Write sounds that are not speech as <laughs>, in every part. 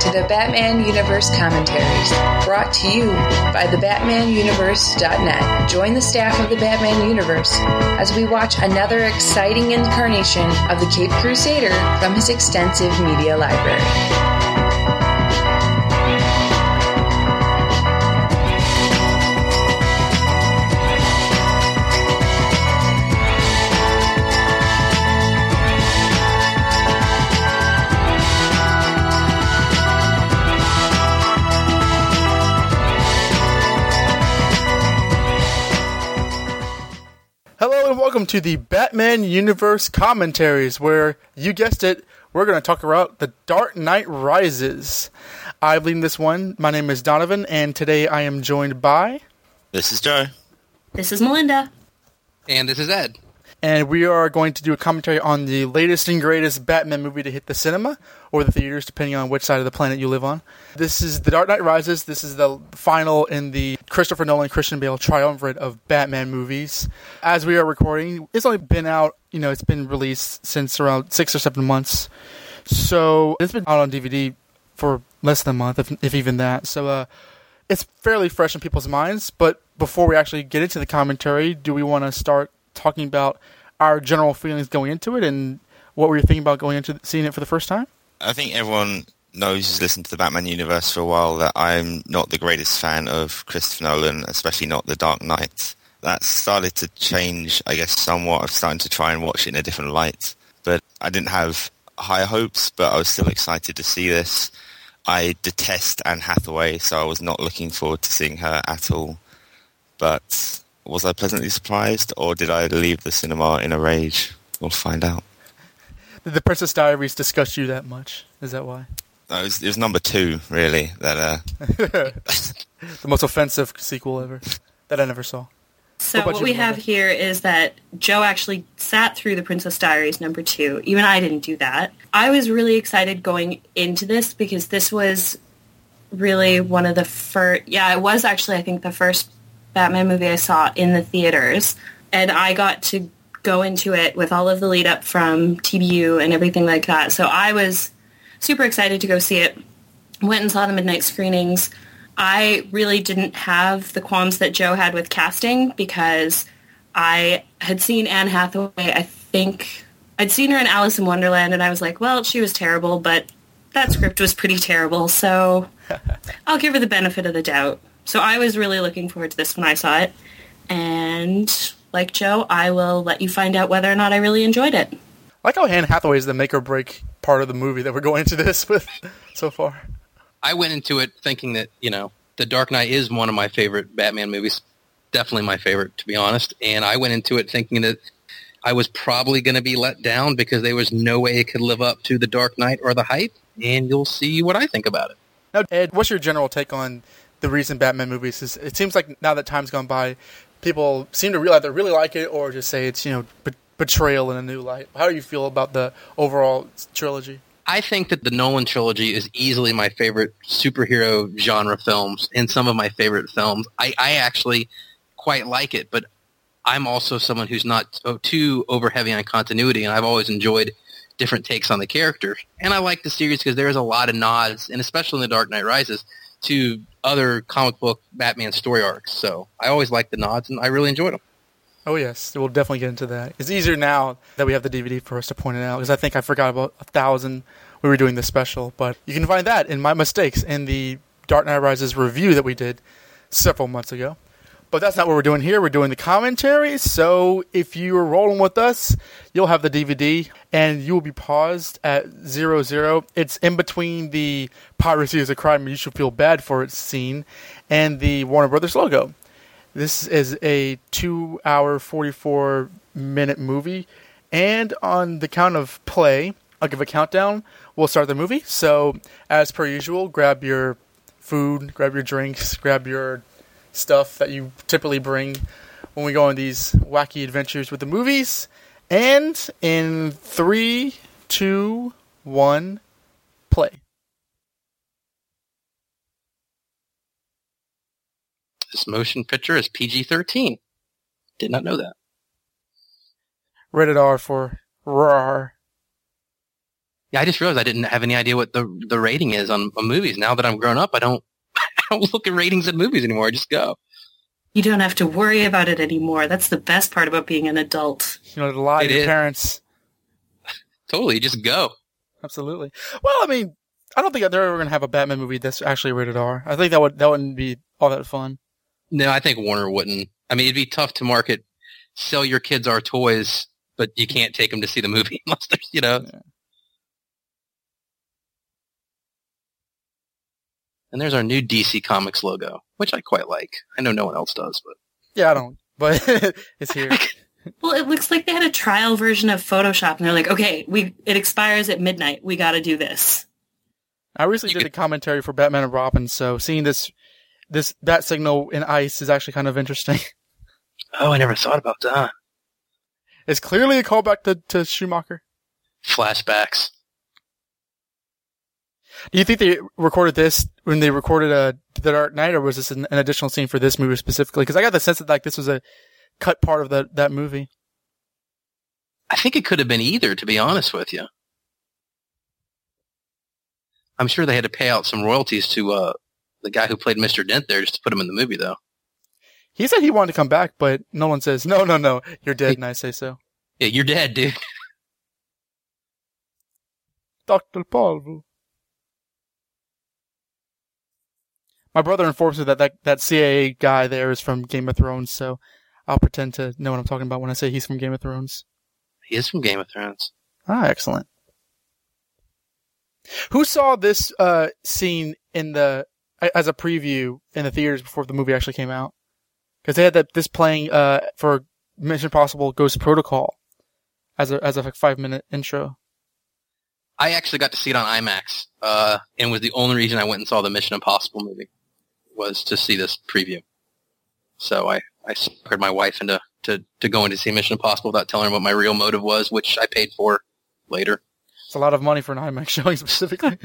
to the Batman Universe commentaries, brought to you by thebatmanuniverse.net. Join the staff of the Batman Universe as we watch another exciting incarnation of the Cape Crusader from his extensive media library. Welcome to the Batman Universe commentaries, where you guessed it, we're going to talk about The Dark Knight Rises. I've leading this one. My name is Donovan, and today I am joined by, This is Joe. This is Melinda. And this is Ed. And we are going to do a commentary on the latest and greatest Batman movie to hit the cinema or the theaters, depending on which side of the planet you live on. This is The Dark Knight Rises. This is the final in the Christopher Nolan Christian Bale triumvirate of Batman movies. As we are recording, it's only been out, you know, it's been released since around six or seven months. So it's been out on DVD for less than a month, if, if even that. So uh, it's fairly fresh in people's minds. But before we actually get into the commentary, do we want to start talking about our general feelings going into it and what were you thinking about going into seeing it for the first time? I think everyone knows who's listened to the Batman universe for a while that I'm not the greatest fan of Christopher Nolan, especially not The Dark Knight. That started to change, I guess, somewhat. I've started to try and watch it in a different light. But I didn't have high hopes, but I was still excited to see this. I detest Anne Hathaway, so I was not looking forward to seeing her at all. But was I pleasantly surprised, or did I leave the cinema in a rage? We'll find out. <laughs> Did the Princess Diaries disgust you that much? Is that why? No, it, was, it was number two, really. That uh, <laughs> The most offensive sequel ever that I never saw. So What what we have Melinda? here is that Joe actually sat through the Princess Diaries number two. Even I didn't do that. I was really excited going into this because this was really one of the first. Yeah, it was actually I think the first Batman movie I saw in the theaters, and I got to go into it with all of the lead up from TBU and everything like that. So I was super excited to go see it. Went and saw the midnight screenings. I really didn't have the qualms that Joe had with casting because I had seen Anne Hathaway. I think I'd seen her in Alice in Wonderland, and I was like, well, she was terrible, but that script was pretty terrible, so <laughs> I'll give her the benefit of the doubt. So I was really looking forward to this when I saw it, and like Joe, I will let you find out whether or not I really enjoyed it. I like how Anne Hathaway is the make or break part of the movie that we're going into this with so far. I went into it thinking that, you know, The Dark Knight is one of my favorite Batman movies. Definitely my favorite, to be honest. And I went into it thinking that I was probably going to be let down because there was no way it could live up to The Dark Knight or the hype. And you'll see what I think about it. Now, Ed, what's your general take on the recent Batman movies? Is- It seems like now that time's gone by, people seem to realize they really like it or just say it's, you know, be- betrayal in a new light. How do you feel about the overall trilogy? I think that the Nolan trilogy is easily my favorite superhero genre films and some of my favorite films. I, I actually quite like it, but I'm also someone who's not so- oh, too over heavy on continuity, and I've always enjoyed different takes on the character. And I like the series because there's a lot of nods, and especially in The Dark Knight Rises, to other comic book Batman story arcs. So I always like the nods, and I really enjoyed them. Oh yes, we'll definitely get into that. It's easier now that we have the DVD for us to point it out because I think I forgot about a thousand. We were doing the special, but you can find that in my mistakes in the Dark Knight Rises review that we did several months ago. But that's not what we're doing here. We're doing the commentary. So if you are rolling with us, you'll have the DVD and you will be paused at zero zero. It's in between the piracy is a crime you should feel bad for it scene and the Warner Brothers logo. This is a two hour, 44 minute movie. And on the count of play, I'll give a countdown. We'll start the movie. So, as per usual, grab your food, grab your drinks, grab your stuff that you typically bring when we go on these wacky adventures with the movies. And in three, two, one, play. This motion picture is PG-13. Did not know that. Rated R for RAR. Yeah, I just realized I didn't have any idea what the the rating is on, on movies. Now that I'm grown up, I don't don't look at ratings at movies anymore. I just go. You don't have to worry about it anymore. That's the best part about being an adult. You know, to lie It to your is. parents. Totally, just go. Absolutely. Well, I mean, I don't think they're ever going to have a Batman movie that's actually rated R. I think that would that wouldn't be all that fun. No, I think Warner wouldn't. I mean, it'd be tough to market, sell your kids our toys, but you can't take them to see the movie <laughs> unless there's, you know. Yeah. And there's our new DC Comics logo, which I quite like. I know no one else does, but Yeah, I don't, but <laughs> it's here. <laughs> Well, it looks like they had a trial version of Photoshop, and they're like, "Okay, we it expires at midnight. We got to do this." I recently did a commentary for Batman and Robin, so seeing this this bat signal in ice is actually kind of interesting. <laughs> oh, I never thought about that. It's clearly a callback to, to Schumacher. Flashbacks. Do you think they recorded this when they recorded uh, The Dark Knight, or was this an, an additional scene for this movie specifically? Because I got the sense that like this was a cut part of that that movie. I think it could have been either, to be honest with you. I'm sure they had to pay out some royalties to uh, the guy who played Mr. Dent there just to put him in the movie, though. He said he wanted to come back, but Nolan says, "No, no, no, you're dead," and I say so. Yeah, you're dead, dude. Doctor Paul. My brother informs me that, that that CIA guy there is from Game of Thrones, so I'll pretend to know what I'm talking about when I say he's from Game of Thrones. He is from Game of Thrones. Ah, excellent. Who saw this uh, scene in the as a preview in the theaters before the movie actually came out? Because they had that this playing uh, for Mission Impossible Ghost Protocol as a as a five minute intro. I actually got to see it on IMAX, uh, and was the only reason I went and saw the Mission Impossible movie was to see this preview. So I, I suckered my wife into to, to going to see Mission Impossible without telling her what my real motive was, which I paid for later. It's a lot of money for an IMAX <laughs> showing specifically.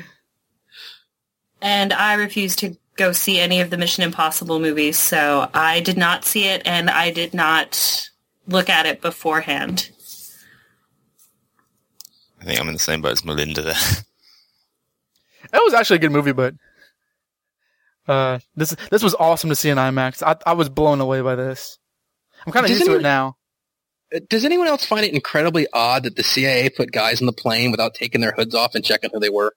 And I refuse to go see any of the Mission Impossible movies, so I did not see it, and I did not look at it beforehand. I think I'm in the same boat as Melinda there. That was actually a good movie, but uh, this this was awesome to see in IMAX. I I was blown away by this. I'm kind of Does used to it now. Uh, Does anyone else find it incredibly odd that the CIA put guys in the plane without taking their hoods off and checking who they were?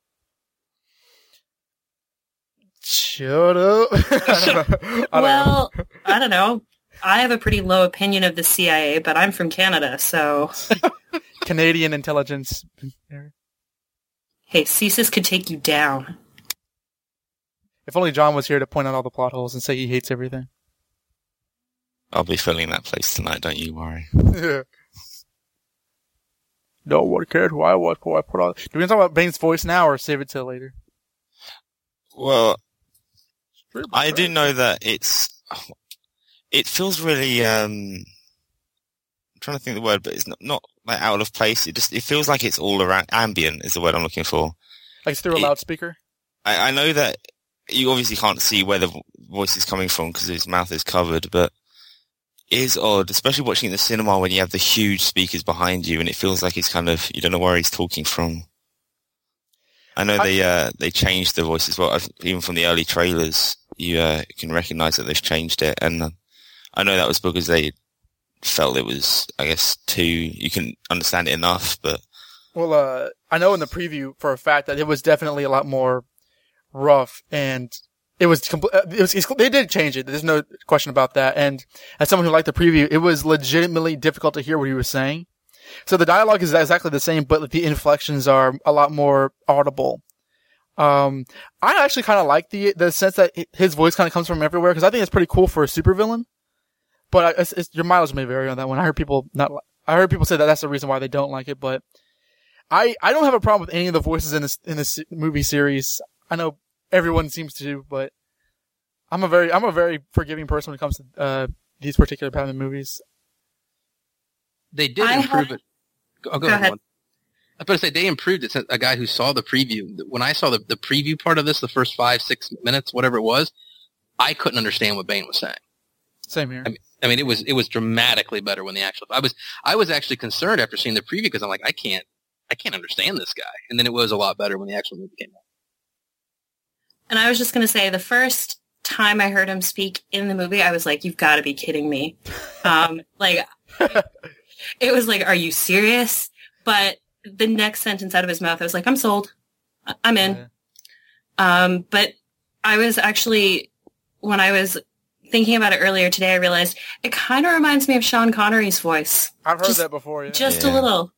Shut up. <laughs> I don't know. well, I don't know. I have a pretty low opinion of the CIA, but I'm from Canada, so <laughs> Canadian intelligence. hey, CSIS could take you down. If only John was here to point out all the plot holes and say he hates everything. I'll be filling that place tonight, don't you worry. <laughs> No one cared who I was before I put on. Do we want to talk about Bane's voice now or save it till later? Well, I do know that it's it feels really um I'm trying to think of the word, but it's not not like out of place. It just it feels like it's all around ambient is the word I'm looking for. Like it's through a it- loudspeaker. I, I know that you obviously can't see where the voice is coming from because his mouth is covered, but it is odd, especially watching in the cinema when you have the huge speakers behind you and it feels like it's kind of you don't know where he's talking from. I know I- they uh, they changed the voice as well. I've- Even from the early trailers, you uh, can recognise that they've changed it, and uh, I know that was because they felt it was, I guess, too. You can understand it enough, but Well, uh, I know in the preview for a fact that it was definitely a lot more rough and it was, compl- uh, it was they did change it. There's no question about that. And as someone who liked the preview, it was legitimately difficult to hear what he was saying. So the dialogue is exactly the same, but the inflections are a lot more audible. Um, I actually kind of like the the sense that his voice kind of comes from everywhere because I think it's pretty cool for a supervillain. But it's, it's, your mileage may vary on that one. I heard people not. I heard people say that that's the reason why they don't like it, but I I don't have a problem with any of the voices in this in this movie series. I know everyone seems to, but I'm a very I'm a very forgiving person when it comes to uh, these particular Batman movies. They did I improve have- it. Go, go Go ahead. ahead. I was about to say they improved it. Since a guy who saw the preview, when I saw the, the preview part of this, the first five six minutes, whatever it was, I couldn't understand what Bane was saying. Same here. I mean, I mean, it was it was dramatically better when the actual. I was I was actually concerned after seeing the preview because I'm like, I can't I can't understand this guy. And then it was a lot better when the actual movie came out. And I was just going to say the first time I heard him speak in the movie, I was like, you've got to be kidding me. Um, <laughs> like, it was like, are you serious? But the next sentence out of his mouth, I was like, I'm sold. I- I'm in. Um, but I was actually, when I was thinking about it earlier today, I realized it kind of reminds me of Sean Connery's voice. I've heard Just- that before. Yeah. Just Yeah. a little.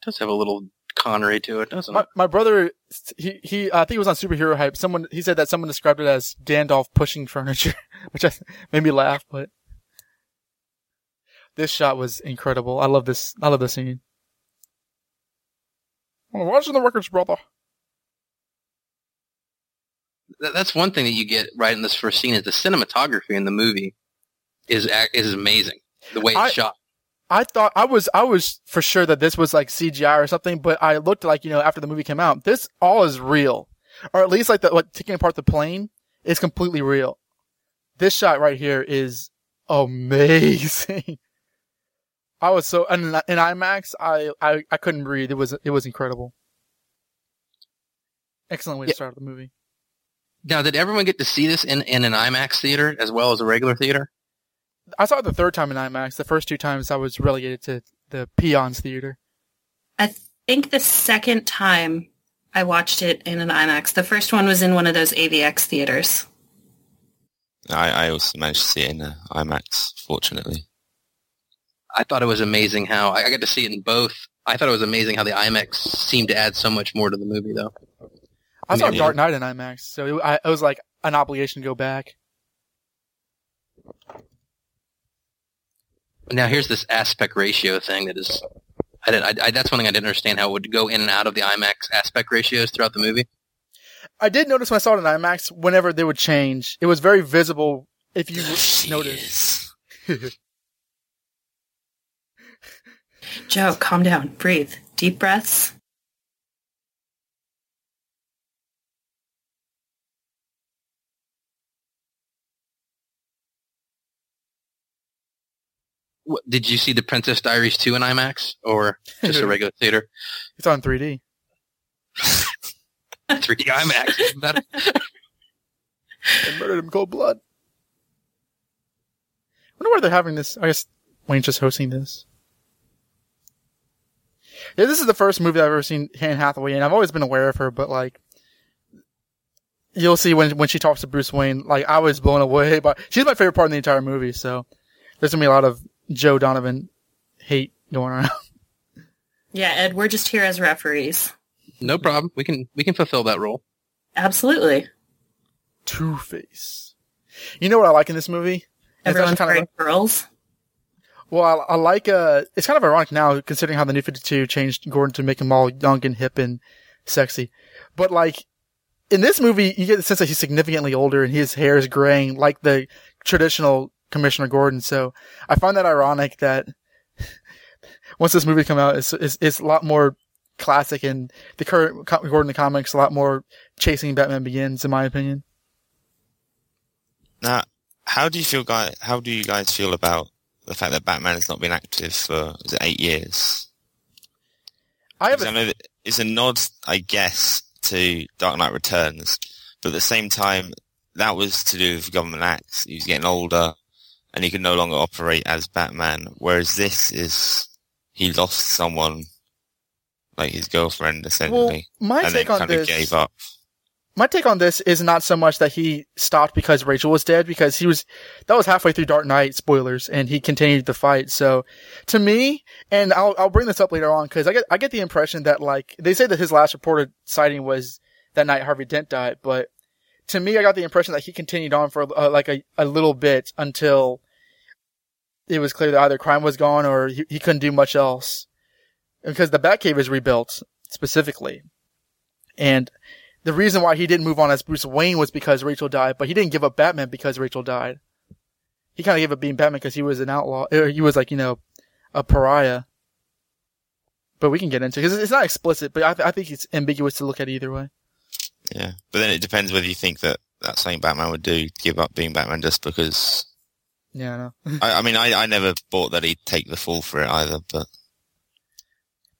It does have a little Connery to it, doesn't my, it? my brother, he he, I think it was on superhero hype. Someone he said that someone described it as Gandalf pushing furniture, <laughs> which I, made me laugh. But this shot was incredible. I love this. I love this scene. I'm watching the records, brother. That's one thing that you get right in this first scene is the cinematography in the movie is is amazing. The way it's I- shot. I thought I was I was for sure that this was like CGI or something, but I looked like you know after the movie came out, this all is real, or at least like the like taking apart the plane is completely real. This shot right here is amazing. <laughs> I was so in, in IMAX, I, I I couldn't breathe. It was it was incredible. Excellent way to Yeah. start the movie. Now, did everyone get to see this in, in an IMAX theater as well as a regular theater? I saw it the third time in IMAX. The first two times I was relegated to the Peons Theater. I think the second time I watched it in an IMAX, the first one was in one of those AVX theaters. I, I also managed to see it in uh, IMAX, fortunately. I thought it was amazing how I I got to see it in both. I thought it was amazing how the IMAX seemed to add so much more to the movie, though. I saw Yeah. Dark Knight in IMAX, so it, I, it was like an obligation to go back. Now, here's this aspect ratio thing that is. I didn't. I, I, that's one thing I didn't understand how it would go in and out of the IMAX aspect ratios throughout the movie. I did notice when I saw it in IMAX, whenever they would change, it was very visible if you She noticed. <laughs> Joe, calm down. Breathe. Deep breaths. Did you see the Princess Diaries 2 in IMAX or just a <laughs> regular theater? It's on 3D. 3D <laughs> IMAX. is better. They murdered him cold blood. I wonder why they're having this. I guess Wayne's just hosting this. Yeah, this is the first movie I've ever seen Anne Hathaway in. I've always been aware of her, but like, you'll see when when she talks to Bruce Wayne, like I was blown away But She's my favorite part in the entire movie. So there's gonna be a lot of Joe Donovan hate going around. <laughs> Yeah, Ed, we're just here as referees. No problem. We can we can fulfill that role. Absolutely. Two Face. You know what I like in this movie? Everyone's actually wearing pearls. Well, I, I like, uh, it's kind of ironic now considering how the new 52 changed Gordon to make him all young and hip and sexy. But like, in this movie, you get the sense that he's significantly older and his hair is graying like the traditional Commissioner Gordon. So I find that ironic that <laughs> once this movie come out, it's, it's, it's a lot more classic and the current Gordon the comics, a lot more chasing Batman begins, in my opinion. Now, how do you feel, guy? How do you guys feel about the fact that Batman has not been active for is it eight years? I have a I know that it's a nod, I guess, to Dark Knight Returns, but at the same time, that was to do with government acts. He was getting older, and he could no longer operate as Batman. Whereas this is he lost someone, like his girlfriend, Well, essentially, my and then take on kind this. of gave up. my take on this is not so much that he stopped because Rachel was dead, because he was, that was halfway through Dark Knight, spoilers, and he continued the fight. So, to me, and I'll, I'll bring this up later on, cause I get, I get the impression that like, they say that his last reported sighting was that night Harvey Dent died, but to me, I got the impression that he continued on for uh, like a, a little bit until it was clear that either crime was gone or he, he couldn't do much else. Because the Batcave is rebuilt, specifically. And the reason why he didn't move on as Bruce Wayne was because Rachel died, but he didn't give up Batman because Rachel died. He kind of gave up being Batman because he was an outlaw. Or he was like, you know, a pariah. But we can get into because it's not explicit, but I, th- I think it's ambiguous to look at either way. Yeah, but then it depends whether you think that that's something Batman would do, give up being Batman just because. Yeah, I know. <laughs> I, I mean, I, I never thought that he'd take the fall for it either, but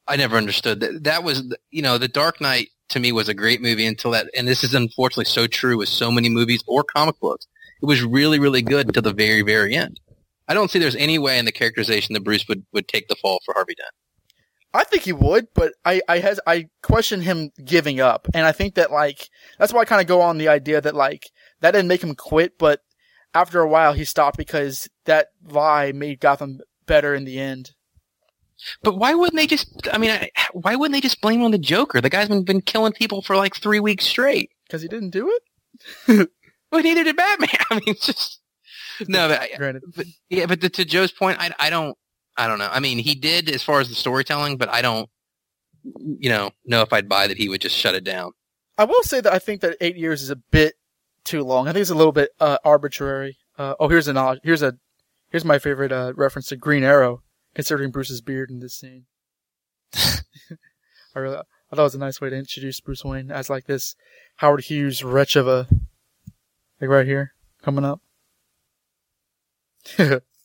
I never understood that. That was, you know, The Dark Knight to me was a great movie until that, and this is unfortunately so true with so many movies or comic books. It was really, really good until the very, very end. I don't see there's any way in the characterization that Bruce would, would take the fall for Harvey Dent. I think he would, but I I has I question him giving up, and I think that like that's why I kind of go on the idea that like that didn't make him quit, but after a while he stopped because that lie made Gotham better in the end. But why wouldn't they just? I mean, I, why wouldn't they just blame on the Joker? The guy's been been killing people for like three weeks straight. Because he didn't do it. <laughs> Well, neither did Batman. <laughs> I mean, just no. But, Granted, but yeah, but to, to Joe's point, I I don't I don't know. I mean, he did as far as the storytelling, but I don't you know know if I'd buy that he would just shut it down. I will say that I think that eight years is a bit too long. I think it's a little bit uh, arbitrary. Uh, oh, here's a. Here's a here's my favorite uh, reference to Green Arrow, considering Bruce's beard in this scene. <laughs> I really, I thought it was a nice way to introduce Bruce Wayne as like this Howard Hughes wretch of a, like right here coming up. <laughs>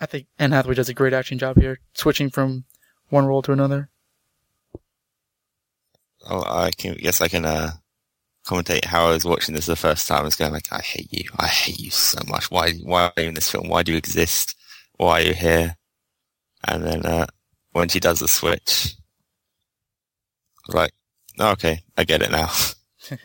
I think Anne Hathaway does a great acting job here, switching from one role to another. Oh, I can guess I can uh, commentate how I was watching this the first time. I was going like, I hate you. I hate you so much. Why? Why are you in this film? Why do you exist? Why are you here? And then uh, when she does the switch, like, oh, okay, I get it now. <laughs>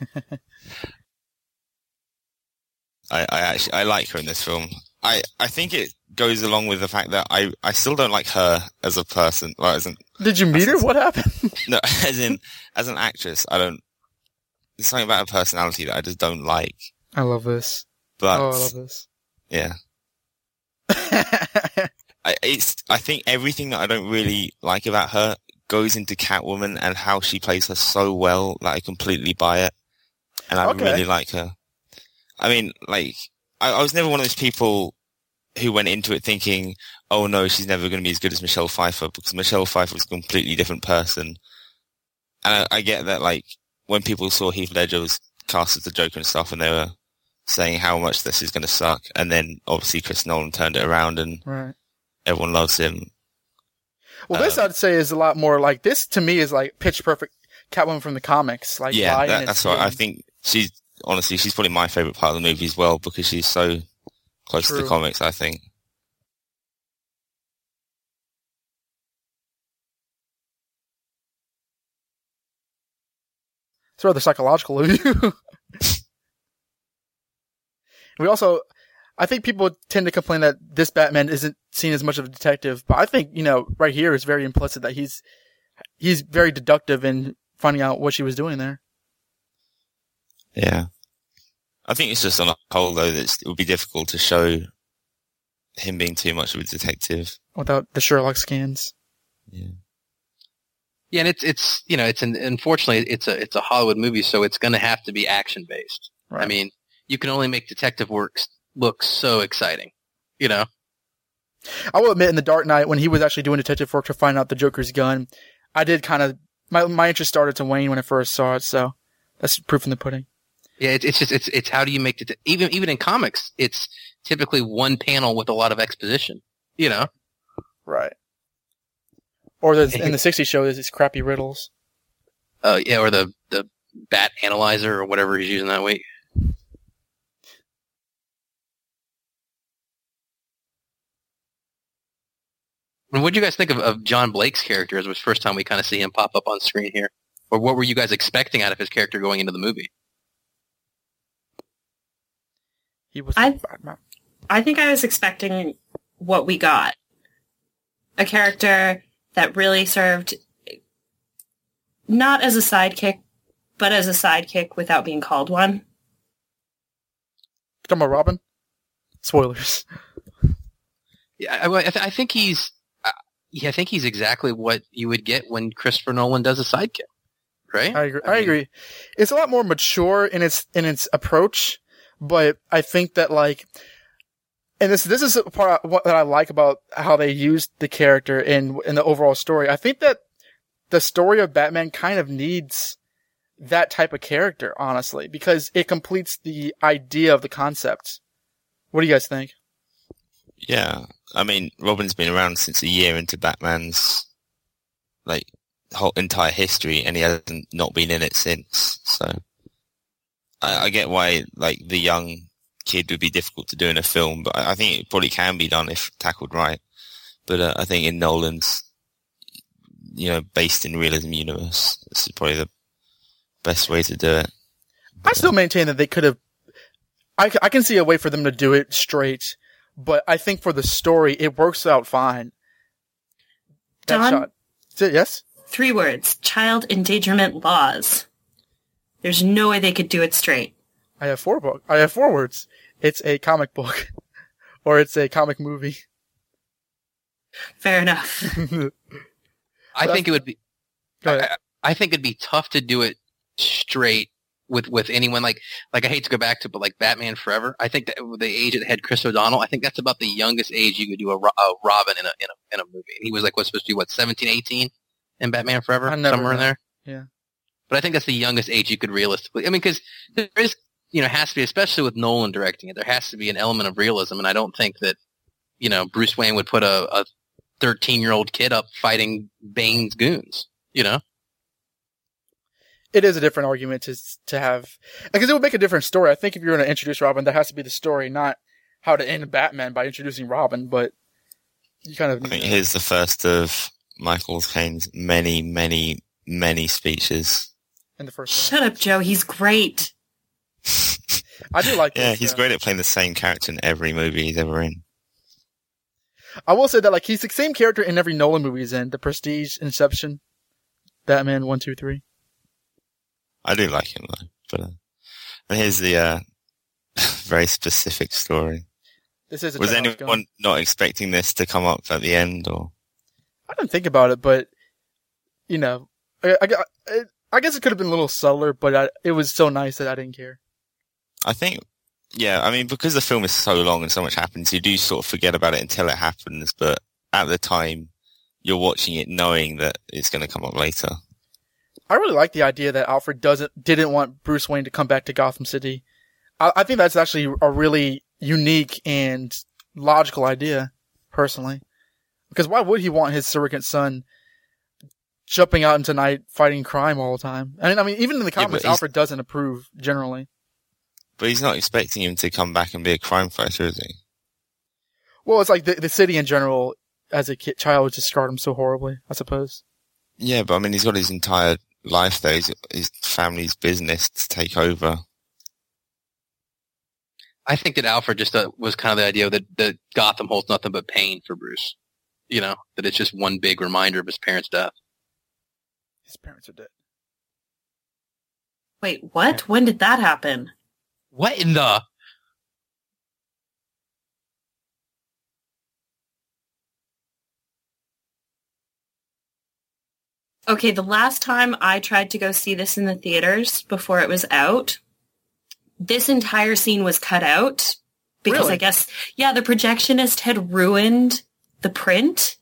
I, I actually I like her in this film. I, I think it goes along with the fact that I, I still don't like her as a person. Well, as an, Did you meet her? What happened? <laughs> no, <laughs> as in as an actress, I don't. There's something about her personality that I just don't like. I love this. But oh, I love this. yeah, <laughs> I, it's I think everything that I don't really like about her goes into Catwoman and how she plays her so well that I completely buy it, and I Okay. really like her. I mean, like I, I was never one of those people who went into it thinking, "Oh no, she's never going to be as good as Michelle Pfeiffer," because Michelle Pfeiffer was a completely different person. And I, I get that, like when people saw Heath Ledger was cast as the Joker and stuff, and they were saying how much this is going to suck, and then obviously Chris Nolan turned it around, and right. everyone loves him. Well, this Uh, I'd say is a lot more like this to me is like pitch perfect Catwoman from the comics. Like yeah, that, that's right. I think she's honestly she's probably my favorite part of the movie as well because she's so close to the comics. I think. It's rather psychological of you. <laughs> we also, I think people tend to complain that this Batman isn't seen as much of a detective, but I think you know right here is very implicit that he's he's very deductive in finding out what she was doing there. Yeah. I think it's just on a whole though that it would be difficult to show him being too much of a detective. Without the Sherlock scans. Yeah. Yeah, and it's it's you know it's an, unfortunately it's a it's a Hollywood movie, so it's going to have to be action based. Right. I mean, you can only make detective work look so exciting, you know. I will admit, in the Dark Knight, when he was actually doing detective work to find out the Joker's gun, I did kind of my my interest started to wane when I first saw it. So that's proof in the pudding. Yeah, it's it's just it's it's how do you make det- even even in comics, it's typically one panel with a lot of exposition, you know. Right. Or the, in the <laughs> '60s show, there's these crappy riddles. Uh, yeah, or the the bat analyzer or whatever he's using that week. What do you guys think of, of John Blake's character? As it was the first time we kind of see him pop up on screen here, or what were you guys expecting out of his character going into the movie? He was I- Batman. I think I was expecting what we got. A character that really served not as a sidekick, but as a sidekick without being called one. Talking about Robin. Spoilers. Yeah, I, I, th- I think he's. Uh, yeah, I think he's exactly what you would get when Christopher Nolan does a sidekick, right? I agree. I, mean, agree. It's a lot more mature in its in its approach, but I think that like, and this this is a part that I like about how they used the character in in the overall story. I think that the story of Batman kind of needs that type of character, honestly, because it completes the idea of the concept. What do you guys think? Yeah, I mean, Robin's been around since a year into Batman's like whole entire history, and he hasn't not been in it since. So I, I get why like the young kid would be difficult to do in a film, but I, I think it probably can be done if tackled right. But uh, I think in Nolan's, you know, based in realism universe, this is probably the best way to do it. I still maintain that they could have. I can see a way for them to do it straight, but I think for the story, it works out fine. That Don? shot. Yes? Three words. Child endangerment laws. There's no way they could do it straight. I have four book. I have four words. It's a comic book, <laughs> or it's a comic movie. Fair enough. <laughs> I think it would be. Go ahead. I, I think it'd be tough to do it straight with with anyone. Like like I hate to go back to, but like Batman Forever. I think that the age that had Chris O'Donnell. I think that's about the youngest age you could do a, a Robin in a in a in a movie. He was like what's supposed to be what 17, 18 in Batman Forever, I never somewhere in there. Yeah. But I think that's the youngest age you could realistically. I mean, because there is you know has to be, especially with Nolan directing it, there has to be an element of realism, and I don't think that you know Bruce Wayne would put a, a 13 year old kid up fighting Bane's goons. You know. it is a different argument to to have because it would make a different story. I think if you're going to introduce Robin, that has to be the story, not how to end Batman by introducing Robin. But you kind of I think here's the first of Michael Caine's many, many, many speeches. In the first. one. Shut up, Joe. He's great. I do like. <laughs> Yeah, this, he's uh, great at playing the same character in every movie he's ever in. I will say that like he's the same character in every Nolan movie he's in: The Prestige, Inception, Batman one, two, three. I do like him though. But uh, and here's the uh, <laughs> very specific story. This is a Was anyone gun. not expecting this to come up at the end, or I didn't think about it, but you know, I, I, I, I guess it could have been a little subtler, but I, it was so nice that I didn't care. I think, yeah, I mean, because the film is so long and so much happens, you do sort of forget about it until it happens. But at the time, you're watching it knowing that it's going to come up later. I really like the idea that Alfred doesn't didn't want Bruce Wayne to come back to Gotham City. I, I think that's actually a really unique and logical idea, personally. Because why would he want his surrogate son jumping out into night fighting crime all the time? I mean, I mean, even in the comics, he's- Alfred doesn't approve generally. But he's not expecting him to come back and be a crime fighter, is he? Well, it's like the, the city in general, as a kid, child, just scarred him so horribly. I suppose. Yeah, but I mean, he's got his entire life there, his, his family's business to take over. I think that Alfred just uh, was kind of the idea that, that Gotham holds nothing but pain for Bruce. You know, that it's just one big reminder of his parents' death. His parents are dead. Wait, what? When did that happen? What in the? Okay, the last time I tried to go see this in the theaters before it was out, this entire scene was cut out because Really? I guess, yeah, the projectionist had ruined the print.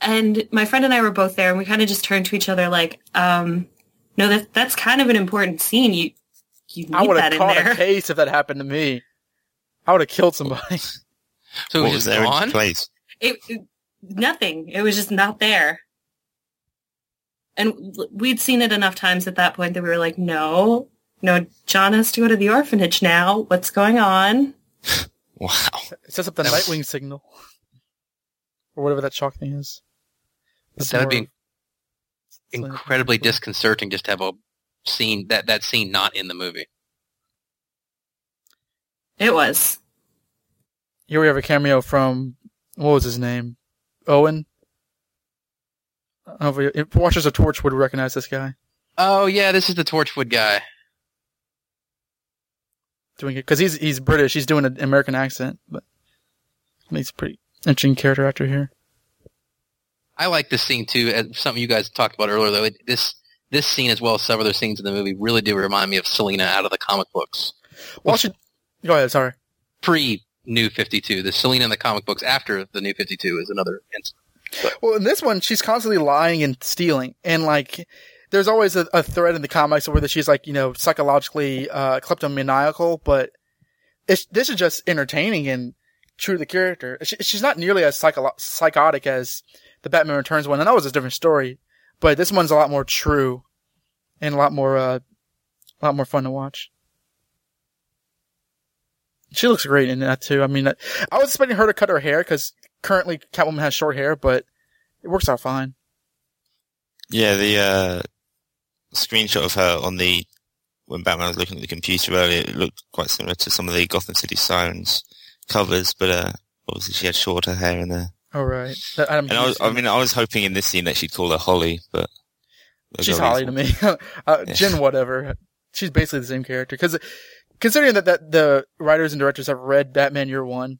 And my friend and I were both there and we kind of just turned to each other like, um, no, that, that's kind of an important scene. You, you I need would that have in caught there. a case if that happened to me. I would have killed somebody. <laughs> So it what was was just there in place? It, it- nothing. It was just not there. And we'd seen it enough times at that point that we were like, no, no, John has to go to the orphanage now. What's going on? <laughs> Wow. It sets up the That was- Nightwing signal. Or whatever that chalk thing is. It's That would be of- it's like- incredibly disconcerting just to have a scene that that scene not in the movie. It was. Here we have a cameo from, what was his name? Owen? I don't know if, if watchers of Torch would recognize this guy Oh yeah, this is the Torchwood guy. doing it. Cause he's, he's British. He's doing an American accent, but he's a pretty interesting character actor here. I like this scene too. As something you guys talked about earlier, though. It, this this scene, as well as several other scenes in the movie, really do remind me of Selina out of the comic books. Well, should, go ahead, sorry. Pre New Fifty Two, the Selina in the comic books after the New Fifty Two is another instance. Well, in this one, she's constantly lying and stealing, and like, there's always a, a thread in the comics where she's like, you know, psychologically uh, kleptomaniacal, but it's, this is just entertaining and true to the character. She, she's not nearly as psycho- psychotic as the Batman Returns one, and that was a different story. But this one's a lot more true, and a lot more, uh, a lot more fun to watch. She looks great in that too. I mean, I was expecting her to cut her hair because currently Catwoman has short hair, but it works out fine. Yeah, the uh, screenshot of her on the when Batman was looking at the computer earlier, it looked quite similar to some of the Gotham City Sirens covers, but uh, obviously she had shorter hair in there. Oh right. That, and I, was, I mean, I was hoping in this scene that she'd call her Holly, but she's Holly to me. <laughs> uh, yeah. Jen, whatever. She's basically the same character because considering that, that the writers and directors have read Batman Year One,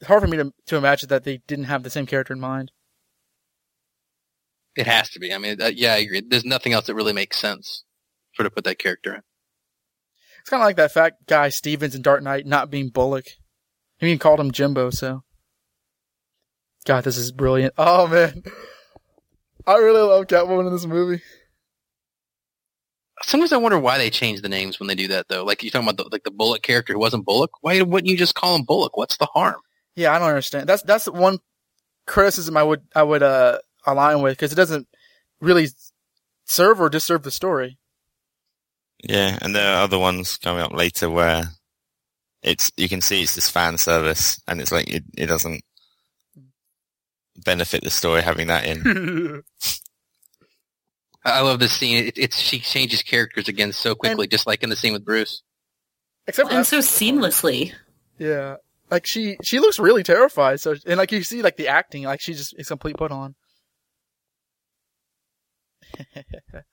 it's hard for me to to imagine that they didn't have the same character in mind. It has to be. I mean, uh, yeah, I agree. There's nothing else that really makes sense for to put that character in. It's kind of like that fat guy Stephens in Dark Knight not being Bullock. He even called him Jimbo. So, God, this is brilliant. Oh man, I really love Catwoman in this movie. Sometimes I wonder why they change the names when they do that, though. Like you're talking about the, like the Bullock character who wasn't Bullock. Why wouldn't you just call him Bullock? What's the harm? Yeah, I don't understand. That's that's one criticism I would I would uh align with because it doesn't really serve or disserve the story. Yeah, and there are other ones coming up later where it's you can see it's just fan service, and it's like it, it doesn't benefit the story having that in. <laughs> I love this scene. It, it's she changes characters again so quickly, and, just like in the scene with Bruce. Except and so seamlessly. Yeah, like she she looks really terrified. So and like you see like the acting, like she just is complete put on. <laughs>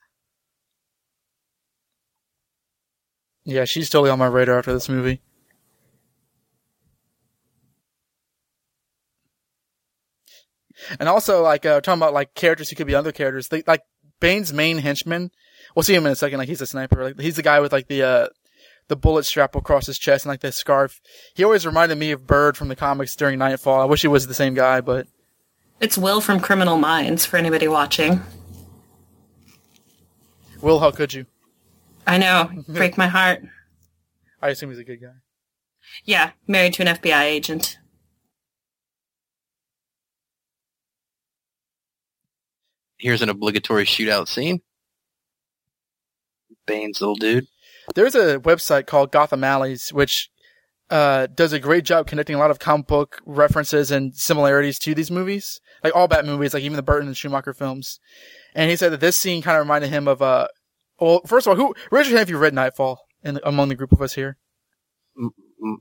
yeah, she's totally on my radar after this movie. And also, like, uh, talking about, like, characters who could be other characters, they, like, Bane's main henchman, we'll see him in a second, like, he's a sniper, like, he's the guy with, like, the, uh, the bullet strap across his chest and, like, the scarf. He always reminded me of Bird from the comics during Knightfall. I wish he was the same guy, but. It's Will from Criminal Minds, for anybody watching. Will, how could you? I know. <laughs> Break my heart. I assume he's a good guy. Yeah, married to an FBI agent. Here's an obligatory shootout scene. Bane's little dude. There's a website called Gotham Alleys, which uh, does a great job connecting a lot of comic book references and similarities to these movies, like all Bat movies, like even the Burton and Schumacher films. And he said that this scene kind of reminded him of uh, well, first of all, who raise your hand if you read Knightfall? in, among the group of us here?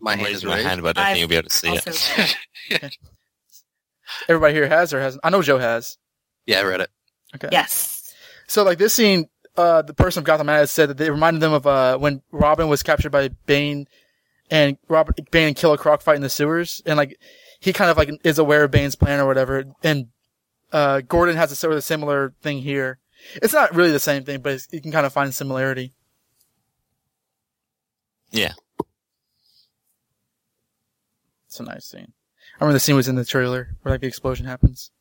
my hand is my hand, but I don't think you'll be able to see it. <laughs> <laughs> Everybody here has or hasn't? I know Joe has. Yeah, I read it. Okay. Yes. So like this scene, uh, the person of Gotham has said that they reminded them of uh when Robin was captured by Bane, and Robin Bane and Killer Croc fight in the sewers, and like he kind of like is aware of Bane's plan or whatever, and uh Gordon has a sort of a similar thing here. It's not really the same thing, but you can kind of find similarity. Yeah. It's a nice scene. I remember the scene was in the trailer where like the explosion happens.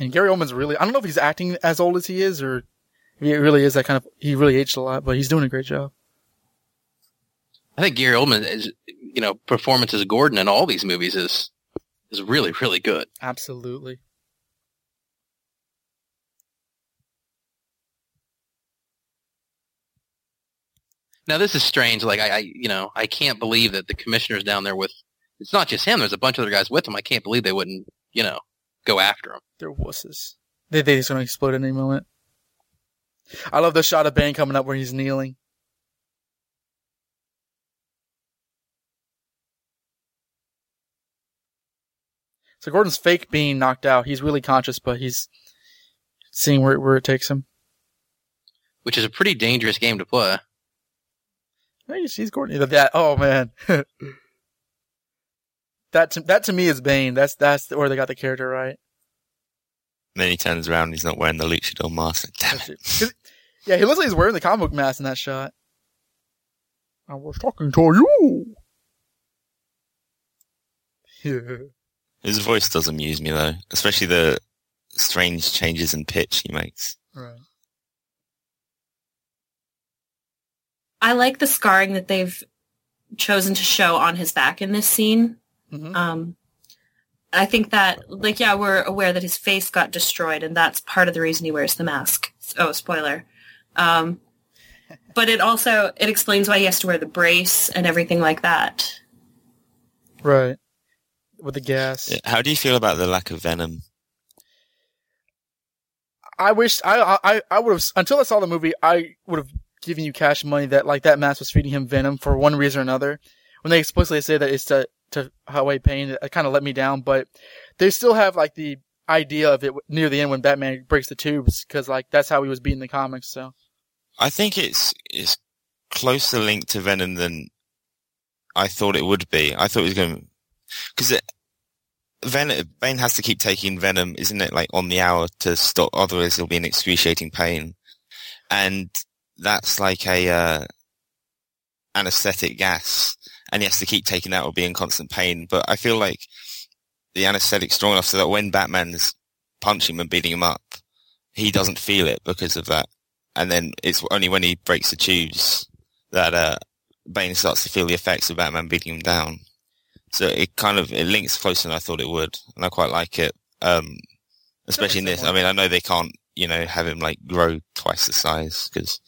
And Gary Oldman's really, I don't know if he's acting as old as he is or if he really is that kind of, he really aged a lot, but he's doing a great job. I think Gary Oldman is, you know, performance as Gordon in all these movies is, is really, really good. Absolutely. Now this is strange. Like I, I, you know, I can't believe that the commissioner's down there with. It's not just him. There's a bunch of other guys with him. I can't believe they wouldn't, you know, go after him. They're wusses. They they just gonna explode at any moment. I love the shot of Bane coming up where he's kneeling. So Gordon's fake being knocked out. He's really conscious, but he's seeing where where it takes him. Which is a pretty dangerous game to play. Hey, she's Courtney. That oh man, <laughs> that to, that to me is Bane. That's that's where they got the character right. And then he turns around. He's not wearing the luchador mask. Damn it! yeah, he looks like he's wearing the comic book mask in that shot. I was talking to you. Yeah. <laughs> His voice does amuse me though, especially the strange changes in pitch he makes. Right. I like the scarring that they've chosen to show on his back in this scene. Mhm. Um, I think that, like, yeah, we're aware that his face got destroyed, and that's part of the reason he wears the mask. Oh, spoiler. Um, <laughs> but it also it explains why he has to wear the brace and everything like that. Right. With the gas. How do you feel about the lack of venom? I wish I I I would have until I saw the movie. I would have given you cash money that like that mask was feeding him venom for one reason or another. When they explicitly say that it's to to away pain, it kind of let me down. But they still have like the idea of it near the end when Batman breaks the tubes because like that's how he was beating the comics. So I think it's it's closer linked to Venom than I thought it would be. I thought it was going because Venom Bane has to keep taking Venom, isn't it? Like on the hour to stop, otherwise he'll be in excruciating pain, and that's like a uh, anesthetic gas, and he has to keep taking that or be in constant pain. But I feel like the anesthetic's strong enough so that when Batman's punching him and beating him up, he doesn't feel it because of that. And then it's only when he breaks the tubes that uh, Bane starts to feel the effects of Batman beating him down. So it kind of it links closer than I thought it would, and I quite like it. Um, especially in this. I mean, I know they can't, you know, have him like grow twice the size because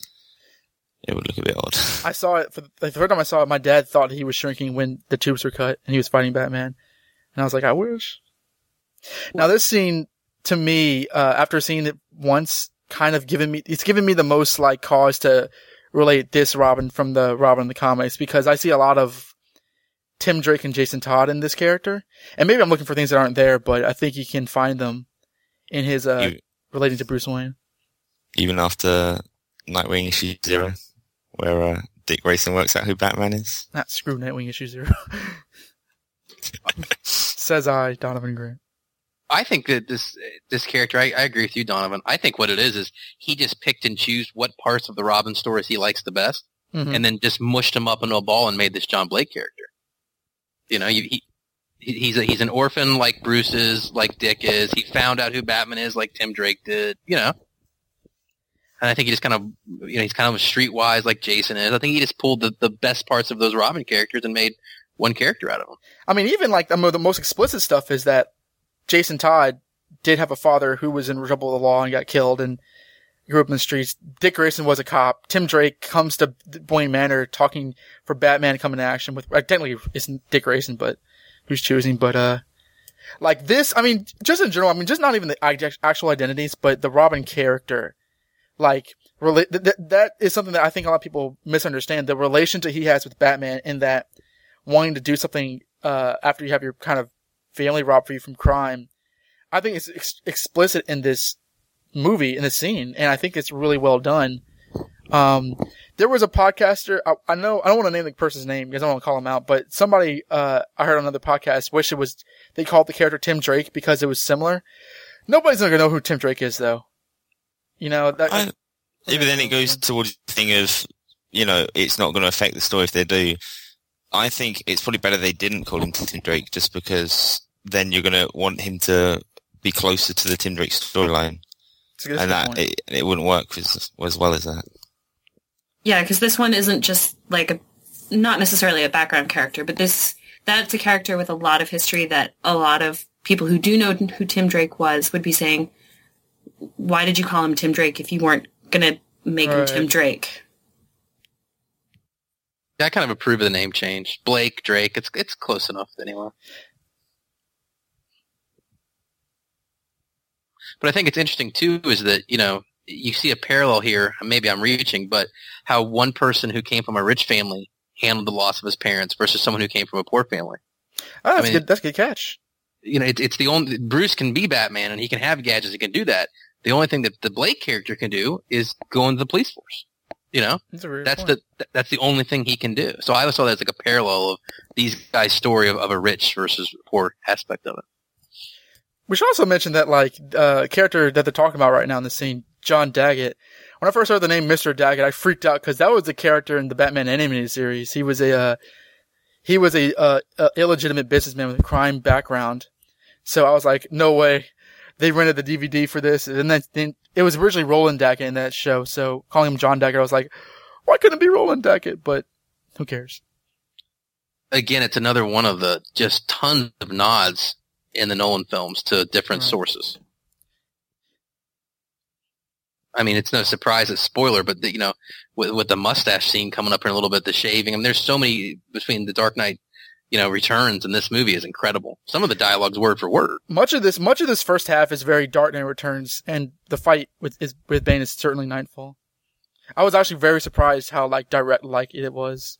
it would look a bit odd. I saw it for the, first time I saw it. My dad thought he was shrinking when the tubes were cut and he was fighting Batman, and I was like, I wish. Now this scene to me, uh, after seeing it once, kind of given me it's given me the most like cause to relate this Robin from the Robin in the comics because I see a lot of Tim Drake and Jason Todd in this character, and maybe I'm looking for things that aren't there, but I think you can find them in his uh relating to Bruce Wayne. Even after Nightwing issue zero, where uh, Dick Grayson works out who Batman is. Not screw Nightwing issue zero. <laughs> Says I, Donovan Grant. I think that this this character, I, I agree with you, Donovan. I think what it is is he just picked and chose what parts of the Robin stories he likes the best, Mhm. and then just mushed them up into a ball and made this John Blake character. You know, you, he he- he's a, he's an orphan like Bruce is, like Dick is. He found out who Batman is, like Tim Drake did. You know, and I think he just kind of you know he's kind of streetwise like Jason is. I think he just pulled the, the best parts of those Robin characters and made one character out of them. I mean, even like the, the most explicit stuff is that Jason Todd did have a father who was in trouble with the law and got killed and grew up in the streets. Dick Grayson was a cop. Tim Drake comes to Wayne Manor talking for Batman to action with, technically isn't Dick Grayson, but who's choosing, but, uh, like this, I mean, just in general, I mean, just not even the actual identities, but the Robin character, like, rela- th- th- that is something that I think a lot of people misunderstand. The relationship he has with Batman in that wanting to do something uh, after you have your kind of family robbed for you from crime. I think it's ex- explicit in this movie, in this scene, and I think it's really well done. Um, there was a podcaster, I, I know, I don't want to name the person's name because I don't want to call him out, but somebody, uh, I heard on another podcast wish it was, they called the character Tim Drake because it was similar. Nobody's gonna know who Tim Drake is though. You know, that, I, yeah, but then it goes towards the thing of, you know, it's not going to affect the story if they do. I think it's probably better they didn't call him Tim Drake just because then you're going to want him to be closer to the Tim Drake storyline. it's a good And that, point. it, it wouldn't work as, as well as that. Yeah, because this one isn't just like a, not necessarily a background character, but this that's a character with a lot of history that a lot of people who do know who Tim Drake was would be saying, "Why did you call him Tim Drake if you weren't gonna make him Right. Tim Drake?" Yeah, I kind of approve of the name change. Blake, Drake, it's it's close enough anyway. But I think it's interesting too is that, you know, you see a parallel here, maybe I'm reaching, but how one person who came from a rich family handled the loss of his parents versus someone who came from a poor family. oh, that's I mean- good. That's a good catch. You know, it, it's the only, Bruce can be Batman and he can have gadgets, he can do that. The only thing that the Blake character can do is go into the police force. You know? That's, a very That's the that's the only thing he can do. So I always saw that as like a parallel of these guys' story of, of a rich versus poor aspect of it. We should also mention that like uh character that they're talking about right now in the scene, John Daggett. When I first heard the name Mr. Daggett, I freaked out because that was the character in the Batman animated series. He was a uh, he was a, uh, a illegitimate businessman with a crime background. So I was like, no way. They rented the DVD for this, and then, then it was originally Roland Daggett in that show. So calling him John Daggett, I was like, why couldn't it be Roland Daggett? But who cares? again, it's another one of the just tons of nods in the Nolan films to different Right. sources. I mean, it's no surprise, it's spoiler, but the, you know, with, with the mustache scene coming up in a little bit, the shaving, I mean, there's so many between the Dark Knight, you know, returns and this movie is incredible. Some of the dialogue's word for word. Much of this, much of this first half is very Dark Knight Returns, and the fight with is, with Bane is certainly Knightfall. I was actually very surprised how like direct like it was.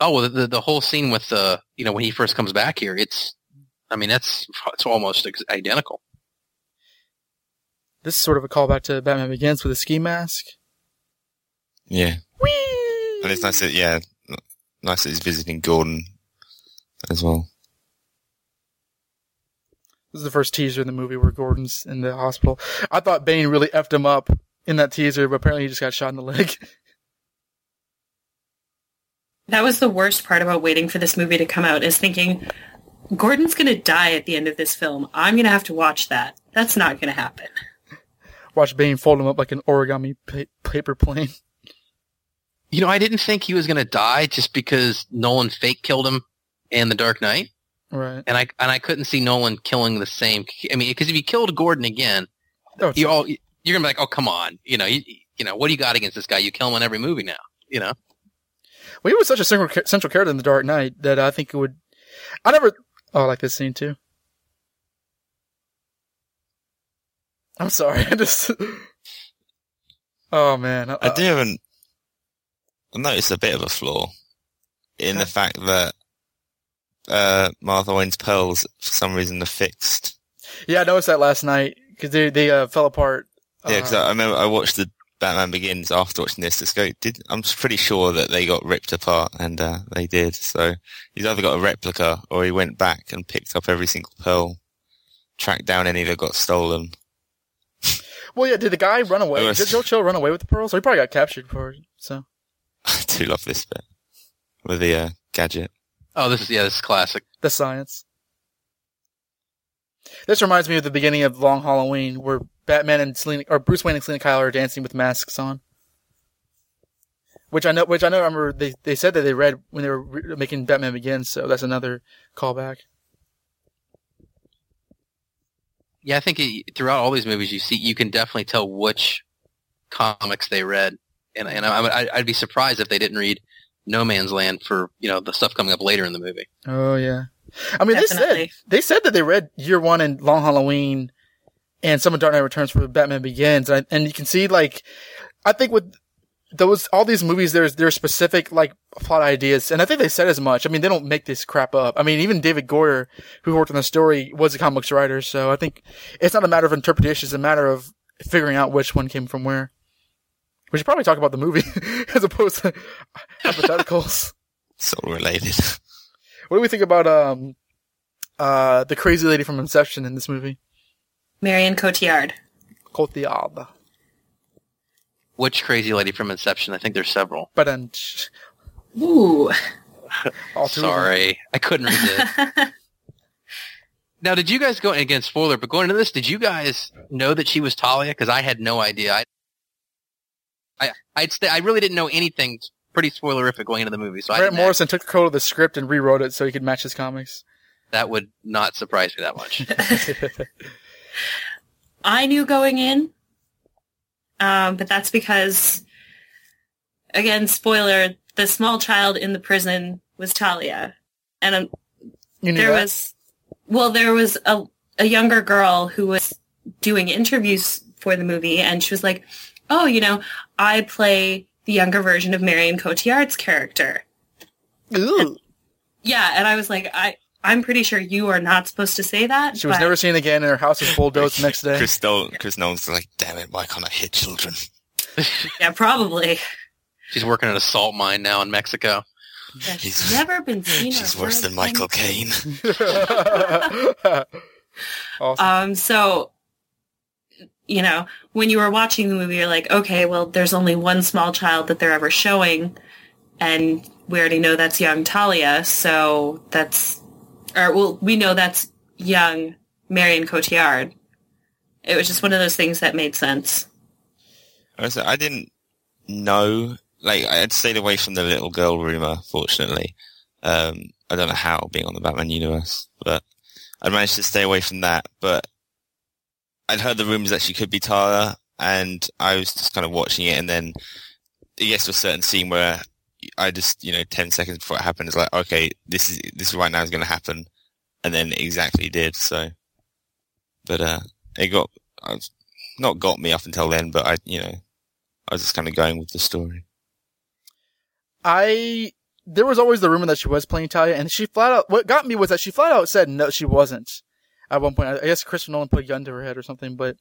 Oh, well, the, the, the whole scene with the, you know, when he first comes back here, it's, I mean, that's, it's almost identical. This is sort of a callback to Batman Begins with a ski mask. Yeah. Whee! And it's nice that, yeah, n- nice that he's visiting Gordon as well. This is the first teaser in the movie where Gordon's in the hospital. I thought Bane really effed him up in that teaser, but apparently he just got shot in the leg. <laughs> That was the worst part about waiting for this movie to come out is thinking Gordon's going to die at the end of this film. I'm going to have to watch that. That's not going to happen. Watch Bane fold him up like an origami pa- paper plane. <laughs> You know, I didn't think he was going to die just because Nolan fake killed him in The Dark Knight. Right. And I, and I couldn't see Nolan killing the same, I mean, because if he killed Gordon again, Oh, you all, you're going to be like, oh, come on. You know, you, you know, what do you got against this guy? You kill him in every movie now, you know? Well, he was such a central, central character in The Dark Knight that I think it would. I never. Oh, I like this scene too. I'm sorry. <laughs> I just. Oh man. I do have an, I noticed a bit of a flaw in the fact that uh, Martha Wayne's pearls, for some reason, are fixed. Yeah, I noticed that last night because they they uh, fell apart. Yeah, because Uh, I remember I watched the Batman Begins after watching this. Just go, did I'm pretty sure that they got ripped apart, and uh, they did. So he's either got a replica or he went back and picked up every single pearl, tracked down any that got stolen. well, yeah. Did the guy run away? Did Joe Chill run away with the pearls? Or he probably got captured for it. So I do love this bit with the uh, gadget. Oh, this is, yeah, this is classic. the science. This reminds me of the beginning of Long Halloween, where Batman and Selina, or Bruce Wayne and Selina Kyle are dancing with masks on. Which I know, which I know. I remember they they said that they read when they were re- making Batman Begins, so that's another callback. Yeah, I think it, throughout all these movies, you see, you can definitely tell which comics they read, and and I, I, I'd be surprised if they didn't read No Man's Land for you know the stuff coming up later in the movie. Oh yeah, I mean they said they said that they read Year One and Long Halloween, and some of Dark Knight Returns for Batman Begins, and, I, and you can see like, I think with those all these movies, there's there's specific like plot ideas, and I think they said as much. I mean, they don't make this crap up. I mean, even David Goyer, who worked on the story, was a comics writer, so I think it's not a matter of interpretation; it's a matter of figuring out which one came from where. We should probably talk about the movie <laughs> as opposed to hypotheticals. <laughs> so related. What do we think about um uh the crazy lady from Inception in this movie? Marion Cotillard. Cotillard. Which crazy lady from Inception? I think there's several. But then Ooh. <laughs> all two of them. Sorry, I couldn't read it. now, did you guys go again? Spoiler, but going into this, did you guys know that she was Talia? Because I had no idea. I, I, I'd st- I really didn't know anything. Pretty spoilerific going into the movie, so I Grant didn't Morrison took the code of the script and rewrote it so he could match his comics. that would not surprise me that much. <laughs> <laughs> I knew going in, um, but that's because, again, spoiler: the small child in the prison was Talia, and um, You knew there that? was, well, there was a a younger girl who was doing interviews for the movie, and she was like, "Oh, you know, I play the younger version of Marion Cotillard's character." Ooh. Yeah, and I was like, I. I'm pretty sure you are not supposed to say that. She was but- never seen again and her house was bulldozed the next day. Chris, Nolan, Chris Nolan's like, damn it, why can't I hit children? <laughs> Yeah, probably. She's working at a salt mine now in Mexico. Yeah, she's He's- never been seen. She's worse than Michael. Caine. <laughs> <laughs> awesome. Um, so, you know, when you were watching the movie, you're like, okay, well, there's only one small child that they're ever showing, and we already know that's young Talia, so that's, or well, we know that's young Marion Cotillard. It was just one of those things that made sense. I I didn't know like I'd stayed away from the little girl rumor. Fortunately, um, I don't know how being on the Batman universe, but I managed to stay away from that. But I'd heard the rumors that she could be Talia, and I was just kind of watching it, and then it gets to a certain scene where I just, you know, ten seconds before it happened, it's like, okay, this is this right now is going to happen, and then it exactly did. So, but uh, it got I was, not got me up until then, but I, you know, I was just kind of going with the story. I there was always the rumor that she was playing Talia, and she flat out. What got me was that she flat out said no, she wasn't. At one point, I guess Christopher Nolan put a gun to her head or something, but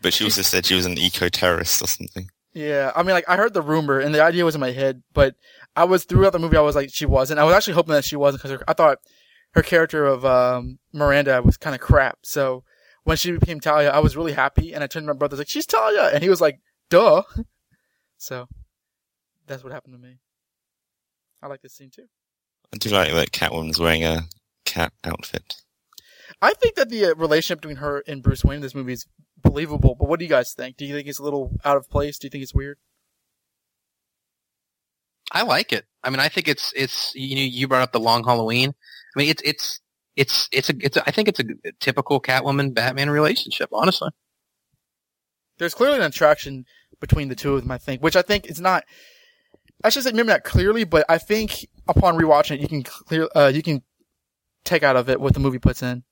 But she also said she was an eco-terrorist or something. yeah, I mean, like I heard the rumor and the idea was in my head, but I was throughout the movie, I was like, she wasn't. I was actually hoping that she wasn't because I thought her character of um, Miranda was kind of crap. So when she became Talia, I was really happy, and I turned to my brother like, she's Talia, and he was like, duh. <laughs> so that's what happened to me. I like this scene too. I do like that Catwoman's wearing a cat outfit. I think that the uh, relationship between her and Bruce Wayne in this movie is believable. But what do you guys think? Do you think it's a little out of place? Do you think it's weird? I like it. I mean, I think it's it's you know you brought up the Long Halloween. I mean, it's it's it's it's a it's a, I think it's a typical Catwoman Batman relationship. Honestly, There's clearly an attraction between the two of them. I think, which I think is not. I should say maybe not clearly, but I think upon rewatching it, you can clear uh, you can take out of it what the movie puts in.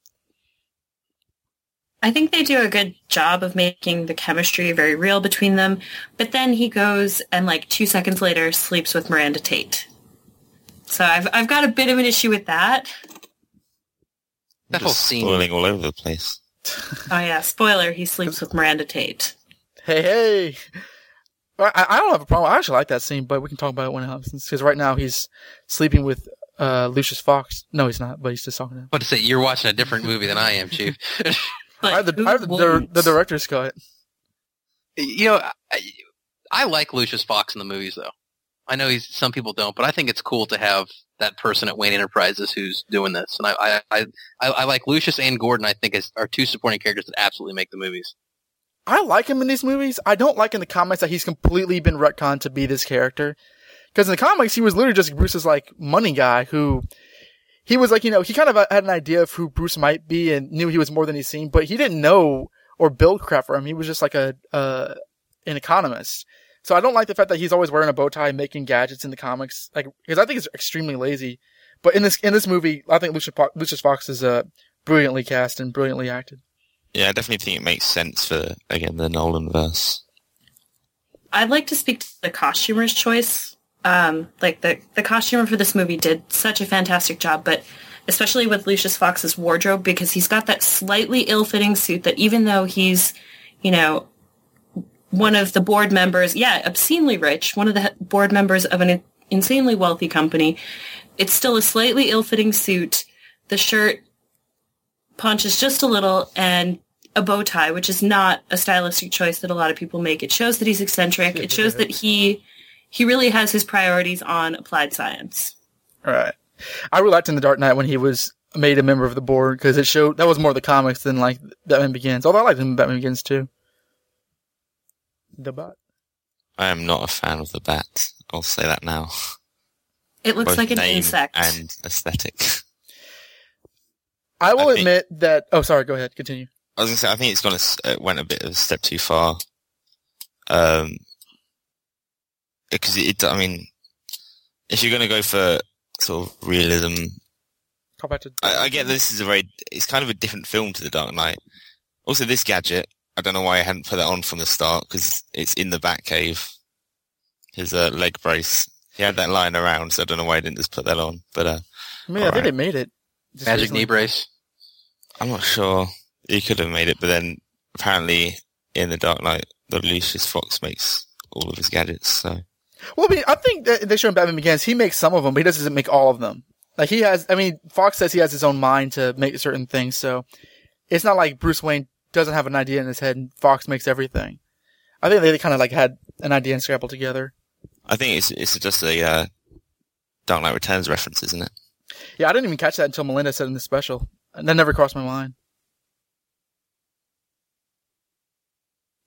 I think they do a good job of making the chemistry very real between them. But then he goes and like two seconds later sleeps with Miranda Tate. So I've I've got a bit of an issue with that. that whole scene. spoiling all over the place. Oh yeah, spoiler, he sleeps with Miranda Tate. Hey, hey. I, I don't have a problem. I actually like that scene, but we can talk about it when it happens. Because right now he's sleeping with uh, Lucius Fox. No, he's not, but he's just talking to him. What to say? You're watching a different movie than I am, Chief. <laughs> But I have the, who I have the, the, the director's cut. you know, I, I like Lucius Fox in the movies, though. I know he's some people don't, but I think it's cool to have that person at Wayne Enterprises who's doing this, and I I I, I, I like Lucius and Gordon. I think is, are two supporting characters that absolutely make the movies. I like him in these movies. I don't like in the comics that he's completely been retconned to be this character. Because in the comics, he was literally just Bruce's like money guy who he was like, you know, he kind of had an idea of who Bruce might be and knew he was more than he seemed, but he didn't know or build crap for him. He was just like a, uh, an economist. So I don't like the fact that he's always wearing a bow tie, making gadgets in the comics, like, because I think it's extremely lazy. But in this, in this movie, I think Lucius, Fo- Lucius Fox is, uh, brilliantly cast and brilliantly acted. Yeah, I definitely think it makes sense for again the Nolan verse. I'd like to speak to the costumer's choice. Um, like the the costumer for this movie did such a fantastic job, but especially with Lucius Fox's wardrobe because he's got that slightly ill-fitting suit that even though he's, you know, one of the board members, yeah, obscenely rich, one of the board members of an insanely wealthy company, it's still a slightly ill-fitting suit. The shirt punches just a little and a bow tie, which is not a stylistic choice that a lot of people make. It shows that he's eccentric. It shows that he he really has his priorities on applied science. Right. I really liked in the Dark Knight when he was made a member of the board because it showed that was more of the comics than like Batman Begins. Although I liked him in Batman Begins too. The bat. I am not a fan of the bat. I'll say that now. It looks Both like an name insect. and aesthetic. I will I think- admit that. Oh, sorry. Go ahead. Continue. I was gonna say I think it's gone a s uh, went a bit of a step too far. Um, because it, I mean, if you're gonna go for sort of realism, to. I, I get this is a very, it's kind of a different film to The Dark Knight. Also, this gadget, I don't know why I hadn't put that on from the start because it's in the Batcave. His uh, leg brace. He had that lying around, so I don't know why I didn't just put that on. But uh, I mean, I think alright. they made it. Just Magic recently. knee brace. I'm not sure. He could have made it, but then apparently in The Dark Knight, the Lucius Fox makes all of his gadgets. So Well, I mean, I think that they show in Batman Begins. He makes some of them, but he doesn't make all of them. Like he has. I mean, Fox says he has his own mind to make certain things, so it's not like Bruce Wayne doesn't have an idea in his head and Fox makes everything. I think they kind of like had an idea and scrabbled together. I think it's it's just a uh, Dark Knight Returns reference, isn't it? Yeah, I didn't even catch that until Melinda said in the special. And that never crossed my mind.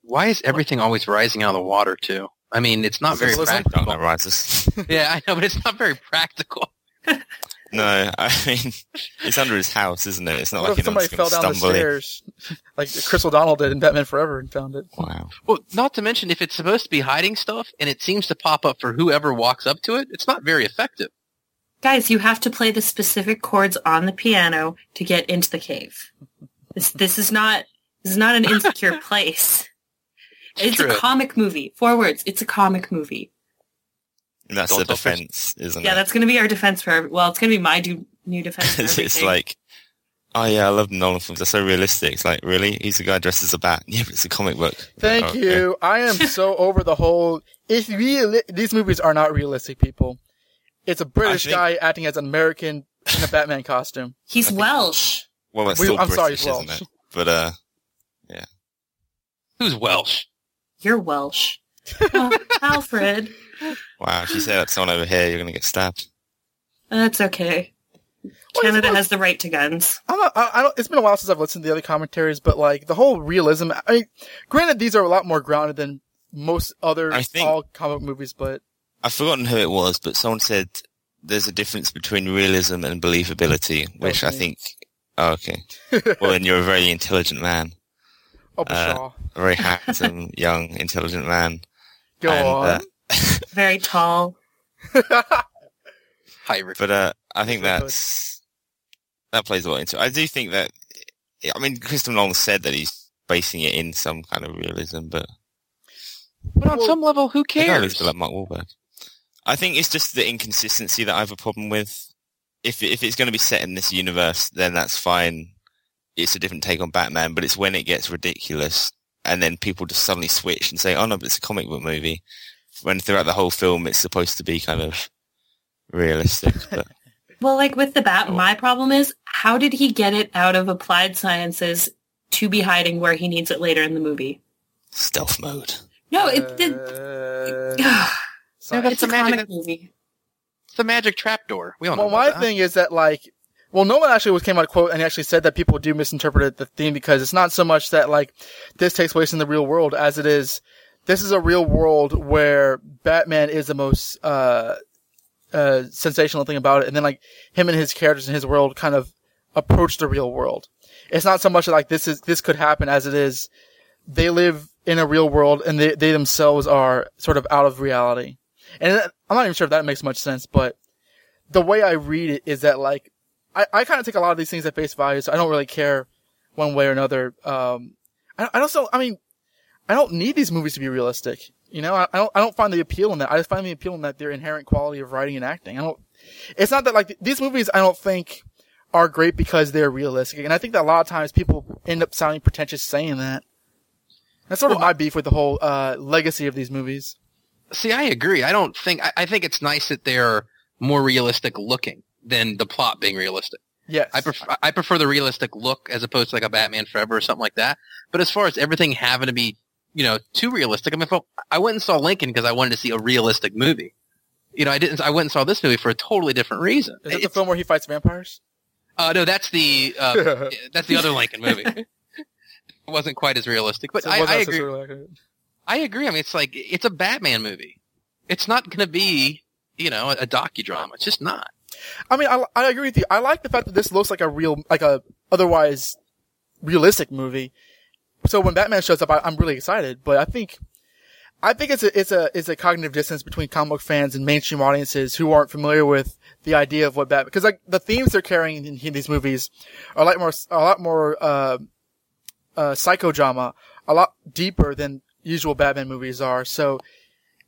Why is everything always rising out of the water too? I mean, it's not very Symbolism? Dark practical. Oh, Knight Rises. <laughs> Yeah, I know, but it's not very practical. <laughs> no, I mean it's under his house, isn't it? It's not What like if somebody fell down the stumble in. stairs, like Chris O'Donnell did in Batman Forever, and found it? Wow. Well, not to mention if it's supposed to be hiding stuff and it seems to pop up for whoever walks up to it, it's not very effective. Guys, you have to play the specific chords on the piano to get into the cave. This this is not this is not an <laughs> insecure place. It's True. a comic movie. Four words. It's a comic movie. And that's Don't the defense, isn't Yeah, it? Yeah, that's going to be our defense for. every- Well, it's going to be my do, new defense. For <laughs> it's, it's like, oh yeah, I love Nolan films. They're so realistic. It's like, really? He's a guy dressed as a bat. <laughs> Yeah, but it's a comic book. Thank Okay. you. I am so <laughs> over the whole. If real, these movies are not realistic, people. It's a British think- guy acting as an American in a Batman costume. he's Welsh. Well, that's We- I'm British, sorry, isn't Welsh. it? But uh, yeah. Who's Welsh? You're Welsh. <laughs> Oh, Alfred. wow, she you say that someone over here, you're going to get stabbed. That's okay. What is- Canada what- has the right to guns. I'm not, I, I don't, it's been a while since I've listened to the other commentaries, but like the whole realism. I mean, granted, these are a lot more grounded than most other I think- all comic movies, but I've forgotten who it was, but someone said there's a difference between realism and believability, which I think. Oh, okay. Well, then you're a very intelligent man, oh, Uh, a very handsome, <laughs> young, intelligent man. Go and, on. uh, <laughs> Very tall. <laughs> Hybrid. But uh, I think Yes, that's that plays a lot into. it. I do think that. I mean, Christopher Nolan said that he's basing it in some kind of realism, but But on Well, some level, who cares? really feel like Mark Wahlberg. I think it's just the inconsistency that I have a problem with. If if it's going to be set in this universe, then that's fine. It's a different take on Batman, but it's when it gets ridiculous and then people just suddenly switch and say, "Oh no, but it's a comic book movie." When throughout the whole film, it's supposed to be kind of realistic, <laughs> but Well, like with the bat, my problem is how did he get it out of applied sciences to be hiding where he needs it later in the movie? stealth mode. No, it did. Uh, No, that's it's a the magic- comic movie. It's the magic trapdoor. We all know well, my that. thing is that like, well, no one actually came out of quote and actually said that people do misinterpret the theme because it's not so much that like this takes place in the real world as it is. This is a real world where Batman is the most uh, uh, sensational thing about it, and then like him and his characters in his world kind of approach the real world. It's not so much like this is this could happen as it is. They live in a real world, and they they themselves are sort of out of reality. And I'm not even sure if that makes much sense, but the way I read it is that like I, I kind of take a lot of these things at face value, so I don't really care one way or another. Um, I, I don't I mean I don't need these movies to be realistic. You know, I, I don't I don't find the appeal in that. I just find the appeal in that their inherent quality of writing and acting. I don't. It's not that like these movies I don't think are great because they're realistic, and I think that a lot of times people end up sounding pretentious saying that. That's sort of my beef with the whole uh, legacy of these movies. See, I agree. I don't think. I, I think it's nice that they're more realistic looking than the plot being realistic. Yes, I prefer I prefer the realistic look as opposed to like a Batman Forever or something like that. But as far as everything having to be, you know, too realistic, I mean, if I went and saw Lincoln because I wanted to see a realistic movie. You know, I didn't. I went and saw this movie for a totally different reason. Is that the film where he fights vampires? uh, no, that's the uh, <laughs> that's the other Lincoln movie. it wasn't quite as realistic, but So I, I agree. I agree. I mean, it's like it's a Batman movie. It's not going to be, you know, a docudrama. It's just not. I mean, I, I agree with you. I like the fact that this looks like a real, like a otherwise realistic movie. So when Batman shows up, I, I'm really excited. But I think, I think it's a, it's a, it's a cognitive distance between comic book fans and mainstream audiences who aren't familiar with the idea of what Batman, because like the themes they're carrying in, in these movies are a lot more, a lot more, uh, uh, psychodrama, a lot deeper than usual Batman movies are. So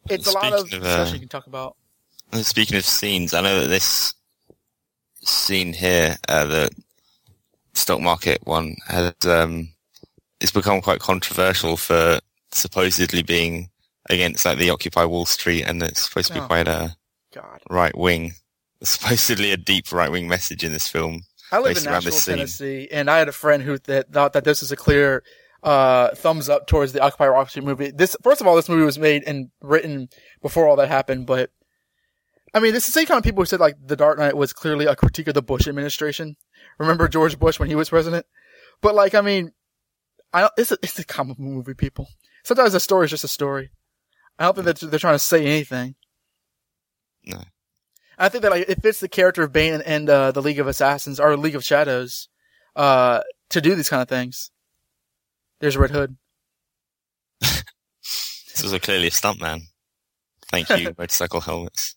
it's a lot of of, uh, stuff you can talk about. Speaking of scenes, I know that this scene here, uh, the stock market one, has um, it's become quite controversial for supposedly being against like the Occupy Wall Street, and it's supposed to be Oh. quite a right wing. <laughs> Supposedly a deep right wing message in this film. I live in Nashville, this scene. Tennessee, and I had a friend who that thought that this was a clear uh, thumbs up towards the Occupy Wall Street movie. This, first of all, this movie was made and written before all that happened, but I mean, this is the same kind of people who said like The Dark Knight was clearly a critique of the Bush administration. Remember George Bush when he was president? But like, I mean, I don't, it's a, it's a comic movie, people. Sometimes a story is just a story. I don't think that they're trying to say anything. No. I think that like, it fits the character of Bane and, and uh, the League of Assassins or League of Shadows uh, to do these kind of things. There's Red Hood. <laughs> This was a clearly a stuntman. Thank you, <laughs> motorcycle helmets.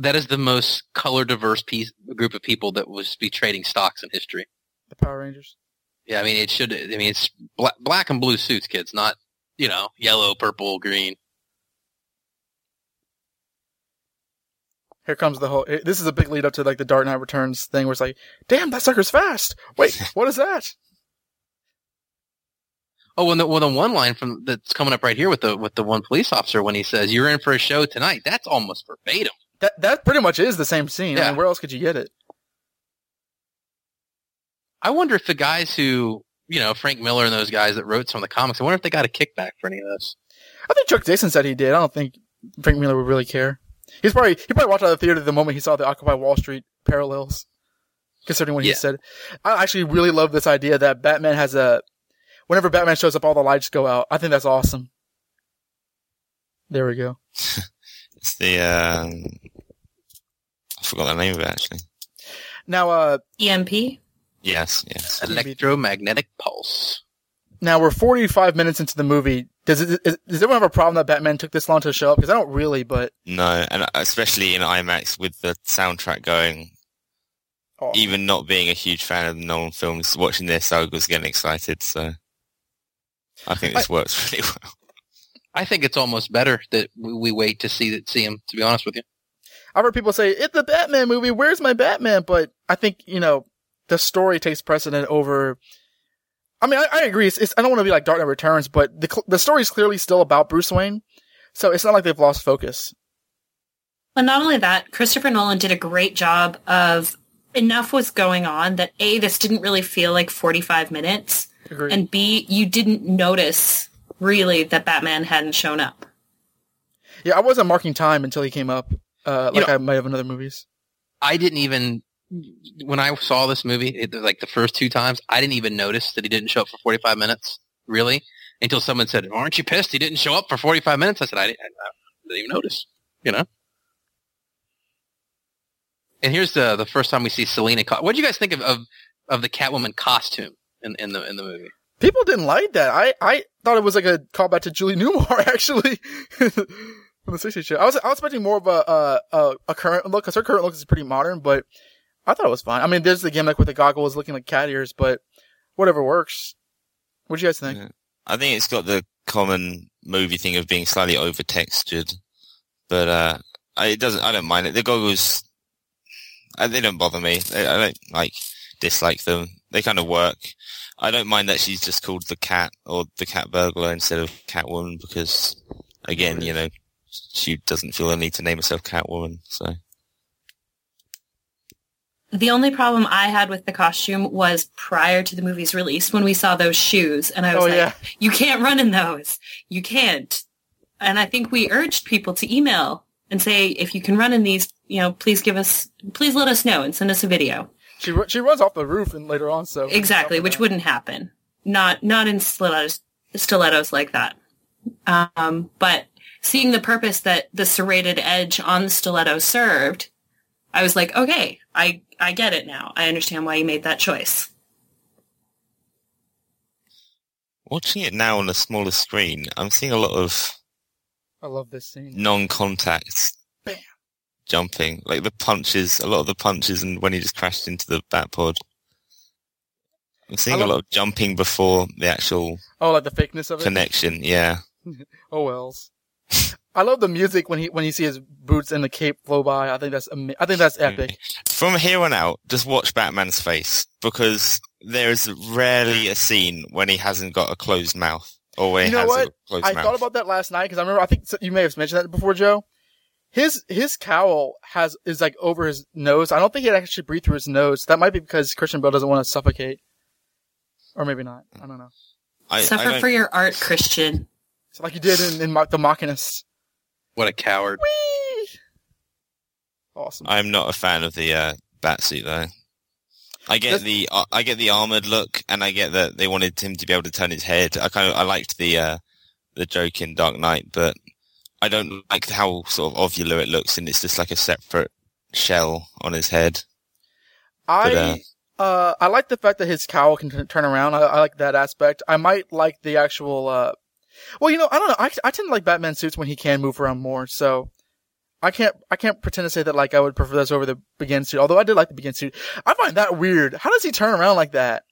That is the most color diverse piece group of people that was be trading stocks in history. The Power Rangers. Yeah, I mean it should. I mean it's black, black and blue suits, kids, not you know yellow, purple, green. Here comes the whole. Eh, this is a big lead up to like the Dark Knight Returns thing, where it's like, "Damn, that sucker's fast." Wait, <laughs> what is that? Oh, well, the, well, the one line from that's coming up right here with the with the one police officer when he says, "You're in for a show tonight." That's almost verbatim. That that pretty much is the same scene. I mean, where else could you get it? I wonder if the guys who, you know, Frank Miller and those guys that wrote some of the comics, I wonder if they got a kickback for any of this. I think Chuck Dixon said he did. I don't think Frank Miller would really care. He's probably he probably walked out of the theater the moment he saw the Occupy Wall Street parallels. Considering what Yeah. he said, I actually really love this idea that Batman has a. Whenever Batman shows up, all the lights go out. I think that's awesome. There we go. <laughs> It's the um, I forgot the name of it actually. Now, uh, EMP. Yes, yes. Electromagnetic pulse. now we're 45 minutes into the movie. Does it, is, does everyone have a problem that Batman took this long to show up? Because I don't really, but No, and especially in IMAX with the soundtrack going. oh, Even not being a huge fan of the Nolan films, watching this, I was getting excited. So I think this works <laughs> really well. I think it's almost better that we, we wait to see that see him. To be honest with you, I've heard people say it's the Batman movie. Where's my Batman? But I think you know the story takes precedent over. I mean, I, I agree. It's, it's, I don't want to be like Dark Knight Returns, but the cl- the story is clearly still about Bruce Wayne, so it's not like they've lost focus. But not only that, Christopher Nolan did a great job of enough was going on that A, this didn't really feel like 45 minutes, Agreed. and B, you didn't notice really that Batman hadn't shown up. yeah, I wasn't marking time until he came up, uh, You like know- I might have in other movies. I didn't even when I saw this movie, it, like the first two times, I didn't even notice that he didn't show up for 45 minutes. Really, until someone said, "Aren't you pissed he didn't show up for 45 minutes?" I said, "I didn't, I didn't even notice." You know. And here's the the first time we see Selina. What do you guys think of, of of the Catwoman costume in in the in the movie? People didn't like that. I, I thought it was like a callback to Julie Newmar, <laughs> actually, from the 60s show. I was, I was expecting more of a, a, a, current look, because her current look is pretty modern, but I thought it was fine. I mean, there's the gimmick with the goggles looking like cat ears, but whatever works. What do you guys think? Yeah. I think it's got the common movie thing of being slightly over textured, but uh, I, it doesn't. I don't mind it. The goggles, uh, they don't bother me. I, I don't like dislike them. They kind of work. I don't mind that she's just called the cat or the cat burglar instead of Catwoman because, again, you know, she doesn't feel the need to name herself Catwoman. So The only problem I had with the costume was prior to the movie's release when we saw those shoes, and I was Oh, like, yeah. "You can't run in those. You can't." And I think we urged people to email and say, "If you can run in these, you know, please give us, please let us know and send us a video." She, ru- she runs off the roof and later on, so. Exactly, which wouldn't happen. Not not in stilettos, stilettos like that. Um, but seeing the purpose that the serrated edge on the stiletto served, I was like, okay, I I get it now. I understand why you made that choice. watching it now on a smaller screen, I'm seeing a lot of I love this scene. non-contact Bam. Jumping, like the punches, a lot of the punches, and when he just crashed into the bat pod. I'm seeing I a love- lot of jumping before the actual Oh, like the fakeness of it? connection. Yeah, <laughs> Oh, wells. I love the music when he, when you see his boots and the cape flow by. I think that's, ama- I think that's epic. from here on out, just watch Batman's face because there is rarely a scene when he hasn't got a closed mouth or when You he know what? I mouth. thought about that last night because I remember. I think you may have mentioned that before, Joe. His his cowl has is like over his nose. I don't think he would actually breathe through his nose. That might be because Christian Bale doesn't want to suffocate, or maybe not. I don't know. I, I Suffer don't- for your art, Christian. So like you did in, in the Machinist. What a coward! Whee! Awesome. I'm not a fan of the uh, bat suit though. I get That's- the uh, I get the armored look, and I get that they wanted him to be able to turn his head. I kind of I liked the uh, the joke in Dark Knight, but I don't like how sort of ovular it looks, and it's just like a separate shell on his head. I But, uh, uh, I like the fact that his cowl can t- turn around. I, I like that aspect. I might like the actual. Uh, well, you know, I don't know. I, I tend to like Batman suits when he can move around more. So I can't I can't pretend to say that like I would prefer this over the begin suit. Although I did like the begin suit. I find that weird. How does he turn around like that?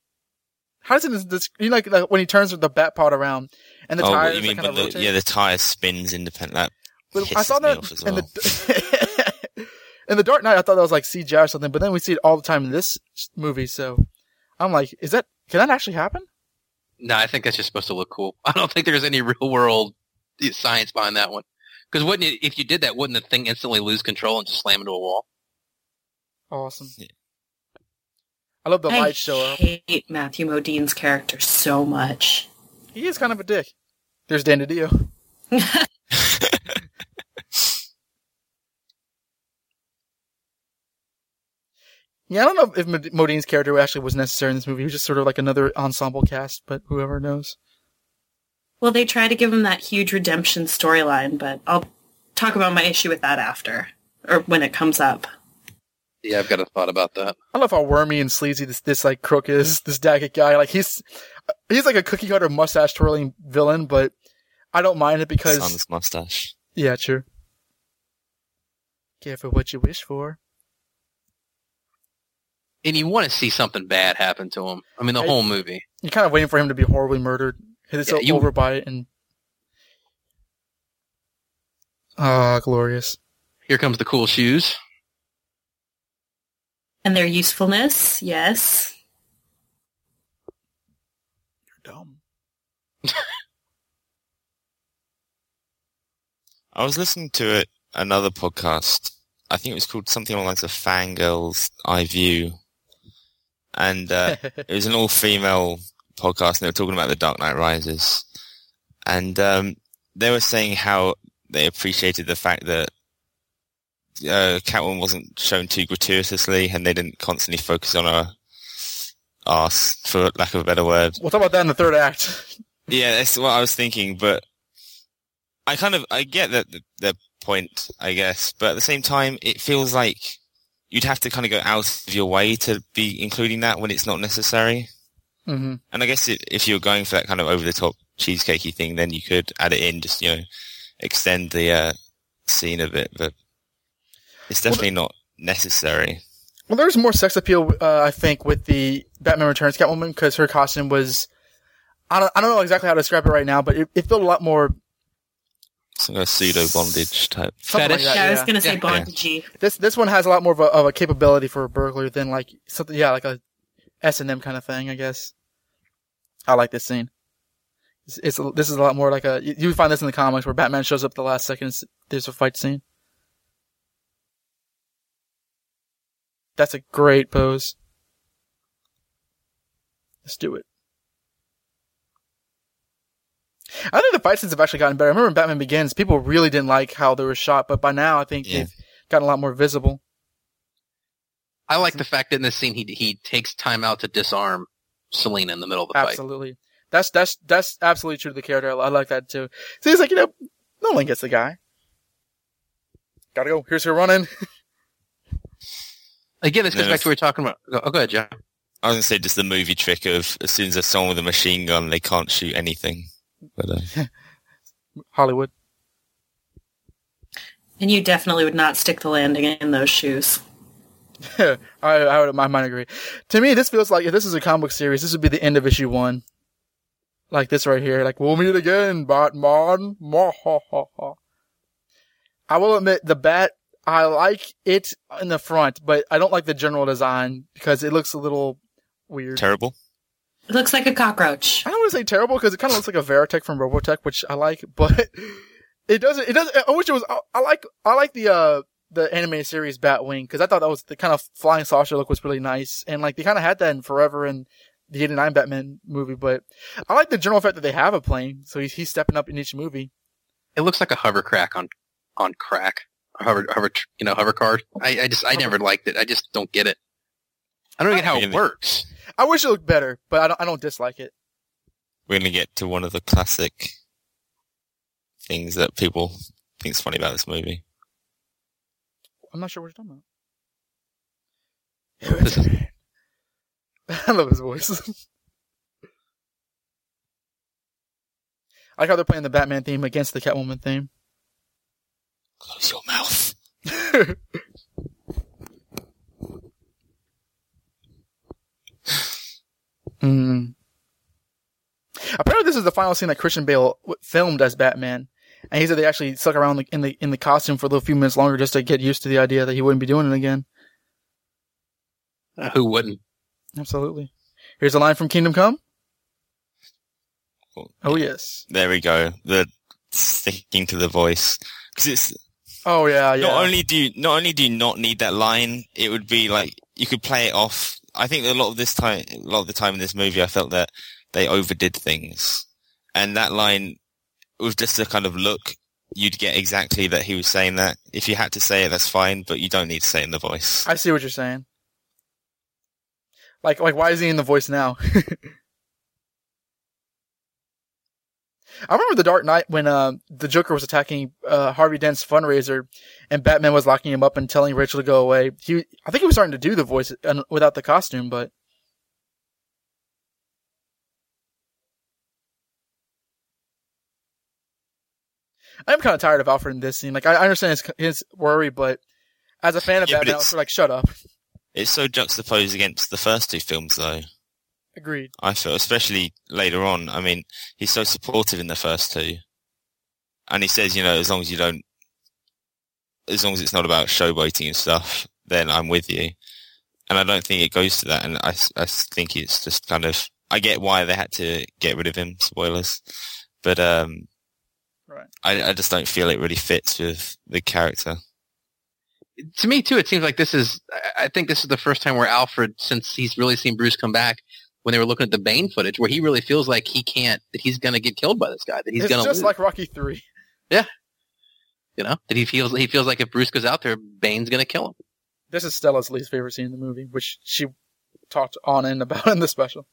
How does it? This, you know, like, like when he turns the bat pod around and the oh, tires you mean kind of but the, rotate. yeah, the tire spins independent. That But I saw that in well. the <laughs> in the Dark Knight. I thought that was like CGI or something, but then we see it all the time in this movie. So I'm like, is that can that actually happen? No, I think that's just supposed to look cool. <laughs> I don't think there's any real world science behind that one. Because wouldn't it, if you did that, wouldn't the thing instantly lose control and just slam into a wall? Awesome. Yeah. I love the I lights show up. hate Matthew Modine's character so much. He is kind of a dick. There's Dan DiDio. <laughs> Yeah, I don't know if Modine's character actually was necessary in this movie. He was just sort of like another ensemble cast, but whoever knows. Well, they try to give him that huge redemption storyline, but I'll talk about my issue with that after, or when it comes up. Yeah, I've got a thought about that. I don't love how wormy and sleazy this this like crook is. This Daggett guy, like he's he's like a cookie cutter mustache twirling villain, but I don't mind it because son's mustache. yeah, true. Careful what you wish for. And you want to see something bad happen to him. I mean, the I- whole movie. You're kind of waiting for him to be horribly murdered. He's so Yeah, you- over by it and ah, glorious. Here comes the cool shoes. And their usefulness, yes. You're dumb. <laughs> I was listening to it another podcast. I think it was called something along the lines of Fangirls Eye View, and uh, <laughs> it was an all-female podcast, and they were talking about the Dark Knight Rises, and um, they were saying how they appreciated the fact that uh, Catwoman wasn't shown too gratuitously, and they didn't constantly focus on her ass, for lack of a better word. we'll talk about that in the third act. Yeah, that's what I was thinking, but I kind of I get that the, the point, I guess, but at the same time, it feels like you'd have to kind of go out of your way to be including that when it's not necessary. hmm And I guess it, if you're going for that kind of over the top cheesecakey thing, then you could add it in, just you know, extend the uh, scene a bit, but it's definitely not necessary. Well, there's more sex appeal, uh, I think, with the Batman Returns Catwoman because her costume was. I don't, I don't know exactly how to describe it right now, but it, it felt a lot more. Some kind of pseudo bondage type. something like that, Yeah, I was going to say Yeah. bondagey. This this one has a lot more of a, of a capability for a burglar than like something, yeah, like a S and M kind of thing, I guess. I like this scene. It's, it's this is a lot more like a you, you would find this in the comics where Batman shows up at the last second. There's a fight scene. That's a great pose. Let's do it. I think the fight scenes have actually gotten better. I remember in Batman Begins, people really didn't like how they were shot, but by now I think Yeah. they've gotten a lot more visible. I like the fact that in this scene he he takes time out to disarm Selina in the middle of the fight. Absolutely. That's that's that's absolutely true to the character. I, I like that too. So he's like, you know, no one gets the guy. Gotta go. Here's her running. <laughs> Again, this goes No, back to what we were talking about. Oh, go ahead, John. I was gonna say just the movie trick of as soon as there's someone with a machine gun, they can't shoot anything. But uh, <laughs> Hollywood. And you definitely would not stick the landing in those shoes. <laughs> I I, would, I might agree. To me, this feels like if this is a comic book series, this would be the end of issue one. Like this right here. Like we'll meet again, Batman. Mwah, <laughs> ha, ha, ha. I will admit the bat. I like it in the front, but I don't like the general design because it looks a little weird. terrible. It looks like a cockroach. I don't want to say terrible because it kind of looks like a Veritech from Robotech, which I like, <laughs> but it doesn't. It doesn't. I wish it was. I, I like. I like the uh the anime series Batwing because I thought that was the kind of flying saucer look was really nice, and like they kind of had that in Forever and the '89 Batman movie. But I like the general fact that they have a plane, so he's he's stepping up in each movie. It looks like a hover crack on on crack. A hover hover you know hover card. I, I just I never liked it. I just don't get it. I don't get how it works. I wish it looked better, but I don't. I don't dislike it. We're gonna get to one of the classic things that people think is funny about this movie. I'm not sure what you're talking about. <laughs> <laughs> I love his voice. <laughs> I like how they're playing the Batman theme against the Catwoman theme. Close your mouth. <laughs> Mm. Apparently, this is the final scene that Christian Bale w- filmed as Batman, and he said they actually stuck around in the in the costume for a little few minutes longer just to get used to the idea that he wouldn't be doing it again. Uh, who wouldn't? Absolutely. Here's a line from Kingdom Come. Cool. Oh yes. There we go. The sticking to the voice. Because it's Oh yeah, yeah. not only do you not only do you not need that line, it would be like you could play it off. I think a lot of this time, a lot of the time in this movie, I felt that they overdid things, and that line was just a kind of look. You'd get exactly that he was saying that. If you had to say it, that's fine, but you don't need to say it in the voice. I see what you're saying. Like, like, why is he in the voice now? <laughs> I remember the Dark Knight when uh, the Joker was attacking uh, Harvey Dent's fundraiser, and Batman was locking him up and telling Rachel to go away. He, I think he was starting to do the voice without the costume, but I'm kind of tired of Alfred in this scene. Like, I, understand his his worry, but as a fan of Yeah, Batman, I was it's- sort of like, shut up. It's so juxtaposed against the first two films, though. Agreed. I feel, especially later on. I mean, he's so supportive in the first two, and he says, you know, as long as you don't, as long as it's not about showboating and stuff, then I'm with you. And I don't think it goes to that. And I, I think it's just kind of, I get why they had to get rid of him. Spoilers, but um, Right. I, I just don't feel it really fits with the character. to me too, it seems like this is. I- I think this is the first time where Alfred, since he's really seen Bruce come back, when they were looking at the Bane footage, where he really feels like he can't, that he's going to get killed by this guy, that he's it's going to just lose. like Rocky Three. Yeah, you know, that he feels he feels like if Bruce goes out there, Bane's going to kill him. This is Stella's least favorite scene in the movie, which she talked on and about <laughs> in the special.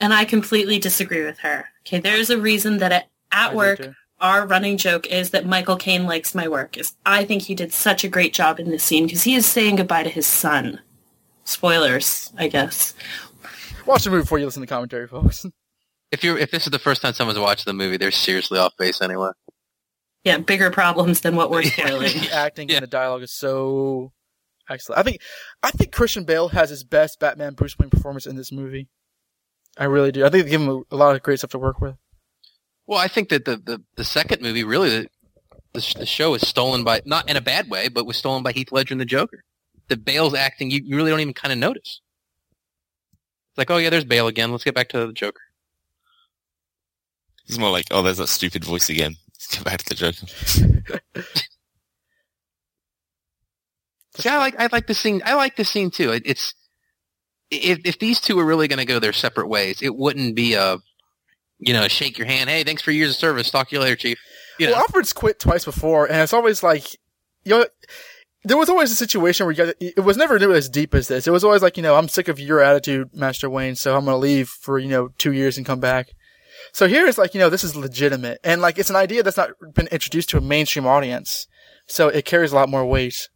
And I completely disagree with her. Okay, there's a reason that at, I at work, our running joke is that Michael Caine likes my work. Is I think he did such a great job in this scene because he is saying goodbye to his son. Spoilers, I guess. Watch the movie before you listen to commentary, folks. <laughs> If you're if this is the first time someone's watched the movie, they're seriously off base anyway. Yeah, bigger problems than what we're <laughs> Yeah. spoiling. the acting Yeah. and the dialogue is so excellent. I think I think Christian Bale has his best Batman Bruce Wayne performance in this movie. I really do. I think they give him a, a lot of great stuff to work with. Well, I think that the the, the second movie really the, the the show is stolen by not in a bad way, but was stolen by Heath Ledger and the Joker. The Bale's acting, you, you really don't even kind of notice. It's like, oh yeah, there's Bale again. Let's get back to the Joker. It's more like, oh, there's that stupid voice again. Let's go back to the Joker. See, I like I like the scene. I like the scene too. It, it's if if these two were really going to go their separate ways, it wouldn't be a you know shake your hand. Hey, thanks for years of service. Talk to you later, chief. You know, Well, Alfred's quit twice before, and it's always like, you know, there was always a situation where you got, it was never nearly as deep as this. It was always like, you know, I'm sick of your attitude, Master Wayne, so I'm going to leave for, you know, two years and come back. So here it's like, you know, this is legitimate. And like, it's an idea that's not been introduced to a mainstream audience. So it carries a lot more weight.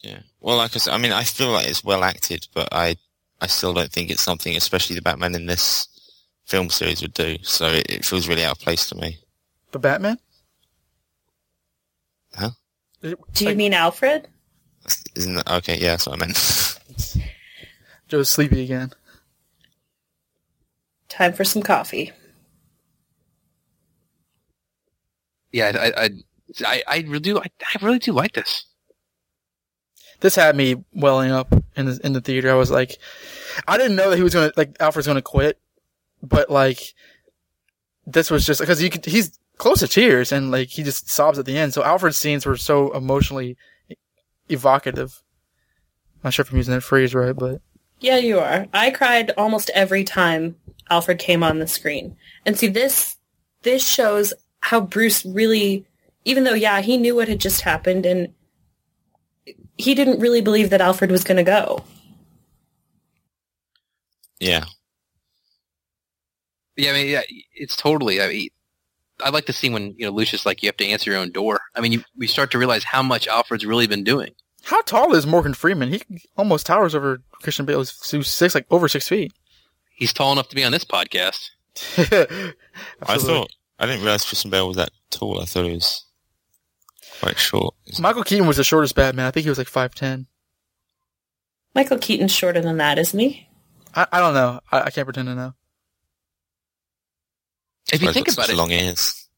Yeah. Well, like I said, I mean, I feel like it's well acted, but I, I still don't think it's something, especially the Batman in this film series would do. So it, it feels really out of place to me. The Batman? Huh? It- Do you like, mean Alfred? Isn't that okay? Yeah, that's what I meant. <laughs> Joe's sleepy again. Time for some coffee. yeah, I I, I I really do. I, I really do like this. This had me welling up in the in the theater. I was like, I didn't know that he was gonna like Alfred's gonna quit, but like, this was just because he could, he's close to tears and like he just sobs at the end. So Alfred's scenes were so emotionally evocative. I'm not sure if I'm using that phrase right, but Yeah, you are. I cried almost every time Alfred came on the screen. And see this this shows how Bruce really even though yeah, he knew what had just happened and he didn't really believe that Alfred was going to go. yeah. Yeah, I mean, yeah, it's totally. I mean, I like the scene when you know Lucius like you have to answer your own door. I mean, you, we start to realize how much Alfred's really been doing. How tall is Morgan Freeman? He almost towers over Christian Bale. He's six, like over six feet. He's tall enough to be on this podcast. <laughs> I thought I didn't realize Christian Bale was that tall. I thought he was quite short. Michael Keaton was the shortest Batman. I think he was like five ten. Michael Keaton's shorter than that, isn't he? I, I don't know. I, I can't pretend to know. If you think about it, long ears.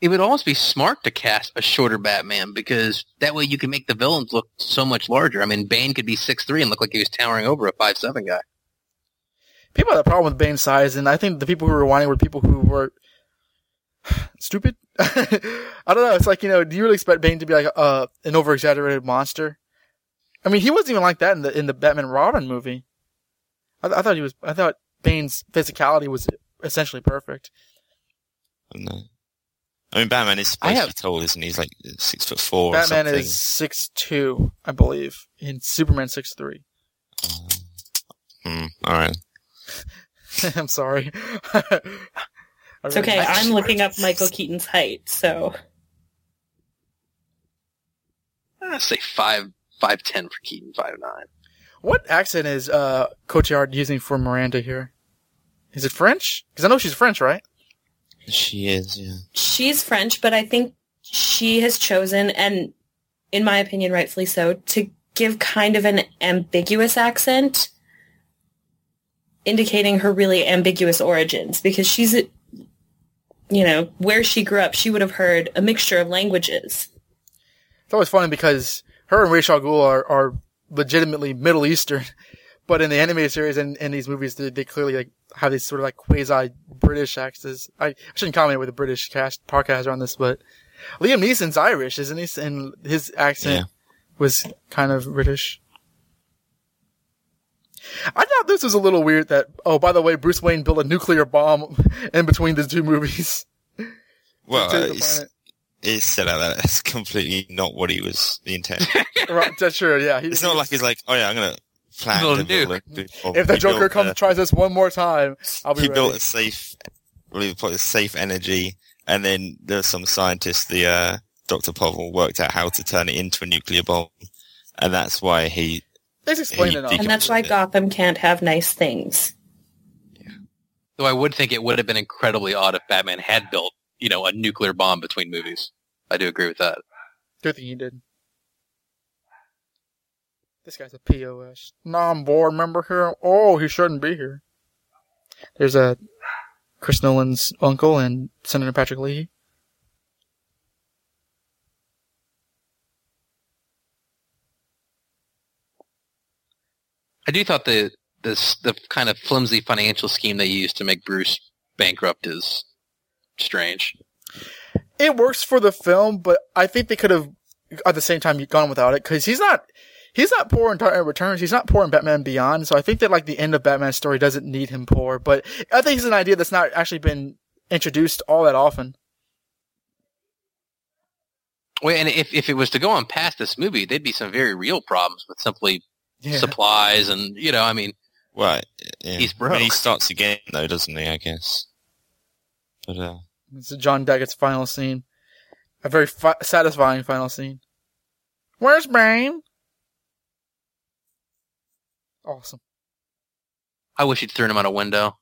it would almost be smart to cast a shorter Batman because that way you can make the villains look so much larger. I mean, Bane could be six three and look like he was towering over a five seven guy. People had a problem with Bane's size, and I think the people who were whining were people who were <sighs> stupid. <laughs> I don't know. It's like you know, do you really expect Bane to be like uh, an over exaggerated monster? I mean, he wasn't even like that in the in the Batman Robin movie. I, I thought he was. I thought Bane's physicality was essentially perfect. I don't. I mean, Batman is I supposed have- to be tall, isn't he? He's like six foot four. or Batman something. is six two, I believe, and Superman six three. Hmm, all right. <laughs> I'm sorry. <laughs> It's okay. I'm looking up Michael Keaton's height, so I'd say five five ten for Keaton, five nine. What accent is uh, Cotillard using for Miranda here? Is it French? Because I know she's French, right? She is. Yeah. she's French, but I think she has chosen, and in my opinion, rightfully so, to give kind of an ambiguous accent, indicating her really ambiguous origins, because she's, a- you know, where she grew up, she would have heard a mixture of languages. It's always funny because her and Ra's al are, are legitimately Middle Eastern, but in the animated series and in these movies, they, they clearly like have these sort of like quasi British accents. I, I shouldn't comment with a British cast podcast on this, but Liam Neeson's Irish, isn't he? And his accent Yeah. was kind of British. I thought this was a little weird that, oh, by the way, Bruce Wayne built a nuclear bomb in between the two movies. <laughs> Well, <laughs> it's, it's said out there. That's completely not what he was the intent. <laughs> right, that's true, yeah. He- it's not like he's like, oh yeah, I'm Build to a build nuke. a if the Joker comes a- tries this one more time, I'll be he ready. built a safe, well, he put a safe energy, and then there's some scientists, the uh, Dr. Pavel, worked out how to turn it into a nuclear bomb, and that's why he. Let's explain he it all. And that's why Gotham can't have nice things. Though I would think it would have been incredibly odd if Batman had built, you know, a nuclear bomb between movies. I do agree with that. Good thing he did. This guy's a POS. Non-board member here. Oh, he shouldn't be here. There's a Chris Nolan's uncle and Senator Patrick Leahy. I do thought the this the kind of flimsy financial scheme they used to make Bruce bankrupt is strange. It works for the film, but I think they could have at the same time gone without it because he's not he's not poor in Dark Knight Returns. He's not poor in Batman Beyond. So I think that like the end of Batman's story doesn't need him poor. But I think it's an idea that's not actually been introduced all that often. Well, and if if it was to go on past this movie, there'd be some very real problems with simply Yeah. supplies and you know, I mean, Well, yeah. He's I mean, he starts again, though, doesn't he? I guess. But uh, It's John Daggett's final scene. A very fi- satisfying final scene. Where's Bane? Awesome. I wish he'd thrown him out a window.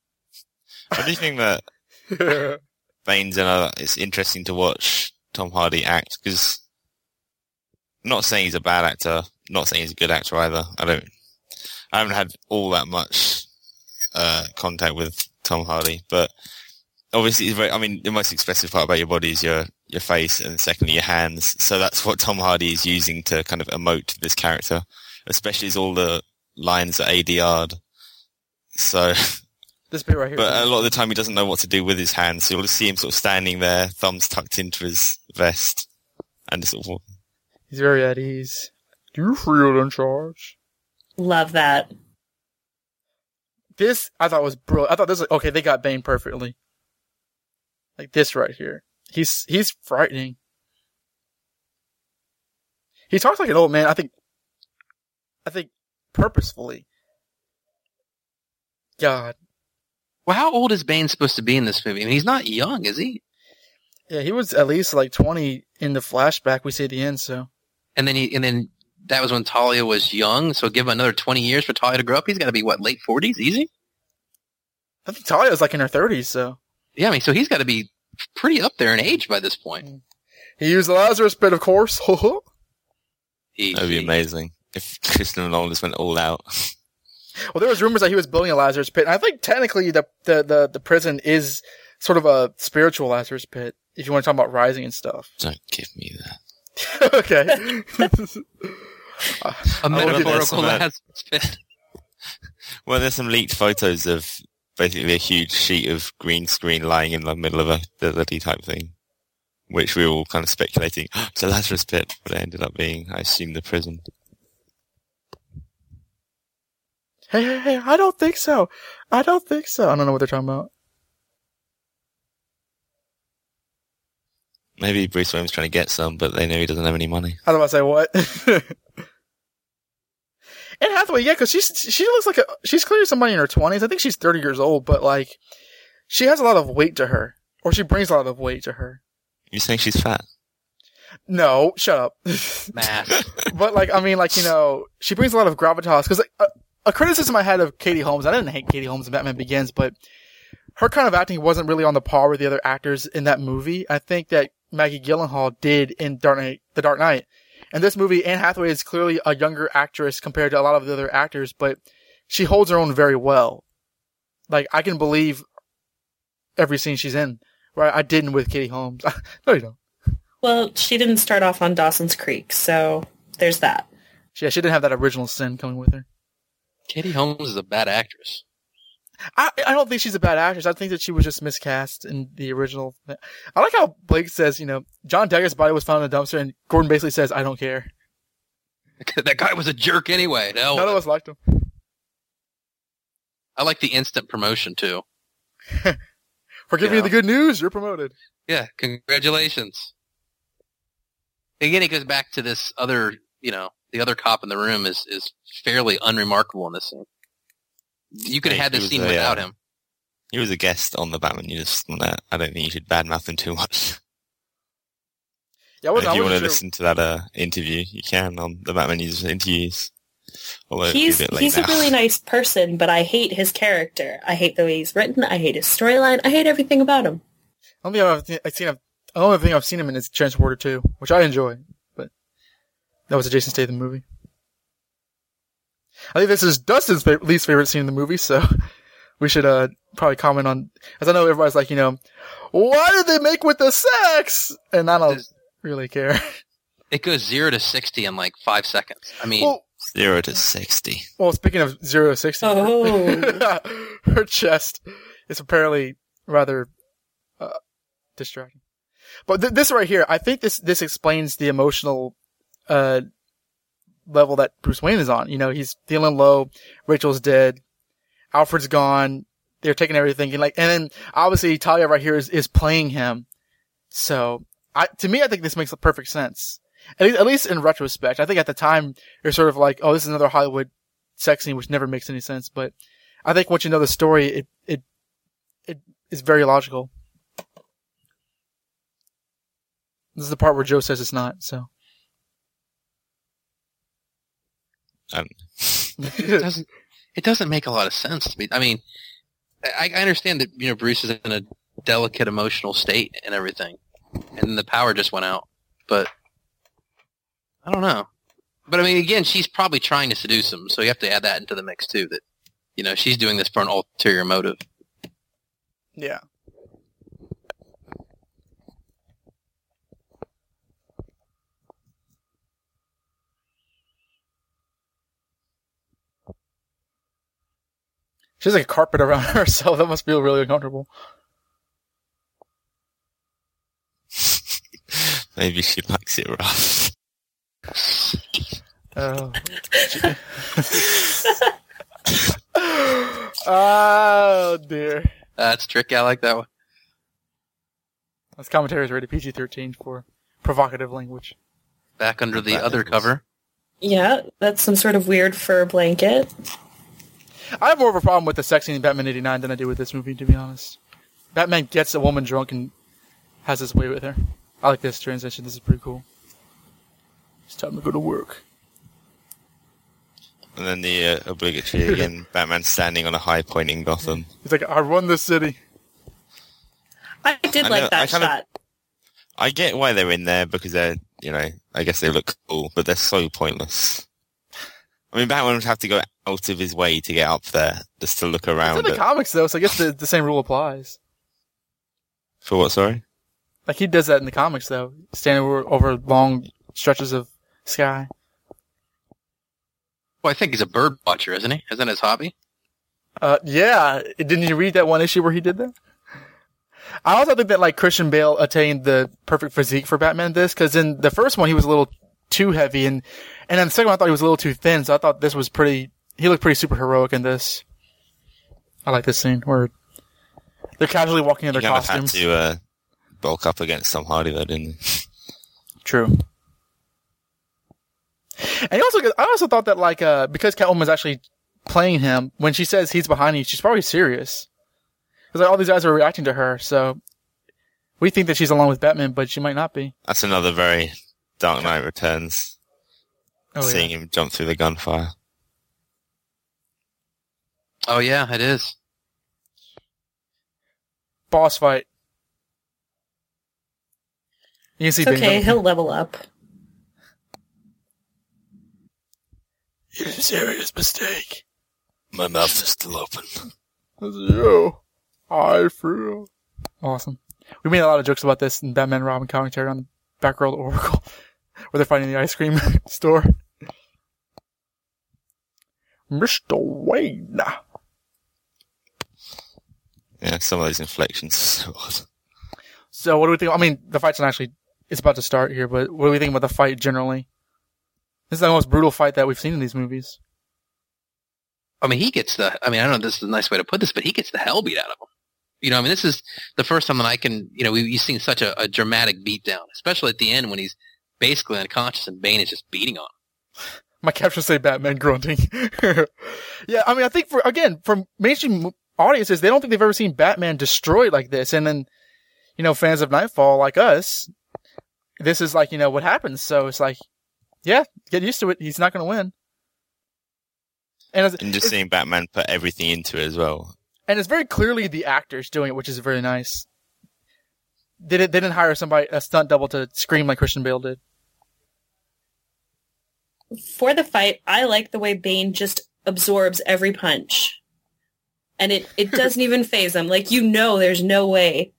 I do think that <laughs> Bane's another. It's interesting to watch Tom Hardy act because not saying he's a bad actor, not saying he's a good actor either. I don't. I haven't had all that much uh, contact with Tom Hardy, but obviously, he's very, I mean, the most expressive part about your body is your your face, and secondly, your hands. So that's what Tom Hardy is using to kind of emote this character, especially as all the lines are ADR'd. So. <laughs> this bit right here. But a lot of the time he doesn't know what to do with his hands, so you'll just see him sort of standing there, thumbs tucked into his vest, and just sort of walking. He's very at ease. Do you feel in charge? Love that. This I thought was brilliant. I thought this was okay. They got Bane perfectly. Like this right here. He's he's frightening. He talks like an old man. I think. I think purposefully. God, Well, how old is Bane supposed to be in this movie? I mean, he's not young, is he? Yeah, he was at least like 20 in the flashback we see at the end, so. And then he, and then that was when Talia was young. So give him another 20 years for Talia to grow up. He's got to be what, late 40s? Easy? I think Talia's like in her 30s, so. Yeah, I mean, so he's got to be pretty up there in age by this point. Mm. He used the Lazarus pit, of course. <laughs> He, That would be amazing if Christopher Nolan just went all out. <laughs> Well, there was rumors that he was building a Lazarus pit. And I think technically the, the, the, the prison is sort of a spiritual Lazarus pit, if you want to talk about rising and stuff. Don't give me that. <laughs> okay. <laughs> a metaphorical Lazarus pit. Well, there's some leaked photos of basically a huge sheet of green screen lying in the middle of a deserty type thing, which we were all kind of speculating, "Oh, <gasps> it's a Lazarus pit, but it ended up being, I assume, the prison. Hey, hey, hey, I don't think so. I don't think so. I don't know what they're talking about. Maybe Bruce Wayne's trying to get some, but they know he doesn't have any money. I was about to say what? <laughs> Anne Hathaway, yeah, because she's she looks like a she's clearly somebody in her twenties. I think she's thirty years old, but like she has a lot of weight to her, or she brings a lot of weight to her. You saying she's fat? No, shut up. <laughs> Mass. but like, I mean, like you know, she brings a lot of gravitas. Because like, a, a criticism I had of Katie Holmes, I didn't hate Katie Holmes in Batman Begins, but her kind of acting wasn't really on the par with the other actors in that movie. I think that Maggie Gyllenhaal did in Dark Knight, The Dark Knight. In this movie, Anne Hathaway is clearly a younger actress compared to a lot of the other actors, but she holds her own very well. Like, I can believe every scene she's in, Right? I didn't with Katie Holmes. <laughs> no, you don't. Well, she didn't start off on Dawson's Creek, so there's that. Yeah, she didn't have that original sin coming with her. Katie Holmes is a bad actress. I, I don't think she's a bad actress. I think that she was just miscast in the original. I like how Blake says, you know, John Daggett's body was found in a dumpster, and Gordon basically says, "I don't care." <laughs> that guy was a jerk anyway. No, None of us liked him. I like the instant promotion too. <laughs> For giving you the good news, you're promoted. Yeah, congratulations. Again, it goes back to this other, you know, the other cop in the room is is fairly unremarkable in this scene. You could have Hey, had this scene a, without uh, him. He was a guest on the Batman News. I don't think you should badmouth him too much. Yeah, I wasn't, if I you want to sure. listen to that uh, interview, you can on the Batman News interviews. Although He's it's a bit late he's a really <laughs> nice person, but I hate his character. I hate the way he's written. I hate his storyline. I hate everything about him. I don't think I've, I've seen. The only thing I've seen him in is Transporter 2, which I enjoy, but that was a Jason Statham movie. I think this is Dustin's fa- least favorite scene in the movie, so <laughs> we should uh probably comment on. As I know everybody's like, you know, why did they make with the sex? And I don't really care. <laughs> It goes zero to sixty in like five seconds. I mean, well, Zero to sixty. well, speaking of zero to sixty, Oh. <laughs> her chest is apparently rather uh, distracting. But th- this right here, I think this this explains the emotional uh, level that Bruce Wayne is on. You know, he's feeling low. Rachel's dead. Alfred's gone. They're taking everything, and like, and then obviously Talia right here is is playing him. So, I to me, I think this makes perfect sense. At least, at least in retrospect, I think at the time you're sort of like, oh, this is another Hollywood sex scene, which never makes any sense. But I think once you know the story, it it it is very logical. This is the part where Joe says it's not. So <laughs> It doesn't it doesn't make a lot of sense to me. I mean, I, I understand that you know Bruce is in a delicate emotional state and everything, and the power just went out. But I don't know. But I mean, again, she's probably trying to seduce him, so you have to add that into the mix too. That you know she's doing this for an ulterior motive. yeah, she has like a carpet around <laughs> her, so that must feel really uncomfortable. maybe she likes it rough. Oh. <laughs> oh dear. That's tricky. I like that one. This commentary is rated PG-13 for provocative language. Back under the That other is- cover. Yeah, that's some sort of weird fur blanket. I have more of a problem with the sex scene in Batman '89 than I do with this movie, to be honest. Batman gets a woman drunk and has his way with her. I like this transition. This is pretty cool. It's time to go to work. And then the uh, obligatory again, <laughs> Batman standing on a high point in Gotham. He's like, I run this city. I did I like know- that I kind of- shot. I get why they're in there because they're, you know, I guess they look cool, but they're so pointless. I mean, Batman would have to go out of his way to get up there just to look It's around. in the It. comics though, so I guess the, the same rule applies. For what? Sorry. Like he does that in the comics though, standing over, over long stretches of sky. Well, I think he's a bird watcher, isn't he? Isn't that his hobby? Uh, yeah. Didn't you read that one issue where he did that? I also think that like Christian Bale attained the perfect physique for Batman this, cause in the first one he was a little too heavy and, and then the second one I thought he was a little too thin, so I thought this was pretty, he looked pretty super heroic in this. I like this scene where they're casually walking in He their kind of had costumes. to uh, bulk up against Tom Hardy though, didn't he? <laughs> True. And he also, I also thought that like, uh, because Catwoman's actually playing him, when she says he's behind you, she's probably serious. Cause like all these guys are reacting to her, so we think that she's along with Batman, but she might not be. That's another very Dark Knight Returns. Oh seeing yeah. him jump through the gunfire. Oh yeah, it is. Boss fight. You can see It's okay. Bane- He'll level up. You made a serious mistake. My mouth is still open. This is you. I feel. Awesome. We made a lot of jokes about this in Batman and Robin commentary on Batgirl Oracle, where they're fighting the ice cream <laughs> store. Mr. Wayne. Yeah, some of those inflections. so what do we think? I mean, the fight's not actually, it's about to start here, but what do we think about the fight generally? This is the most brutal fight that we've seen in these movies. I mean, he gets the. I mean, I don't know if this is a nice way to put this, but he gets the hell beat out of him. You know, I mean, this is the first time that I can. You know, we, we've seen such a, a dramatic beatdown, especially at the end when he's basically unconscious and Bane is just beating on him. <laughs> My captions say Batman grunting. <laughs> yeah, I mean, I think for, again, from mainstream audiences, they don't think they've ever seen Batman destroyed like this. And then, you know, fans of Knightfall like us, this is like, you know, what happens. So it's like, yeah, get used to it. He's not going to win. And it's, And just seeing Batman put everything into it as well. and it's very clearly the actors doing it, which is very nice. They didn't, they didn't hire somebody, a stunt double to scream like Christian Bale did. For the fight, I like the way Bane just absorbs every punch. And it, it <laughs> doesn't even phase him. Like, you know there's no way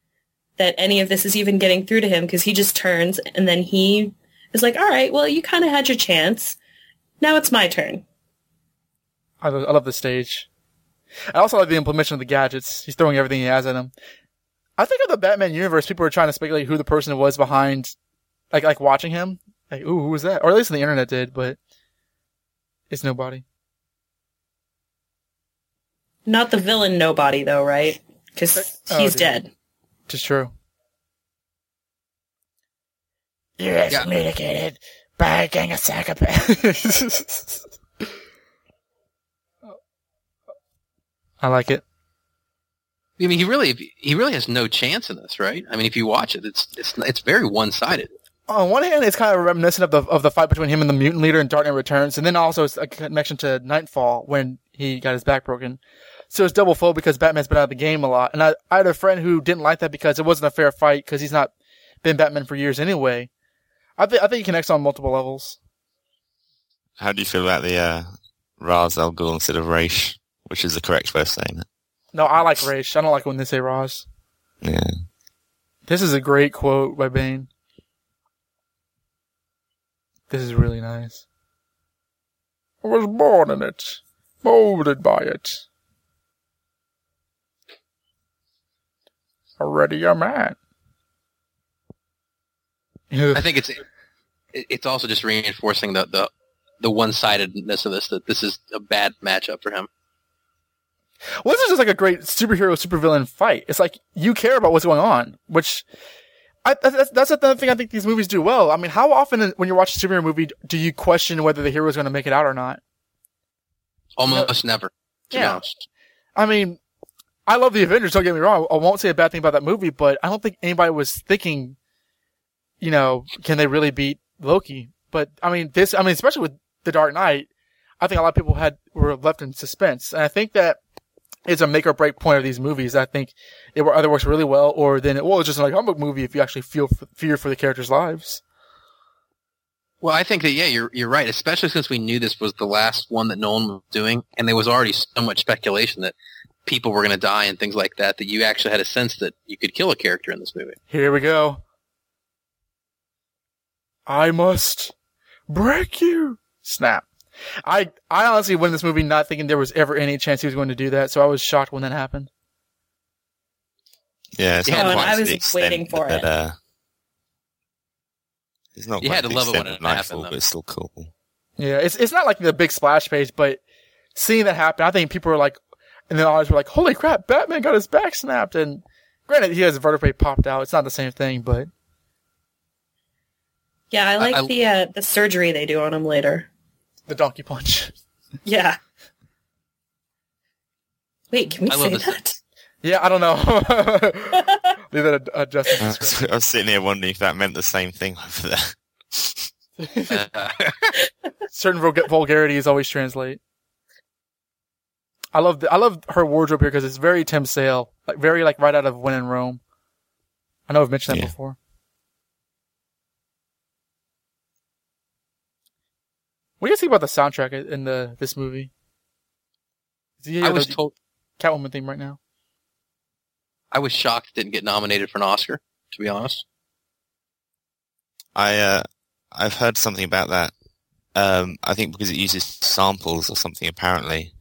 that any of this is even getting through to him because he just turns and then he is like, all right, well, you kind of had your chance. Now it's my turn. I love, I love the stage. I also like the implementation of the gadgets. He's throwing everything he has at him. I think of the Batman universe, people were trying to speculate who the person was behind, like like watching him. Like, ooh, who was that? Or at least the internet did, but it's nobody. Not the villain nobody, though, right? Because uh, Oh, he's dude. dead. It's true. You're Yeah. excommunicated by a gang of <laughs> psychopaths. I like it. I mean, he really he really has no chance in this, right? I mean, if you watch it, it's it's it's very one sided. on one hand, it's kind of reminiscent of the of the fight between him and the mutant leader in Dark Knight Returns, and then also it's a connection to Knightfall when he got his back broken. So it's double fold because Batman's been out of the game a lot, and I, I had a friend who didn't like that because it wasn't a fair fight because he's not been Batman for years anyway. I think I think he connects on multiple levels. How do you feel about the uh, Ra's al Ghul instead of Raish, which is the correct way of saying it? No, I like Raish. I don't like when they say Roz. Yeah. This is a great quote by Bane. This is really nice. I was born in it, molded by it. Already a man. <laughs> I think it's it's also just reinforcing the the the one sidedness of this that this is a bad matchup for him. Well, this is just like a great superhero supervillain fight. It's like you care about what's going on, which I, that's, that's another thing I think these movies do well. I mean, how often when you're watching a superhero movie do you question whether the hero is going to make it out or not? Almost never. To be Yeah. I mean, I love the Avengers. Don't get me wrong. I won't say a bad thing about that movie, but I don't think anybody was thinking, you know, can they really beat Loki? But I mean, this. I mean, especially with the Dark Knight, I think a lot of people had were left in suspense, and I think that is a make or break point of these movies. I think it either works really well, or then it, well, it's just like a comic movie if you actually feel fear for the characters' lives. Well, I think that yeah, you're you're right. Especially since we knew this was the last one that Nolan was doing, and there was already so much speculation that people were going to die and things like that. That you actually had a sense that you could kill a character in this movie. Here we go. I must break you. Snap. I I honestly went in this movie not thinking there was ever any chance he was going to do that, so I was shocked when that happened. Yeah, it's Yeah, not quite I was extent waiting for that, it. Uh, it's not You had to love it when of it happened, Knightfall, though. but it's still cool. Yeah, it's it's not like the big splash page, but seeing that happen, I think people were like, and then others were like, "Holy crap, Batman got his back snapped!" And granted, he has a vertebrae popped out. It's not the same thing, but Yeah, I like I- the uh, the surgery they do on him later. The donkey punch. <laughs> Yeah. Wait, can we I say this. that? Yeah, I don't know. <laughs> Leave that at uh, Justin's I discretion. was, sitting here wondering if that meant the same thing over there. Uh, <laughs> Certain vulg- vulgarities always translate. I love the, I love her wardrobe here because it's very Tim Sale, like very like right out of When in Rome. I know I've mentioned that Yeah. before. What do you think about the soundtrack in the this movie? Do you I was the told Catwoman theme right now. I was shocked it didn't get nominated for an Oscar. To be honest, I uh, I've heard something about that. Um, I think because it uses samples or something apparently,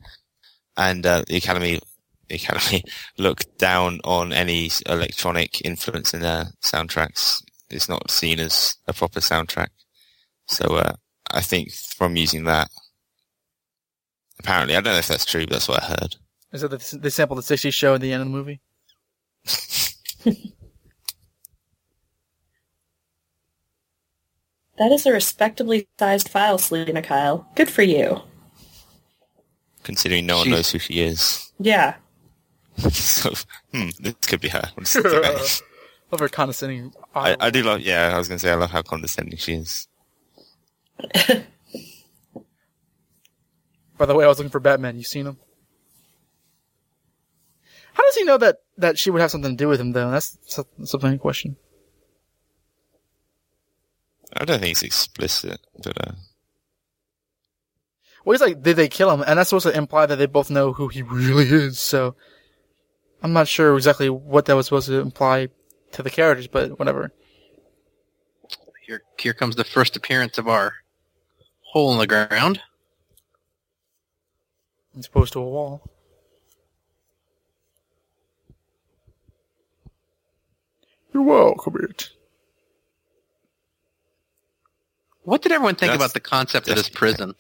and uh, the Academy the Academy <laughs> looked down on any electronic influence in their soundtracks. It's not seen as a proper soundtrack. So uh, I think from using that, apparently I don't know if that's true, but that's what I heard. Is that the, they sampled the '60s show at the end of the movie? <laughs> That is a respectably sized file, Selina Kyle. Good for you. Considering no one She's- knows who she is, Yeah. <laughs> so hmm, this could be her. What does it do? <laughs> Love her condescending. I, I do love. Yeah, I was going to say I love how condescending she is. By the way, I was looking for Batman. You seen him? How does he know that that she would have something to do with him, though? That's so- something in question. I don't think it's explicit, but uh, Well, he's like, did they kill him? And that's supposed to imply that they both know who he really is. So I'm not sure exactly what that was supposed to imply to the characters, but whatever. here here comes the first appearance of our hole in the ground. It's opposed to a wall. You're welcome, it. What did everyone think That's about the concept of this prison?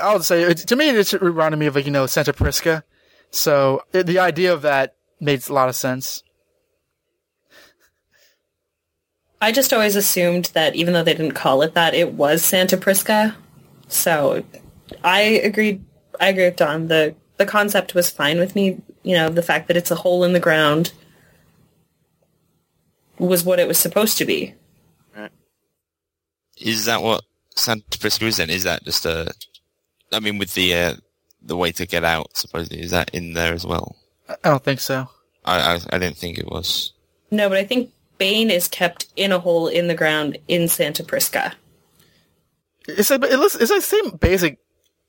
I would say to me, it reminded me of like you know Santa Prisca. So it, the idea of that makes a lot of sense. I just always assumed that even though they didn't call it that, it was Santa Prisca. So I agreed. I agree with Don. the The concept was fine with me. You know, the fact that it's a hole in the ground was what it was supposed to be. is that what Santa Prisca is? Then is that just a? I mean, with the uh, the way to get out, supposedly, is that in there as well? I I don't think so. I I, I didn't think it was. No, but I think Bane is kept in a hole in the ground in Santa Prisca. It's a, it looks, it's the same basic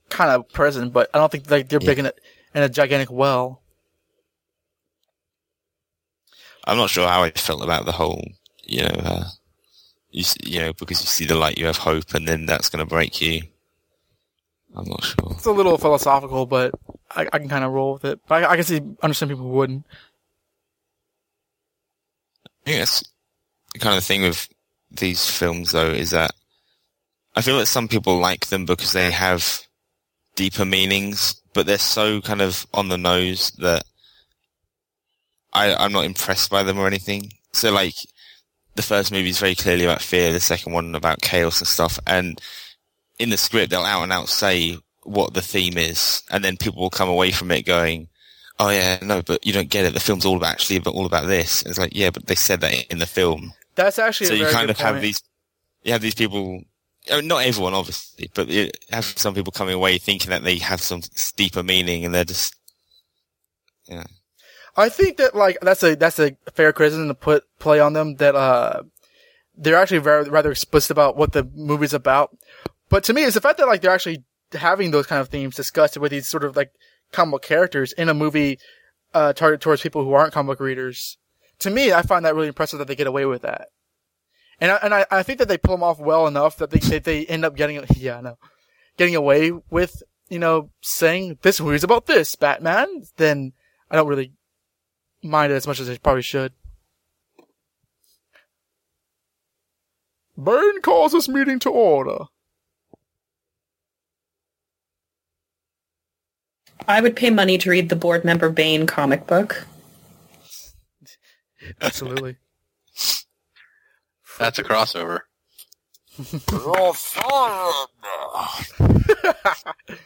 kind of prison, but I don't think like they're Yeah. big in it in a gigantic well. I'm not sure how I felt about the whole, you know, uh, you you know, because you see the light, you have hope, and then that's going to break you. I'm not sure. It's a little philosophical, but I, I can kind of roll with it. But I, I can see understand people who wouldn't. I think that's the kind of thing with these films, though, is that I feel that some people like them because they have deeper meanings, but they're so kind of on the nose that I, I'm not impressed by them or anything. So, like, the first movie is very clearly about fear, the second one about chaos and stuff, and in the script, they'll out and out say what the theme is, and then people will come away from it going, "Oh yeah, no, but you don't get it. The film's all about actually but all about this." It's like, yeah, but they said that in the film, That's actually so you kind of have these, you have these people. I mean, not everyone, obviously, but you have some people coming away thinking that they have some deeper meaning, and they're just, yeah. I think that like that's a that's a fair criticism to put play on them that uh they're actually very rather explicit about what the movie's about. But to me, it's the fact that like they're actually having those kind of themes discussed with these sort of like comic book characters in a movie uh targeted towards people who aren't comic book readers. To me, I find that really impressive that they get away with that. And I, and I, I think that they pull them off well enough that they they, they end up getting <laughs> yeah I know getting away with you know saying this movie's about this Batman. Then I don't really mind it as much as they probably should. Bane calls this meeting to order. I would pay money to read the board member Bane comic book. Absolutely. <laughs> That's a crossover. You're. <laughs>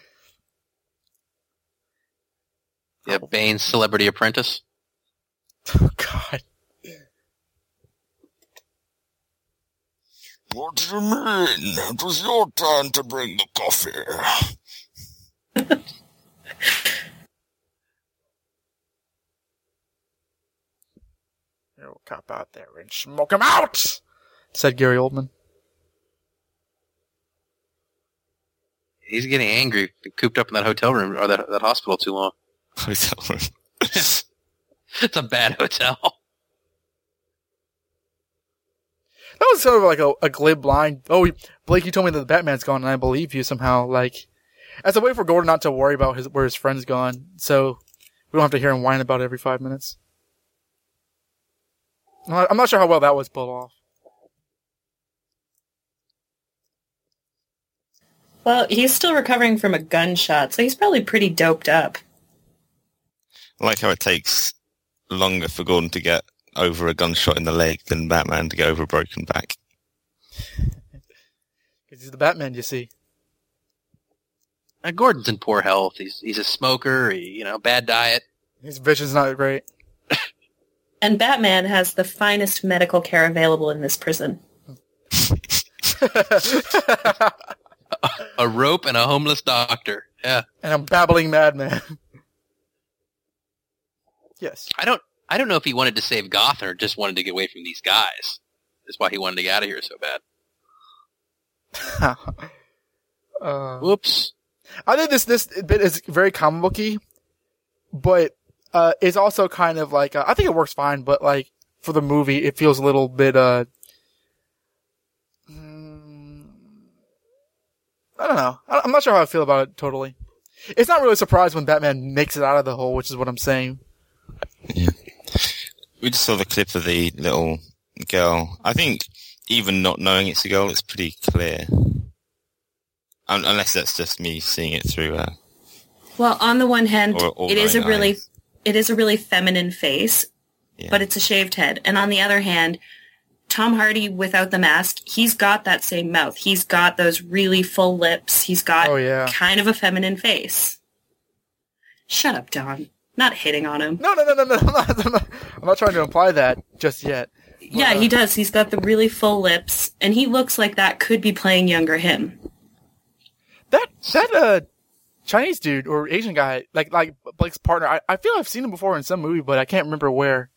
Yeah, Bane's Celebrity Apprentice. oh God. What do you mean? It was your turn to bring the coffee. <laughs> You cop out there and smoke him out, said Gary Oldman. He's getting angry, cooped up in that hotel room or that, that hospital too long. Hotel room. <laughs> It's a bad hotel. That was sort of like a, a glib line. Oh, he- Blake, you told me that the Batman's gone, and I believe you somehow. Like, as a way for Gordon not to worry about his where his friend's gone, so we don't have to hear him whine about it every five minutes. I'm not, sure how well that was pulled off. Well, he's still recovering from a gunshot, so he's probably pretty doped up. I like how it takes longer for Gordon to get over a gunshot in the leg than Batman to get over a broken back. Because he's the Batman, you see. Uh, Gordon's in poor health. He's he's a smoker. He, you know, bad diet. His vision's not great. <laughs> And Batman has the finest medical care available in this prison. <laughs> A rope and a homeless doctor. Yeah, and I'm babbling madman. yes. I don't I don't know if he wanted to save Gotham or just wanted to get away from these guys. That's why he wanted to get out of here so bad. <laughs> uh, Whoops. I think this this bit is very comic booky, but uh, it's also kind of like uh, I think it works fine, but like for the movie, it feels a little bit. Uh, mm, I don't know. I- I'm not sure how I feel about it totally. It's not really a surprise when Batman makes it out of the hole, which is what I'm saying. Yeah. We just saw the clip of the little girl. I think even not knowing it's a girl, it's pretty clear. Un- unless that's just me seeing it through uh, Well, on the one hand, or, or it is a nine really eyes. It is a really feminine face, Yeah. but it's a shaved head. And on the other hand, Tom Hardy without the mask, he's got that same mouth. He's got those really full lips. He's got Oh, yeah. kind of a feminine face. Shut up, Don. Not hitting on him. No, no, no, no, no. <laughs> I'm not, I'm not, I'm not trying to imply that just yet. Yeah, he does. He's got the really full lips, and he looks like that could be playing younger him. That that uh Chinese dude or Asian guy, like like Blake's partner, I, I feel I've seen him before in some movie, but I can't remember where.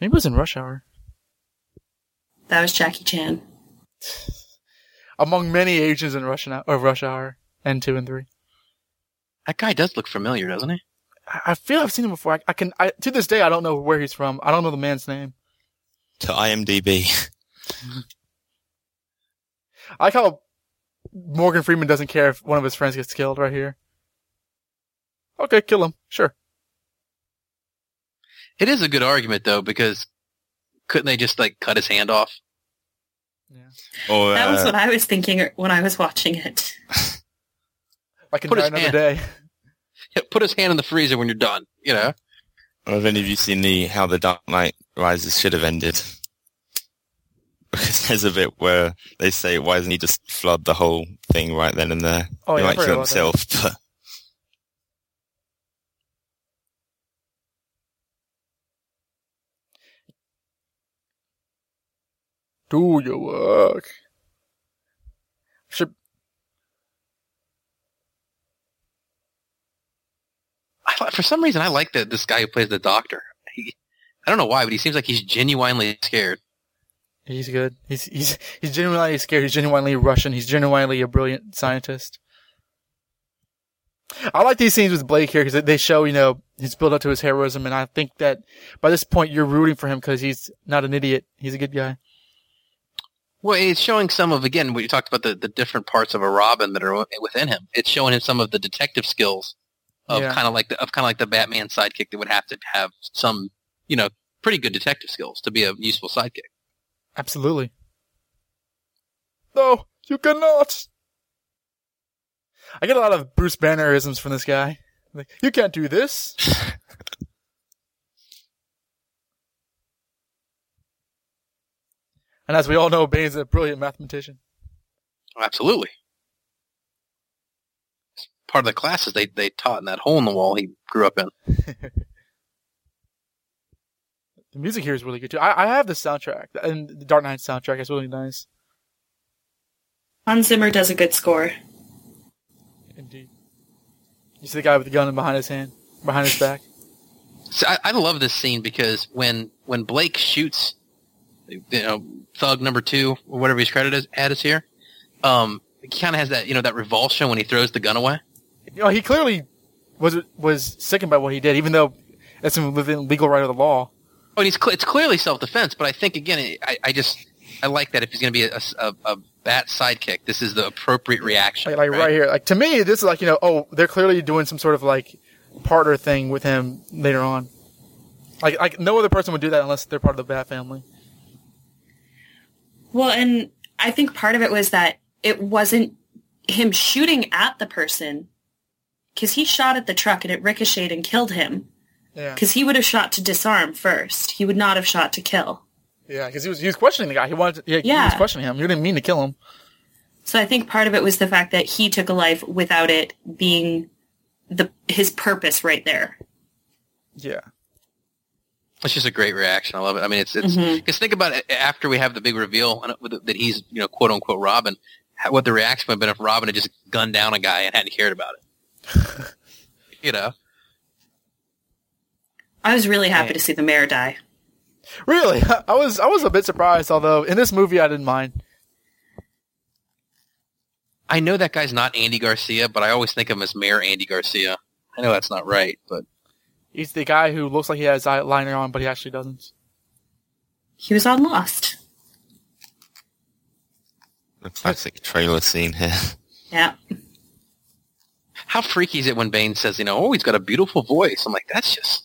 Maybe it was in Rush Hour. That was Jackie Chan. <sighs> Among many Asians in Rush Hour, or Rush Hour and two and three. That guy does look familiar, doesn't he? I, I feel I've seen him before. I, I can I, to this day I don't know where he's from. I don't know the man's name. to IMDb. <laughs> I like how Morgan Freeman doesn't care if one of his friends gets killed right here. Okay, kill him. Sure. It is a good argument though because couldn't they just like cut his hand off? or That was uh, what I was thinking when I was watching it. I can Put his another hand- day. <laughs> Yeah, Put his hand in the freezer when you're done. You know. or have any of you seen the how the Dark Knight Rises should have ended? Because <laughs> there's a bit where they say, "Why doesn't he just flood the whole thing right then and there?" Oh, he yeah, might kill that. himself, <laughs> but Do your work. Should I, for some reason, I like the, this guy who plays the doctor. He, I don't know why, but he seems like he's genuinely scared. He's good. He's he's he's genuinely scared. He's genuinely Russian. He's genuinely a brilliant scientist. I like these scenes with Blake here because they show, you know, his build up to his heroism, and I think that by this point you're rooting for him because he's not an idiot. He's a good guy. Well, it's showing some of again what you talked about the, the different parts of a Robin that are within him. It's showing him some of the detective skills of Yeah. kind of like the of kind of like the Batman sidekick that would have to have some you know pretty good detective skills to be a useful sidekick. Absolutely. No, you cannot. I get a lot of Bruce Bannerisms from this guy. Like, you can't do this. <laughs> and as we all know, Bane's a brilliant mathematician. Oh, absolutely. Part of the classes they they taught in that hole in the wall he grew up in. <laughs> The music here is really good too. I, I have the soundtrack, and the Dark Knight soundtrack is really nice. Hans Zimmer does a good score. Indeed. You see the guy with the gun behind his hand, behind his back. So I, I love this scene because when when Blake shoots, you know, Thug number two or whatever he's credited as, at is here, um, he kind of has that you know that revulsion when he throws the gun away. You know, he clearly was was sickened by what he did, even though that's within legal right of the law. Oh, and he's cl- it's clearly self defense, but I think again, I, I just I like that if he's going to be a, a, a bat sidekick, this is the appropriate reaction. Like, like right? here, like to me, this is like you know, oh, they're clearly doing some sort of like partner thing with him later on. Like, like no other person would do that unless they're part of the Bat family. Well, and I think part of it was that it wasn't him shooting at the person because he shot at the truck and it ricocheted and killed him Yeah, because he would have shot to disarm first. He would not have shot to kill. yeah, because he was he was questioning the guy. He wanted, to, yeah, he was questioning him. He didn't mean to kill him. So I think part of it was the fact that he took a life without it being the his purpose right there. Yeah, It's just a great reaction. I love it. I mean, it's it's mm-hmm. because think about it after we have the big reveal that he's you know quote unquote Robin. What the reaction would have been if Robin had just gunned down a guy and hadn't cared about it. <laughs> you know, I was really happy Yeah. to see the mayor die. really, <laughs> I was I was a bit surprised. Although in this movie, I didn't mind. I know that guy's not Andy Garcia, but I always think of him as Mayor Andy Garcia. I know that's not right, but He's the guy who looks like he has eyeliner on, but he actually doesn't. He was on Lost. the classic trailer scene here. <laughs> Yeah. how freaky is it when Bane says, you know, oh, he's got a beautiful voice? I'm like, that's just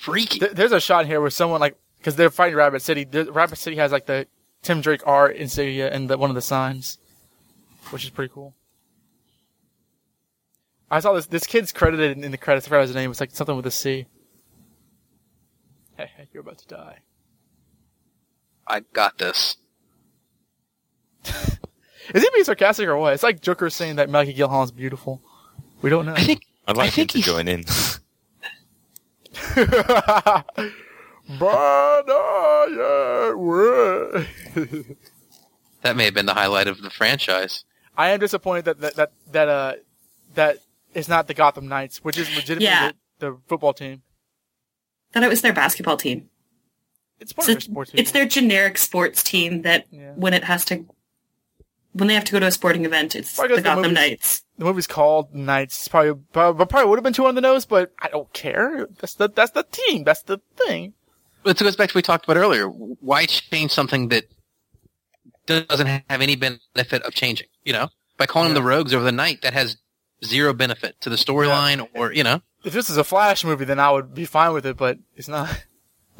freaky. There's a shot here where someone like because they're fighting Rapid City. the- Rapid City has like the Tim Drake art insignia and the, one of the signs, which is pretty cool. I saw this. This kid's credited in the credits. I forgot his name. It's like something with a C. Hey, hey, you're about to die. I got this. <laughs> Is he being sarcastic or what? It's like Joker saying that Maggie Gyllenhaal's beautiful. We don't know. I think I'd like I him think to join in. <laughs> <laughs> But that may have been the highlight of the franchise. I am disappointed that that that that uh that it's not the Gotham Knights, which is legitimately Yeah. the, the football team. Thought it was their basketball team. It's part So of their sports. it's people. their generic sports team that Yeah. when it has to when they have to go to a sporting event, it's Well, I guess the the Gotham movies- Knights. the movie's called Knights. It's probably probably, probably would have been too on the nose, but I don't care. That's the that's the team. That's the thing. But it goes back to what we talked about earlier. Why change something that doesn't have any benefit of changing? You know, by calling them the Rogues over the night, that has zero benefit to the storyline, or you know, If this is a Flash movie, then I would be fine with it, but it's not.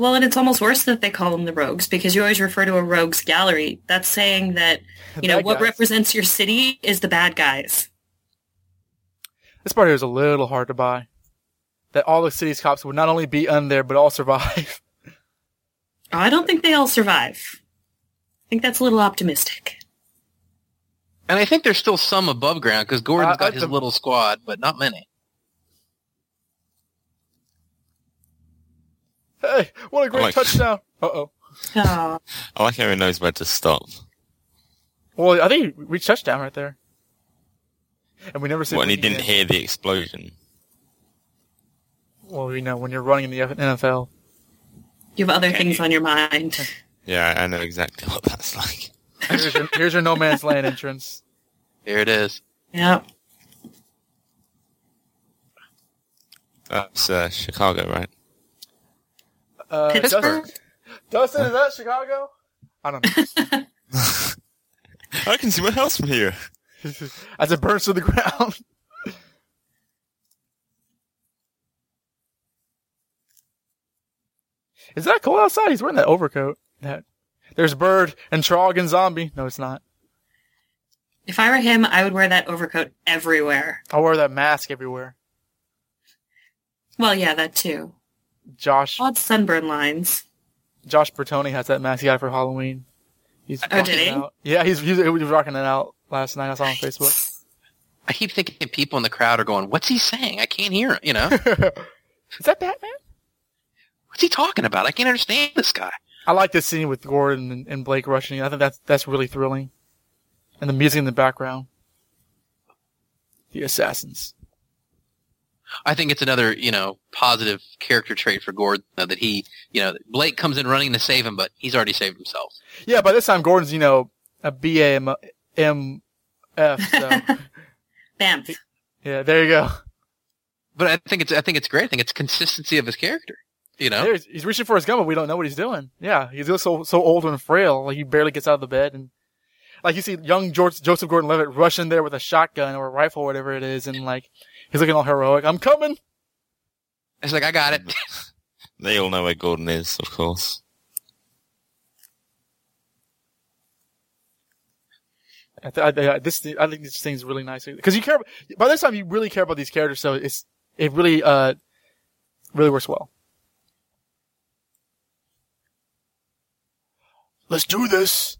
Well, and it's almost worse that they call them the rogues because you always refer to a rogues gallery. That's saying that you know what guys. represents your city is the bad guys. This part here is a little hard to buy. That all the city's cops would not only be on there, but all survive. <laughs> I don't think they all survive. I think that's a little optimistic. And I think there's still some above ground because Gordon's Uh, got his the- little squad, but not many. Hey, what a great like- touchdown! <laughs> Uh oh. I like how he knows where to stop. Well, I think he reached touchdown right there, and we never see. When he didn't hear the explosion. Well, you know, when you're running in the NFL. you have other things on your mind. <laughs> Yeah, I know exactly what that's like. Here's your, here's your no man's land <laughs> entrance. Here it is. Yep. That's uh, Chicago, right? Uh, Pittsburgh? Dustin, Dustin, is that Chicago? I don't know. <laughs> I can see my house from here. <laughs> As it burns to the ground. <laughs> Is that cold outside? He's wearing that overcoat. That there's Bird and Trogg and Zombie. No, it's not. If I were him, I would wear that overcoat everywhere. I'll wear that mask everywhere. Well, yeah, that too. Josh Odd sunburn lines. Josh Bertoni has that mask he got for Halloween. He's Oh, rocking did it he? out. Yeah, he's, he's he was rocking it out last night. I saw on Facebook. I keep thinking people in the crowd are going, "What's he saying? I can't hear him." You know, <laughs> is that Batman? what's he talking about? I can't understand this guy. I like this scene with Gordon and, and Blake rushing. I think that's that's really thrilling, and the music in the background. The assassins. I think it's another, you know, positive character trait for Gordon though, that he, you know, Blake comes in running to save him, but he's already saved himself. Yeah, by this time Gordon's you know a B A M M F. So <laughs> Bam. yeah, there you go. But I think it's, I think it's great. I think it's consistency of his character. You know, There, he's- he's reaching for his gun, but we don't know what he's doing. Yeah, he's just so so old and frail. Like he barely gets out of the bed, and like you see young George, Joseph Gordon-Levitt rush in there with a shotgun or a rifle, or whatever it is, and like he's looking all heroic. I'm coming. it's like I got it. <laughs> They all know where Gordon is, of course. I, th- I, I, this I think this thing's really nice because you care. By this time, you really care about these characters, so it's it really uh really works well. Let's do this.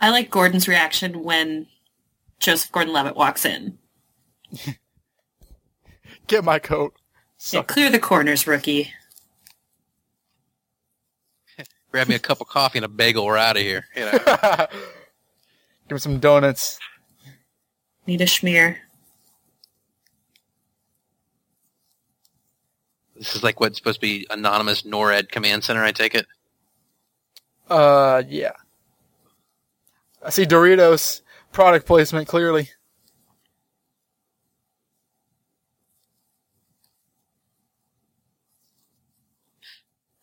I like Gordon's reaction when Joseph Gordon-Levitt walks in. Get my coat. Yeah, clear the corners, rookie. Grab me a cup of coffee and a bagel. We're out of here. You know, <laughs> Give me some donuts. Need a schmear. this is like what's supposed to be anonymous NORAD command center. I take it. Uh, yeah. I see Doritos product placement clearly.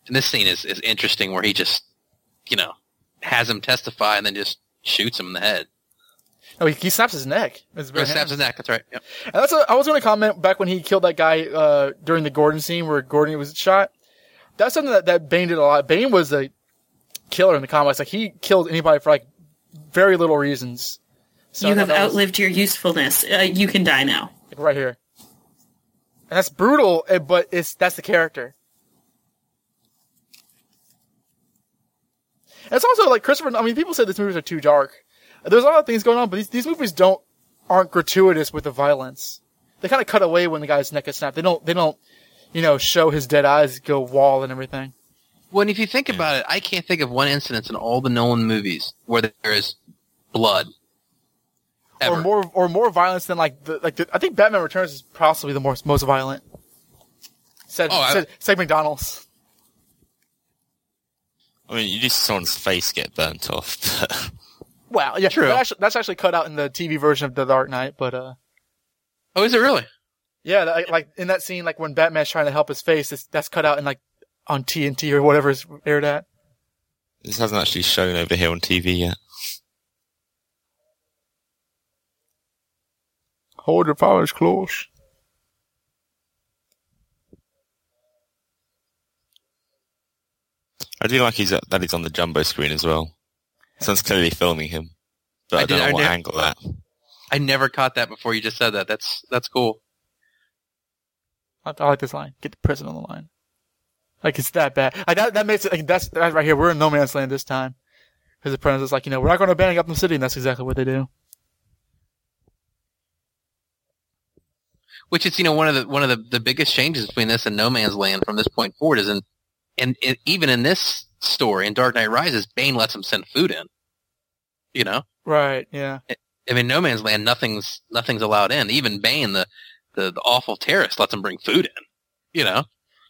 And this scene is, is interesting where he just, you know, has him testify and then just shoots him in the head. Oh, he, he snaps his neck. his snaps hands. his neck. That's right. Yep. And that's what I was going to comment back when he killed that guy uh, during the Gordon scene where Gordon was shot. That's something that, that Bane did a lot. Bane was a killer in the comics. Like he killed anybody for like very little reasons. So you have that was, outlived your usefulness. Uh, you can die now. right here. And that's brutal, eh, but it's that's the character. And it's also like Christopher. I mean, people say these movies are too dark. There's a lot of things going on, but these, these movies don't aren't gratuitous with the violence. They kind of cut away when the guy's neck is snapped. They don't. They don't. You know, show his dead eyes go wall and everything. Well, and if you think about it, I can't think of one incident in all the Nolan movies where there is blood. Ever. Or more, or more violence than like the like. The, I think Batman Returns is possibly the most most violent. Said Oh, I- said, said McDonald's. I mean, you just saw someone's face get burnt off. But <laughs> Wow, yeah, True. That actually, that's actually cut out in the TV version of The Dark Knight, but uh, oh, is it really? yeah, that, like in that scene, like when Batman's trying to help his face, it's, that's cut out in like on TNT or whatever it's aired at. this hasn't actually shown over here on TV yet. Hold your powers close. I do like he's uh, that he's on the jumbo screen as well. Someone's clearly filming him, but I, I don't did- know I what did- angle that. I never caught that before you just said that. That's that's cool. I, I like this line. Get the president on the line. Like it's that bad. Like that, that makes it, like that's, that's right here. We're in no man's land this time. His apprentice is like, you know, we're not going to abandon Gotham City, and that's exactly what they do. Which is, you know, one of the one of the, the biggest changes between this and No Man's Land from this point forward is in, and and even in this story in Dark Knight Rises, Bane lets him send food in. You know, Right, yeah. I mean, No Man's Land, nothing's nothing's allowed in. Even Bane, the the, the awful terrorist, lets him bring food in. You know,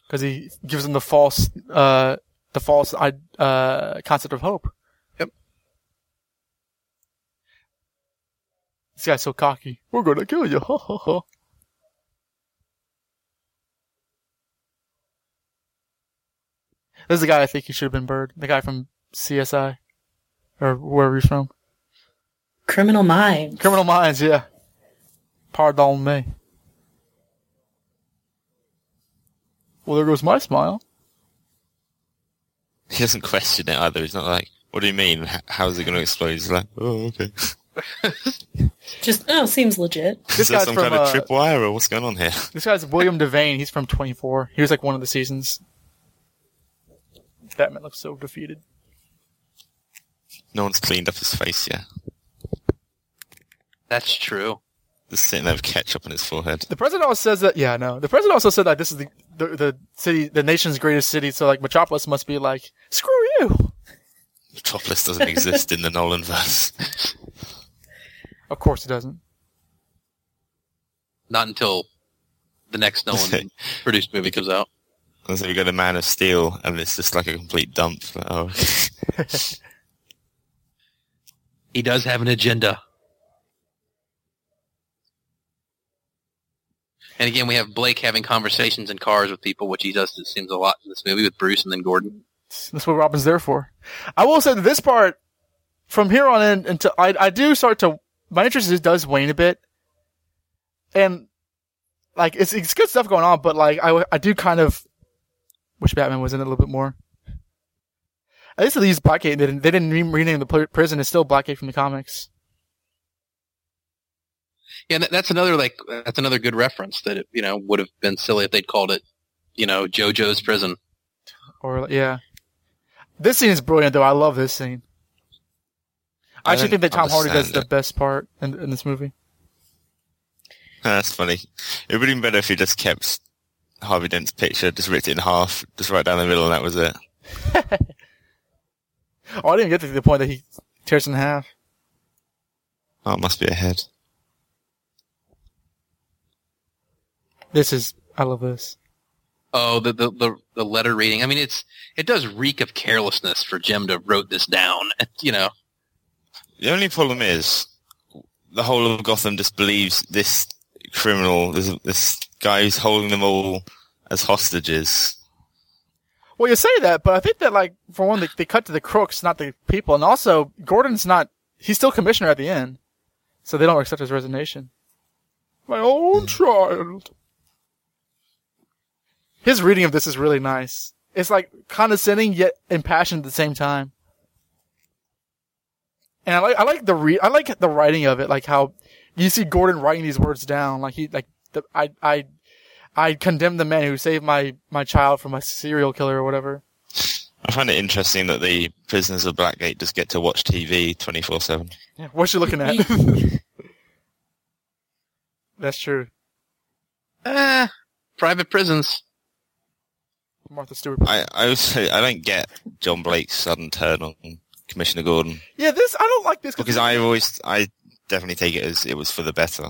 Cause he gives them the false, uh, the false, uh, concept of hope. Yep. This guy's so cocky. We're gonna kill you. <laughs> Ha ha ha. This is the guy I think he should have been Bird. The guy from CSI. Or wherever he's from. Criminal Minds. Criminal Minds, yeah. Pardon me. Well, there goes my smile. <laughs> He doesn't question it either. He's not like, "What do you mean? How's it going to explode?" He's like, "Oh, okay." <laughs> Just oh, seems legit. Is This there guy's some from, kind of uh, tripwire or what's going on here? This guy's William Devane. He's from 24. He was like one of the seasons. Batman looks so defeated. No one's cleaned up his face yet. that's true. Just sitting there with ketchup on his forehead. The president also says that, yeah, no. The president also said that this is the, the, the city, the nation's greatest city, so like Metropolis must be like, screw you! Metropolis doesn't exist in the Nolan verse. <laughs> Of course it doesn't. Not until the next Nolan <laughs> produced movie comes out. And so we go to Man of Steel, and it's just like a complete dump. Oh, <laughs> He does have an agenda. And again, we have Blake having conversations in cars with people, which he does, it seems, a lot in this movie with Bruce and then Gordon. That's what Robin's there for. I will say that this part, from here on in until I, I do start to, my interest is, does wane a bit. And, like, it's, it's good stuff going on, but like, I, I do kind of wish Batman was in it a little bit more. At least they used Blackgate. They didn't, they didn't re- rename the pl- prison. It's still Blackgate from the comics. Yeah, that's another like that's another good reference that it, you know would have been silly if they'd called it, you know, JoJo's prison. Or, yeah. This scene is brilliant though. I love this scene. I I actually think that Tom Hardy does understand the best part in, in this movie. that's funny. It would have been better if he just kept Harvey Dent's picture, just ripped it in half, just right down the middle, and that was it. <laughs> Oh, I didn't get to the point that he tears it in half. Oh, it must be a head. This is, I love this. Oh, the, the the the letter reading. I mean, it's it does reek of carelessness for Jim to wrote this down. <laughs> You know, The only problem is the whole of Gotham just believes this criminal, this, this guy who's holding them all as hostages. Well, you say that, but I think that, like, for one, they, they cut to the crooks, not the people. And also, Gordon's not, he's still commissioner at the end. So they don't accept his resignation. My own child. His reading of this is really nice. It's like condescending yet impassioned at the same time. And I like, I like the re, I like the writing of it, like how you see Gordon writing these words down, like he, like, the, I, I, I condemn the man who saved my, my child from a serial killer or whatever. I find it interesting that the prisoners of Blackgate just get to watch TV 24-7. Yeah, what you looking at? <laughs> That's true. eh, private prisons. Martha Stewart. I, I also, I don't get John Blake's sudden turn on Commissioner Gordon. Yeah, this I don't like this Because I always, I definitely take it as it was for the better.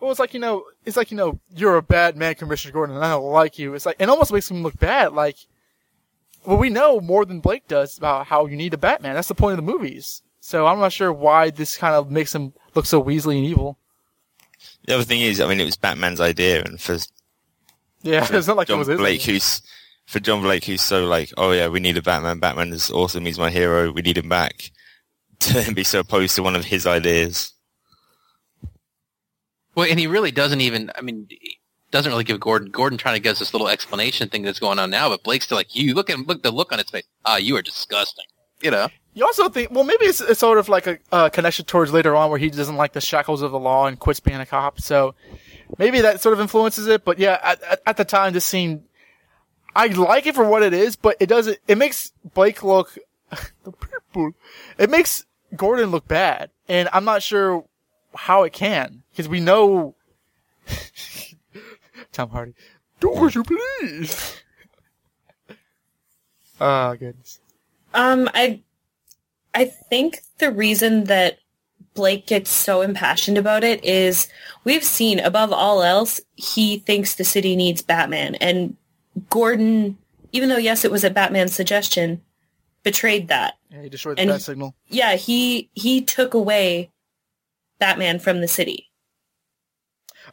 Well, it's like you know, it's like you know, you're a bad man, Commissioner Gordon, and I don't like you. It's like it almost makes him look bad. Like, well, we know more than Blake does about how you need a Batman. That's the point of the movies. So I'm not sure why this kind of makes him look so Weasley and evil. The other thing is, I mean, it was Batman's idea, and for Yeah, <laughs> it's not like John it was his. Blake, who's for John Blake, who's so like, oh yeah, we need a Batman. Batman is awesome. He's my hero. We need him back. <laughs> To be so opposed to one of his ideas. Well, and he really doesn't even. I mean, he doesn't really give Gordon. Gordon trying to give us this little explanation thing that's going on now, but Blake's still like, you look at look the look on his face. Ah, you are disgusting. You know. You also think, well, maybe it's, it's sort of like a uh, connection towards later on where he doesn't like the shackles of the law and quits being a cop. So maybe that sort of influences it. But yeah, at, at, at the time, this scene, I like it for what it is, but it doesn't. It makes Blake look <laughs> the people. It makes Gordon look bad, and I'm not sure how it can because we know <laughs> Tom Hardy. Doors, you please. Oh <laughs> goodness. Um, I, I think the reason that Blake gets so impassioned about it is we've seen above all else he thinks the city needs Batman, and Gordon, even though yes, it was a Batman suggestion, betrayed that. Yeah, he destroyed the And- bat signal. Yeah, he he took away Batman from the city.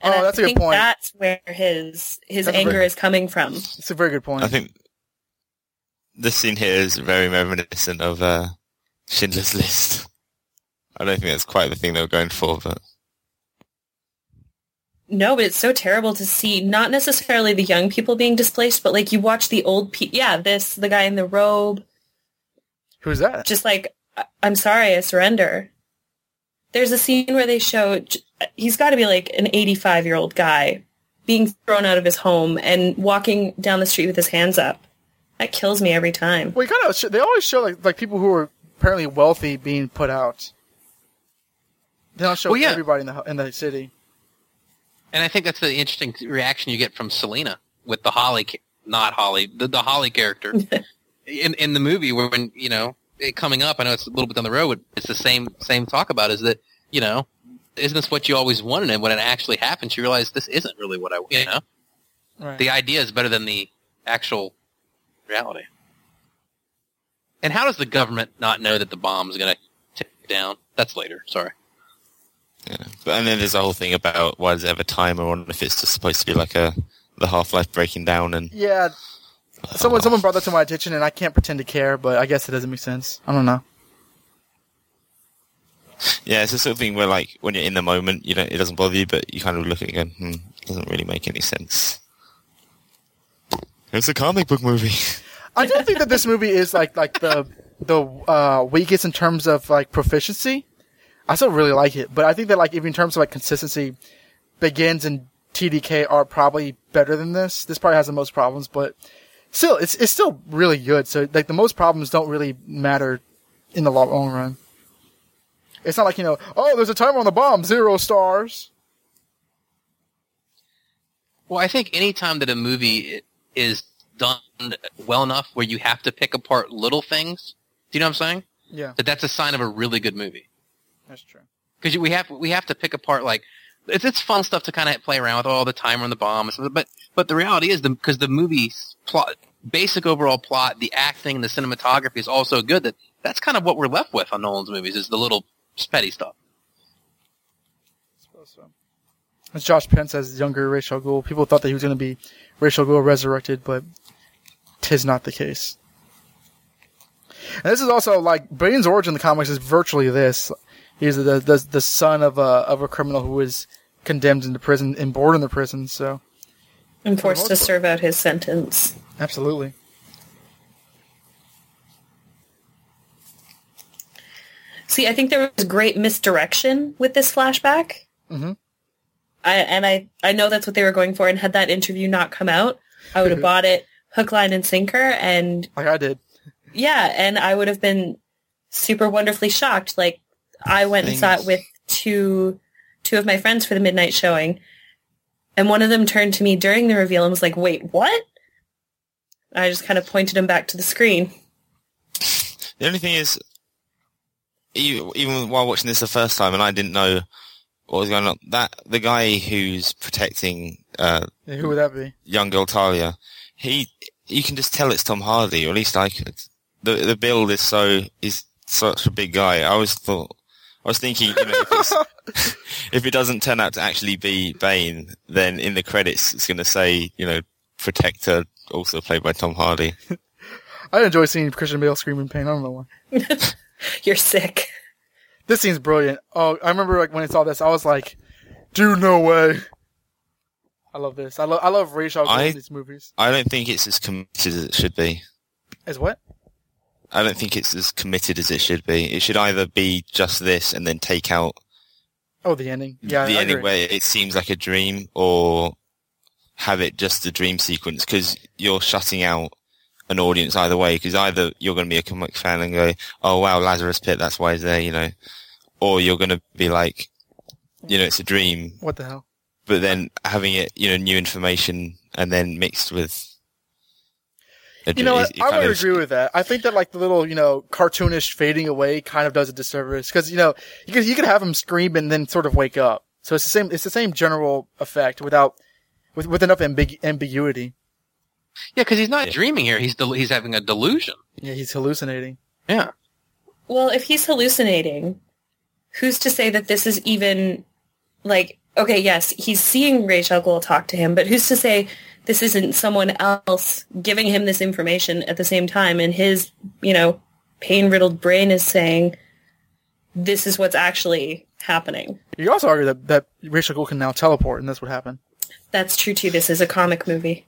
And Oh, I that's a good point. That's where his his That's anger very- is coming from. It's a very good point. I think this scene here is very reminiscent of uh, Schindler's List. I don't think that's quite the thing they were going for, but No, but it's so terrible to see not necessarily the young people being displaced, but like you watch the old people. Yeah, this the guy in the robe, Who's that? just like I'm sorry, I surrender. There's a scene where they show he's got to be like an 85 year old guy being thrown out of his home and walking down the street with his hands up. That kills me every time. Well, you kind of. They always show like like people who are apparently wealthy being put out. They don't show Well, yeah. everybody in the in the city. And I think that's the interesting reaction you get from Selina with the Holly, not Holly, the, the Holly character <laughs> in in the movie. Where when you know it coming up, I know it's a little bit down the road. It's the same same talk about is that you know isn't this what you always wanted? And when it actually happens, you realize this isn't really what I you know. Right. The idea is better than the actual reality. And how does the government not know that the bomb is going to take down? That's later. Sorry. yeah. And then there's the whole thing about why does it have a timer on if it's just supposed to be like a the Half Life breaking down and yeah. Someone someone brought that to my attention, and I can't pretend to care, but I guess it doesn't make sense. I don't know. yeah, it's the sort of thing where like when you're in the moment, you know, it doesn't bother you, but you kind of look at it and go, hmm, it doesn't really make any sense. It's a comic book movie. <laughs> I don't think that this movie is like like the the uh, weakest in terms of like proficiency. I still really like it, but I think that like even in terms of like consistency, begins and TDK are probably better than this. This probably has the most problems, but still, it's it's still really good. So like the most problems don't really matter in the long run. It's not like you know, oh, there's a timer on the bomb, zero stars. Well, I think any time that a movie is done well enough where you have to pick apart little things, do you know what I'm saying? Yeah, That that's a sign of a really good movie. that's true. Because we have we have to pick apart like it's it's fun stuff to kind of play around with all the timer on the bomb, but but the reality is the because the movie plot, basic overall plot, the acting, the cinematography is also good. That that's kind of what we're left with on Nolan's movies is the little petty stuff. suppose so. As Josh Pence says, younger Ra's al Ghul. People thought that he was going to be Ra's al Ghul resurrected, but tis not the case. And this is also like Bane's origin in the comics is virtually this. He's the the, the son of a of a criminal who was condemned into prison and born in the prison. So And forced to serve out his sentence. Absolutely, See, I think there was great misdirection with this flashback. Mhm. I, and I, I know that's what they were going for. And had that interview not come out, I would have bought it hook, line, and sinker. And like I did. yeah, and I would have been super wonderfully shocked. Like I went and saw it with two two of my friends for the midnight showing, and one of them turned to me during the reveal and was like, "Wait, what?" I just kind of pointed him back to the screen. The only thing is, even while watching this the first time, and I didn't know what was going on, that the guy who's protecting uh, Yeah, who would that be? young girl Talia, he you can just tell it's Tom Hardy, or at least I could. The the build is so is such a big guy. I always thought. I was thinking, you know, if, it's, <laughs> if it doesn't turn out to actually be Bane, then in the credits it's going to say, you know, Protector, also played by Tom Hardy. <laughs> I enjoy seeing Christian Bale scream in pain. I don't know why. <laughs> You're sick. This scene's brilliant. Oh, I remember like when I saw this, I was like, "Dude, no way!" I love this. I love I love Ra's I- in these movies. I don't think it's as committed as it should be. As what? I don't think it's as committed as it should be. It should either be just this and then take out Oh, the ending. Yeah, the I ending agree. where it seems like a dream, or have it just a dream sequence because you're shutting out an audience either way. Because either you're going to be a comic fan and go, "Oh wow, Lazarus Pit, that's why he's there," you know, or you're going to be like, you know, it's a dream. What the hell? But then having it, you know, new information and then mixed with. You know what? I would agree with that. I think that like the little, you know, cartoonish fading away kind of does a disservice because you know you could you could have him scream and then sort of wake up. So it's the same. It's the same general effect without with with enough ambig- ambiguity. Yeah, because he's not Yeah. dreaming here. He's del- he's having a delusion. Yeah, he's hallucinating. Yeah. Well, if he's hallucinating, who's to say that this is even like okay, yes, he's seeing Ra's al Ghul talk to him, but who's to say this isn't someone else giving him this information at the same time and his, you know, pain-riddled brain is saying this is what's actually happening. You also argue that that Ra's al Ghul can now teleport, and that's what happened. That's true too. This is a comic movie.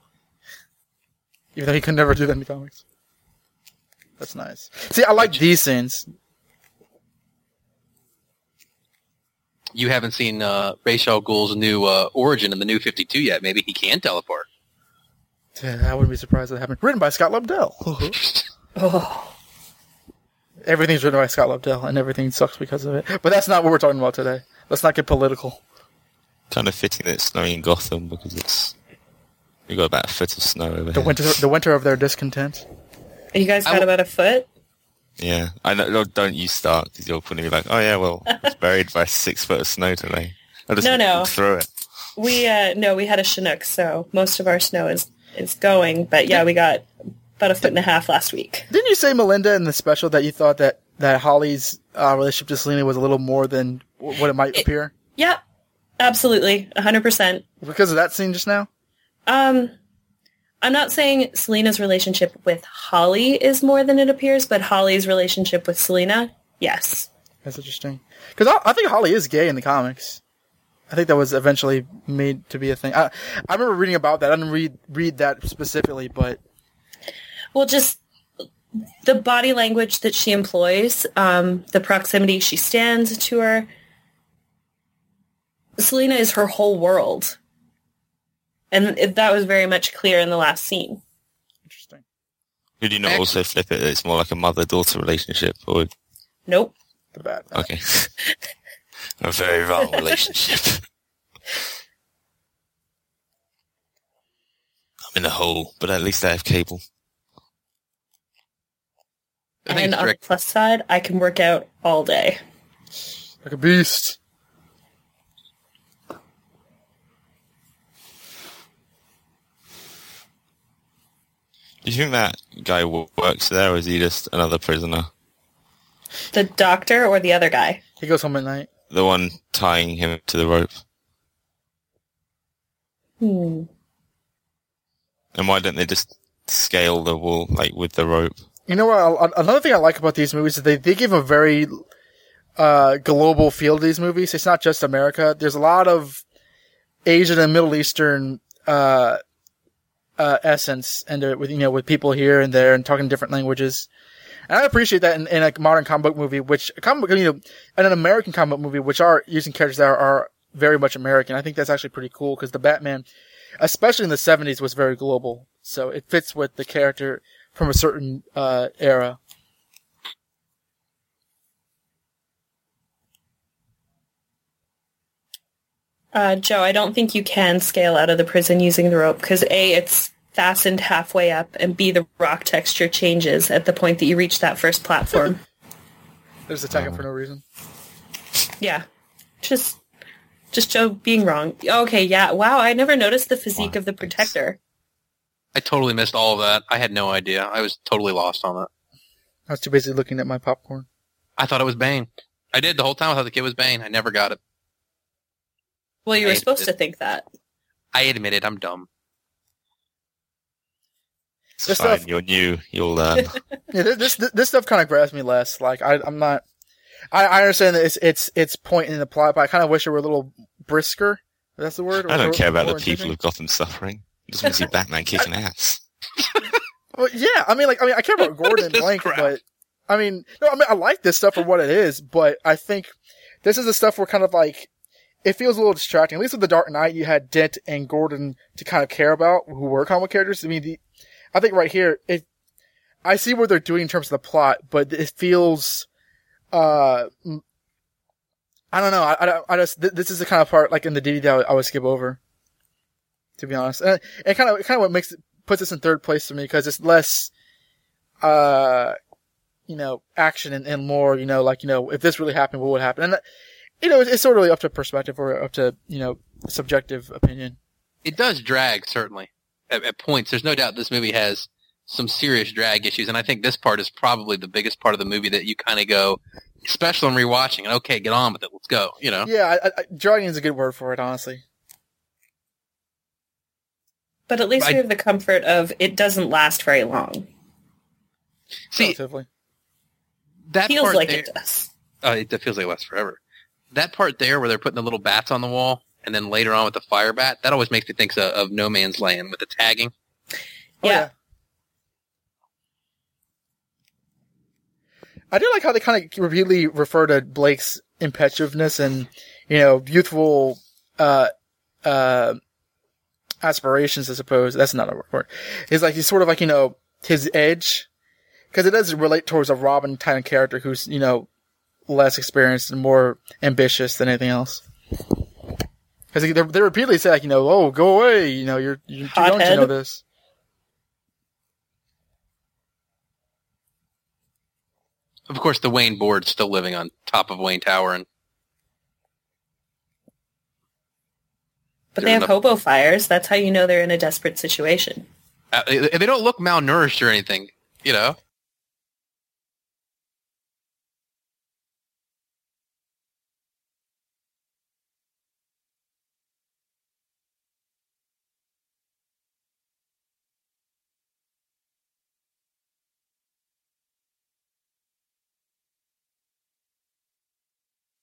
Even though he could never do that in the comics. That's nice. See, I like these scenes. You haven't seen uh, Ra's al Ghul's new uh, origin in the new 52 yet. Maybe he can teleport. Yeah, I wouldn't be surprised if that happened. Written by Scott Lobdell. <laughs> Oh, Everything's written by Scott Lobdell, and everything sucks because of it. But that's not what we're talking about today. Let's not get political. Kind of fitting that it's snowing in Gotham because it's we got about a foot of snow over The here. winter, the winter of their discontent. you guys I got w- about a foot? Yeah, I know. no, Don't you start because you're going to be like, oh yeah, well, it's <laughs> buried by six foot of snow today. I just No, no. walked through it. We uh no, we had a Chinook, so most of our snow is is going. But yeah, we got about a foot and a half last week. Didn't you say, Melinda, in the special that you thought that that Holly's uh, relationship to Selina was a little more than w- what it might appear Yep, absolutely, hundred percent. because of that scene just now? Um, I'm not saying Selina's relationship with Holly is more than it appears, but Holly's relationship with Selena, yes. That's interesting. Because I, I think Holly is gay in the comics. I think that was eventually made to be a thing. I, I remember reading about that. I didn't read read that specifically, but Well, just the body language that she employs, um, the proximity she stands to her. Selina is her whole world. And it, that was very much clear in the last scene. interesting. Could you not Actually- also flip it it's more like a mother-daughter relationship? Or Nope. The bad. okay, <laughs> a very wrong <laughs> relationship. I'm in a hole, but at least I have cable. I And it's on the plus side, I can work out all day. Like a beast. Do you think that guy works there, or is he just another prisoner? The doctor or the other guy? He goes home at night. The one tying him to the rope. Hmm. And why don't they just scale the wall like with the rope? You know what? Another thing I like about these movies is they, they give a very uh, global feel to these movies. It's not just America. There's a lot of Asian and Middle Eastern uh, uh, essence and with you know with people here and there and talking different languages. And I appreciate that in, in a modern comic book movie, which comic you know, and an American comic book movie, which are using characters that are, are very much American. I think that's actually pretty cool because the Batman, especially in the '70s, was very global. So it fits with the character from a certain uh, era. Uh, Joe, I don't think you can scale out of the prison using the rope because A, it's fastened halfway up, and B, the rock texture changes at the point that you reach that first platform. <laughs> There's a attacking for no reason. yeah. Just just Joe being wrong. Okay, yeah. Wow, I never noticed the physique Wow, of the protector. I totally missed all of that. I had no idea. I was totally lost on that. I was too busy looking at my popcorn. I thought it was Bane. I did the whole time. I thought the kid was Bane. I never got it. Well, you were I- supposed to think that. I admit it. I'm dumb. It's This fine. stuff- You're new. You'll learn. Uh, <laughs> yeah, this this, this stuff kind of grabs me less. Like I, I'm not. I, I understand that it's it's it's point in the plot, but I kind of wish it were a little brisker. If That's the word. I don't Or- care about the people engaging. of Gotham suffering. I just want to see <laughs> Batman kicking ass. <laughs> Well, yeah, I mean, like, I mean, I care about Gordon Blank, crap? but I mean, no, I mean, I like this stuff for what it is, but I think this is the stuff where kind of like it feels a little distracting. At least with the Dark Knight, you had Dent and Gordon to kind of care about, who were comic characters. I mean, the, I think right here, it, I see what they're doing in terms of the plot, but it feels, uh, I don't know. I, I, I just, this is the kind of part, like in the DVD that I would skip over. To be honest. And it kind of, kind of what makes it, puts this in third place for me, because it's less, uh, you know, action and, and more, you know, like, you know, if this really happened, what would happen? And, you know, it's, it's sort of really up to perspective or up to, you know, subjective opinion. It does drag, certainly, at, at points. There's no doubt this movie has some serious drag issues, and I think this part is probably the biggest part of the movie that you kind of go, especially when rewatching, and okay, get on with it, let's go, you know? Yeah, I, I, dragging is a good word for it, honestly. But at least I- we have the comfort of it doesn't last very long. See, Relatively. that Feels part like there, it does. uh, it feels like it lasts forever. That part there where they're putting the little bats on the wall, and then later on with the fire bat, that always makes me think of, of No Man's Land with the tagging. Oh, Yeah. I do like how they kind of repeatedly refer to Blake's impetuousness and, you know, youthful, uh, uh, aspirations, I suppose. That's not a word. It's like he's sort of like, you know, his edge. Cause it does relate towards a Robin type of character who's, you know, less experienced and more ambitious than anything else. Cause they, they repeatedly say like, you know, oh, go away, you know, you're, you're too young to know this. Of course, the Wayne board's still living on top of Wayne Tower, and But They're they have enough- hobo fires. That's how you know they're in a desperate situation. uh, they they don't look malnourished or anything, you know?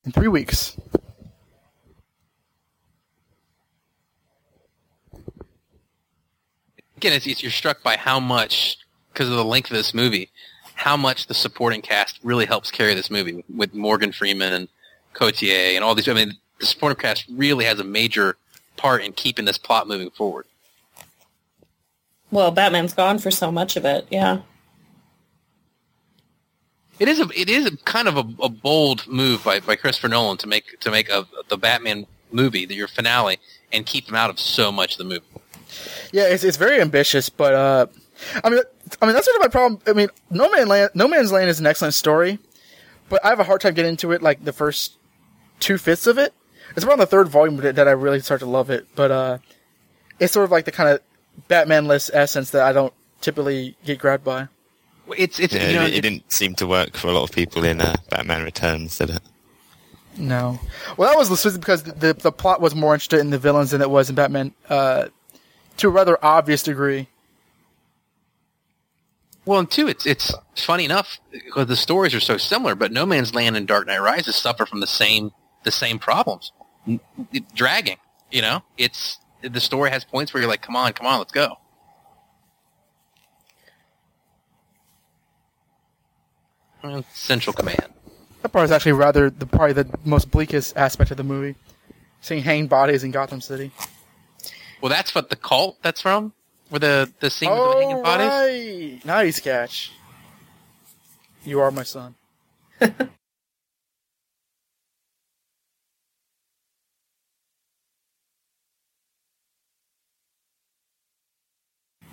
In three weeks. again, it's, it's, you're struck by how much, because of the length of this movie, how much the supporting cast really helps carry this movie with Morgan Freeman and Cotillard and all these. I mean, the supporting cast really has a major part in keeping this plot moving forward. Well, Batman's gone for so much of it. Yeah. It is a it is a kind of a, a bold move by, by Christopher Nolan to make to make a, the Batman movie, the, your finale, and keep him out of so much of the movie. Yeah, it's it's very ambitious, but uh, I mean, I mean that's sort of my problem. I mean, No Man Land, No Man's Land is an excellent story, but I have a hard time getting into it. Like the first two fifths of it, it's around the third volume that that I really start to love it. But uh, it's sort of like the kind of Batman-less essence that I don't typically get grabbed by. It's it's Yeah, you know it, it didn't seem to work for a lot of people in uh, Batman Returns, did it? No, well, that was specifically because the, the the plot was more interested in the villains than it was in Batman. Uh, to a rather obvious degree. Well, and two, it's it's funny enough because the stories are so similar, but No Man's Land and Dark Knight Rises suffer from the same the same problems, dragging. You know, it's the story has points where you're like, come on, come on, let's go. Central Command. That part is actually rather the probably the most bleakest aspect of the movie. Seeing hanging bodies in Gotham City. Well, that's what the cult that's from, where the the scene with the Oh, hanging bodies. right. Nice catch. You are my son. <laughs>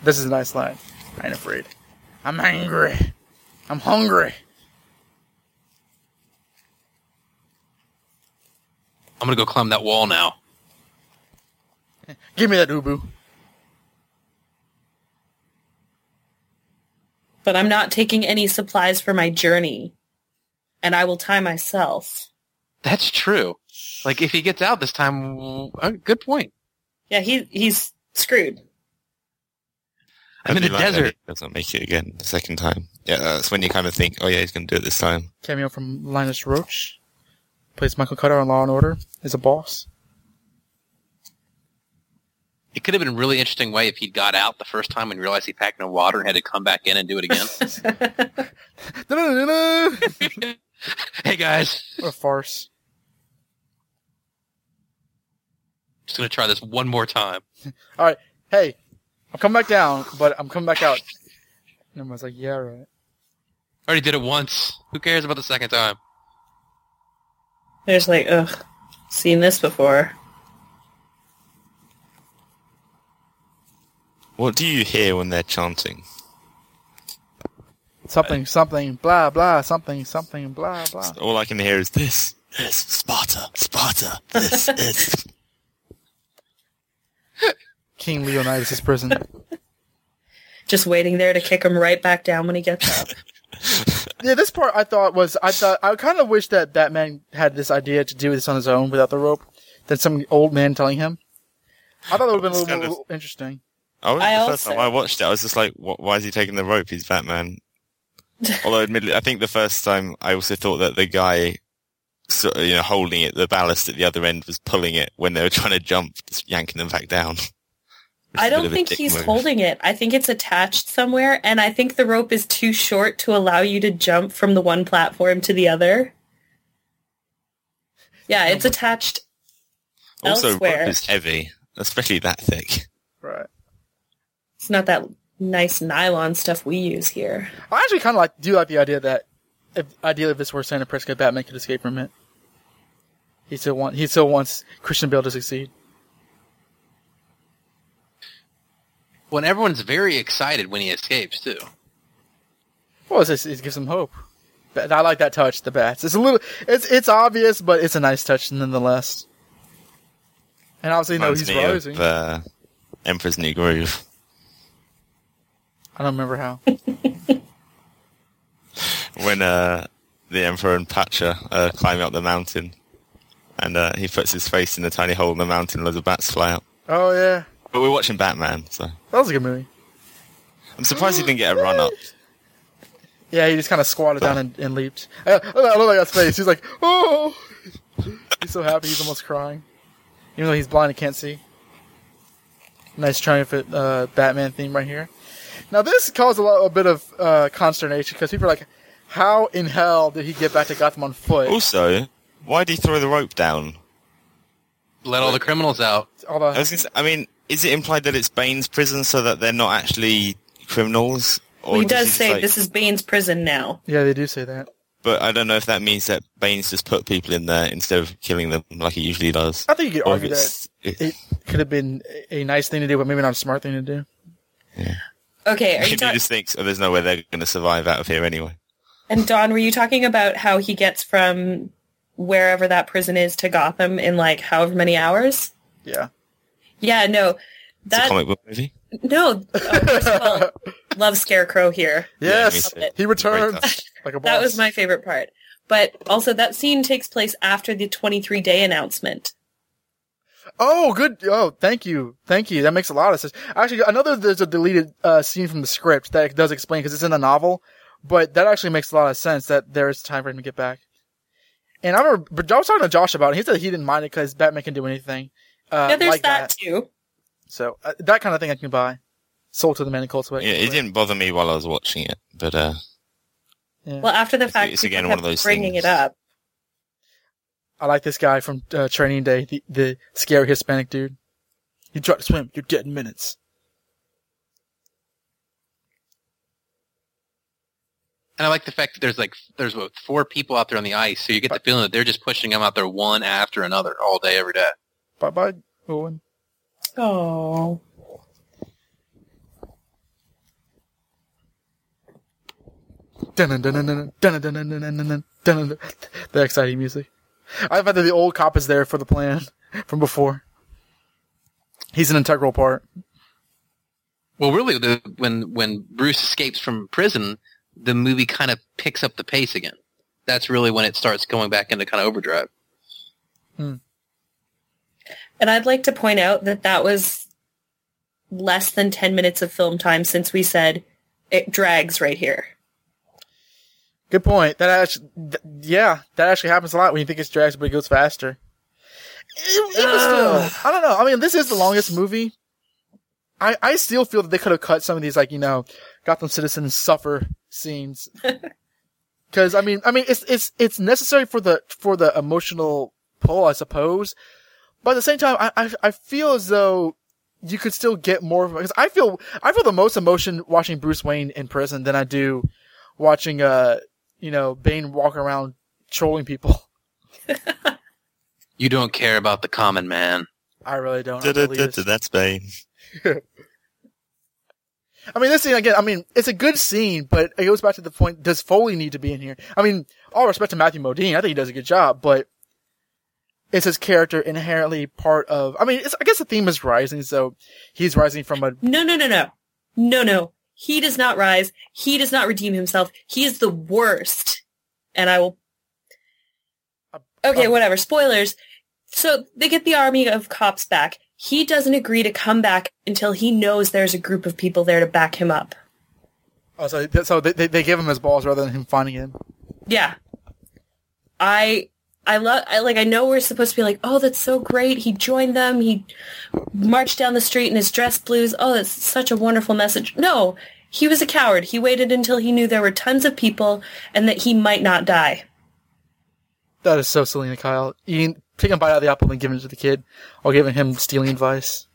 this is a nice line. I ain't afraid. I'm angry. I'm hungry. I'm gonna go climb that wall now. Give me that ubu. But I'm not taking any supplies for my journey. And I will tie myself. That's true. Like if he gets out this time, uh, good point. Yeah, he he's screwed. I'm in the do like that desert. He doesn't make it again the second time. Yeah, that's when you kind of think, oh yeah, he's going to do it this time. Cameo from Linus Roach. Plays Michael Cutter on Law and Order. Is a boss. It could have been a really interesting way if he'd got out the first time and realized he packed no water and had to come back in and do it again. <laughs> <laughs> Hey guys, what a farce. Just gonna try this one more time. <laughs> All right, hey, I'm coming back down, but I'm coming back out. And I was like, yeah, right. Already did it once. Who cares about the second time? There's like, ugh, seen this before. What do you hear when they're chanting? Something, something, blah, blah, something, something, blah, blah. All I can hear is this. This Sparta, Sparta. This is. <laughs> King Leonidas' prison. <laughs> Just waiting there to kick him right back down when he gets up. <laughs> Yeah, this part I thought was I thought I kind of wish that Batman had this idea to do this on his own without the rope than some old man telling him. I thought it would have been a little kind more interesting. I was, I the first also- time I watched it, I was just like, what, why is he taking the rope? He's Batman. <laughs> Although, admittedly, I think the first time I also thought that the guy, sort of, you know, holding it, the ballast at the other end was pulling it when they were trying to jump, just yanking them back down. <laughs> Which I is a bit don't think he's move. holding it. I think it's attached somewhere, and I think the rope is too short to allow you to jump from the one platform to the other. Yeah, it's attached Also, elsewhere. rope is heavy, especially that thick. Right. It's not that nice nylon stuff we use here. I actually kind of like do like the idea that if ideally if this were Santa Prisca, Batman could escape from it. He still want he still wants Christian Bale to succeed. When everyone's very excited when he escapes too. Well, it's just, it gives him hope. But I like that touch. The bats. It's a little. It's it's obvious, but it's a nice touch nonetheless. And obviously, no, Reminds he's rising. of uh, Emperor's New Groove. I don't remember how. <laughs> when uh, the Emperor and Pacha uh, climb up the mountain, and uh, he puts his face in a tiny hole in the mountain, and loads of bats fly out. oh yeah, But we're watching Batman, so that was a good movie. I'm surprised he didn't get a run up. Yeah, he just kind of squatted down and, and leaped. I, I love that face. He's like, oh, he's so happy. He's almost crying, even though he's blind and can't see. Nice triumphant uh, Batman theme right here. Now this caused a, lot, a bit of uh, consternation because people are like, "How in hell did he get back to Gotham on foot?" Also, why did he throw the rope down? Let all the criminals out. All I was gonna say, I mean, is it implied that it's Bane's prison so that they're not actually criminals? Or Well, he does does just, say like- this is Bane's prison now. yeah, they do say that. But I don't know if that means that Bane's just put people in there instead of killing them like he usually does. I think you could Or argue that it- it could have been a nice thing to do, but maybe not a smart thing to do. Yeah. Okay, are <laughs> maybe you he just thinks, oh, there's no way they're going to survive out of here anyway. And Don, were you talking about how he gets from wherever that prison is to Gotham in like however many hours? Yeah. Yeah, no, It's a that comic book movie. no. Oh, all, <laughs> love Scarecrow here. Yes, me too. he returns like a boss. That was my favorite part. But also, that scene takes place after the 23 day announcement. Oh, good. Oh, thank you, thank you. That makes a lot of sense. Actually, another there's a deleted uh, scene from the script that does explain because it's in the novel, but that actually makes a lot of sense that there is time for him to get back. And I remember, I was talking to Josh about it. He said he didn't mind it because Batman can do anything. Uh, yeah, there's like that, too. So uh, that kind of thing I can buy. Sold of the man in Cold Yeah, it didn't bother me while I was watching it, but uh, Yeah. Well, after the fact, it's again kept one of those bringing things. it up. I like this guy from uh, Training Day, the, the scary Hispanic dude. You try to swim, you're dead in minutes. And I like the fact that there's like there's what, four people out there on the ice, so you get the feeling that they're just pushing them out there one after another all day, every day. Bye bye, Owen. Oh. The exciting music. I thought that the old cop is there for the plan from before. He's an integral part. Well, really, the, when when Bruce escapes from prison, the movie kind of picks up the pace again. That's really when it starts going back into kind of overdrive. And I'd like to point out that that was less than 10 minutes of film time since we said it drags right here. Good point. That actually, th- yeah, that actually happens a lot when you think it's drags, but it goes faster. It- still, I don't know. I mean, this is the longest movie. I, I still feel that they could have cut some of these, like, you know, Gotham citizens suffer scenes. <laughs> Cause, I mean, I mean, it's, it's, it's necessary for the, for the emotional pull, I suppose. But at the same time, I, I, I feel as though you could still get more because I feel, I feel the most emotion watching Bruce Wayne in prison than I do watching, uh, you know, Bane walk around trolling people. <laughs> You don't care about the common man. I really don't. I believe it's- That's Bane. <laughs> I mean, this scene again. I mean, it's a good scene, but it goes back to the point: Does Foley need to be in here? I mean, all respect to Matthew Modine, I think he does a good job, but is his character inherently part of? I mean, it's, I guess the theme is rising, so he's rising from a. No, no, no, no. No, no. He does not rise. He does not redeem himself. He is the worst. And I will... Okay, whatever. Spoilers. So they get the army of cops back. He doesn't agree to come back until he knows there's a group of people there to back him up. Oh, so so they they- they give him his balls rather than him finding him. Yeah. I I love I like I know we're supposed to be like, "Oh, that's so great. He joined them. He marched down the street in his dress blues. Oh, that's such a wonderful message." No, he was a coward. He waited until he knew there were tons of people and that he might not die. That is so Selina Kyle. Eating, taking a bite out of the apple and giving it to the kid, or giving him stealing advice.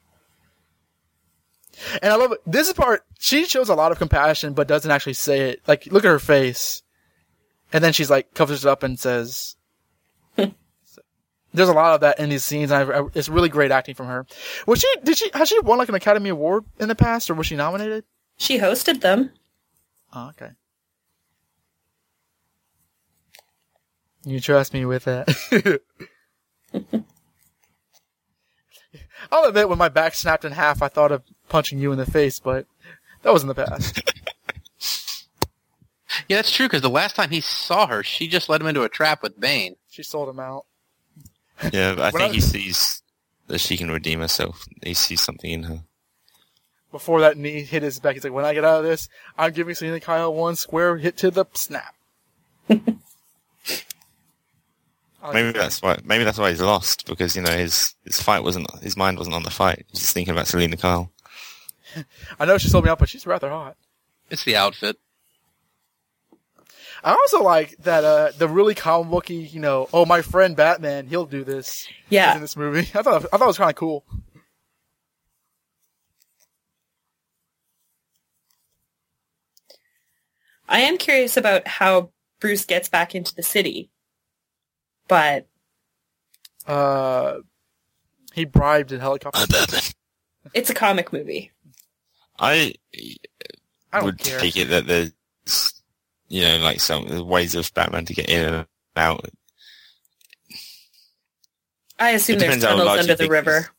And I love it. This is part. She shows a lot of compassion, but doesn't actually say it. Like, look at her face, and then she's like covers it up and says. There's a lot of that in these scenes. And I, I, it's really great acting from her. Was she? Did she? Has she won like an Academy Award in the past, or was she nominated? She hosted them. Oh, okay. You trust me with that. <laughs> I'll admit, when my back snapped in half, I thought of punching you in the face, but that was in the past. <laughs> Yeah, that's true, because the last time he saw her, she just led him into a trap with Bane. She sold him out. Yeah, but I think I- he sees that she can redeem herself. He sees something in her. Before that knee hit his back, he's like, when I get out of this, I'm giving Selina Kyle one square hit to the snap. <laughs> Like Maybe that. that's why. Maybe that's why he's lost because you know his his fight wasn't his mind wasn't on the fight. He's just thinking about Selina Kyle. <laughs> I know she sold me out, but she's rather hot. It's the outfit. I also like that, uh, the really comic booky, you know, oh, my friend Batman, he'll do this. Yeah. in this movie. <laughs> I thought I thought it was kind of cool. I am curious about how Bruce gets back into the city. But Uh, he bribed a helicopter. it's a comic movie. I I don't would care. take it that there's you know like some ways of Batman to get in and out. I assume there's tunnels under the river. his-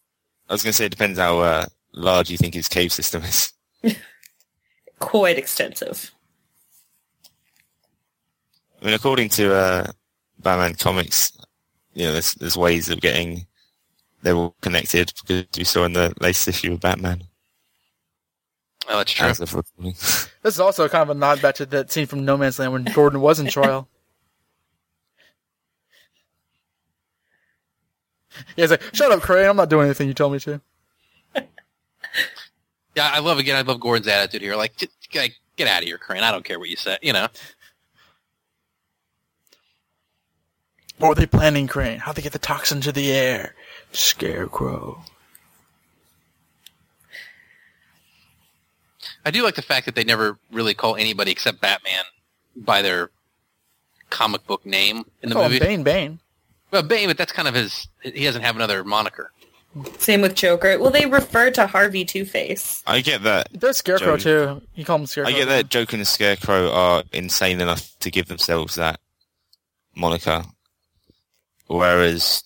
I was going to say it depends how uh, large you think his cave system is. <laughs> Quite extensive. I mean, according to uh, Batman comics, you know, there's there's ways of getting they're all connected because we saw in the latest issue of Batman. Oh, that's true. As of. <laughs> This is also kind of a nod back to that scene from No Man's Land when Gordon was in <laughs> trial. Yeah, he's like, "Shut up, Crane! I'm not doing anything you tell me to." <laughs> Yeah, I love again. I love Gordon's attitude here. Like, just, like, get out of here, Crane. I don't care what you say. You know. What were they planning, Crane? How'd they get the toxin to the air? Scarecrow. I do like the fact that they never really call anybody except Batman by their comic book name in the Call him movie. Bane, Bane. Well, Bane, but that's kind of his. He doesn't have another moniker. Same with Joker. Well, they refer to Harvey Two Face. I get that. There's Scarecrow Joe. too. You call him Scarecrow. I get that Joker and Scarecrow are insane enough to give themselves that moniker, whereas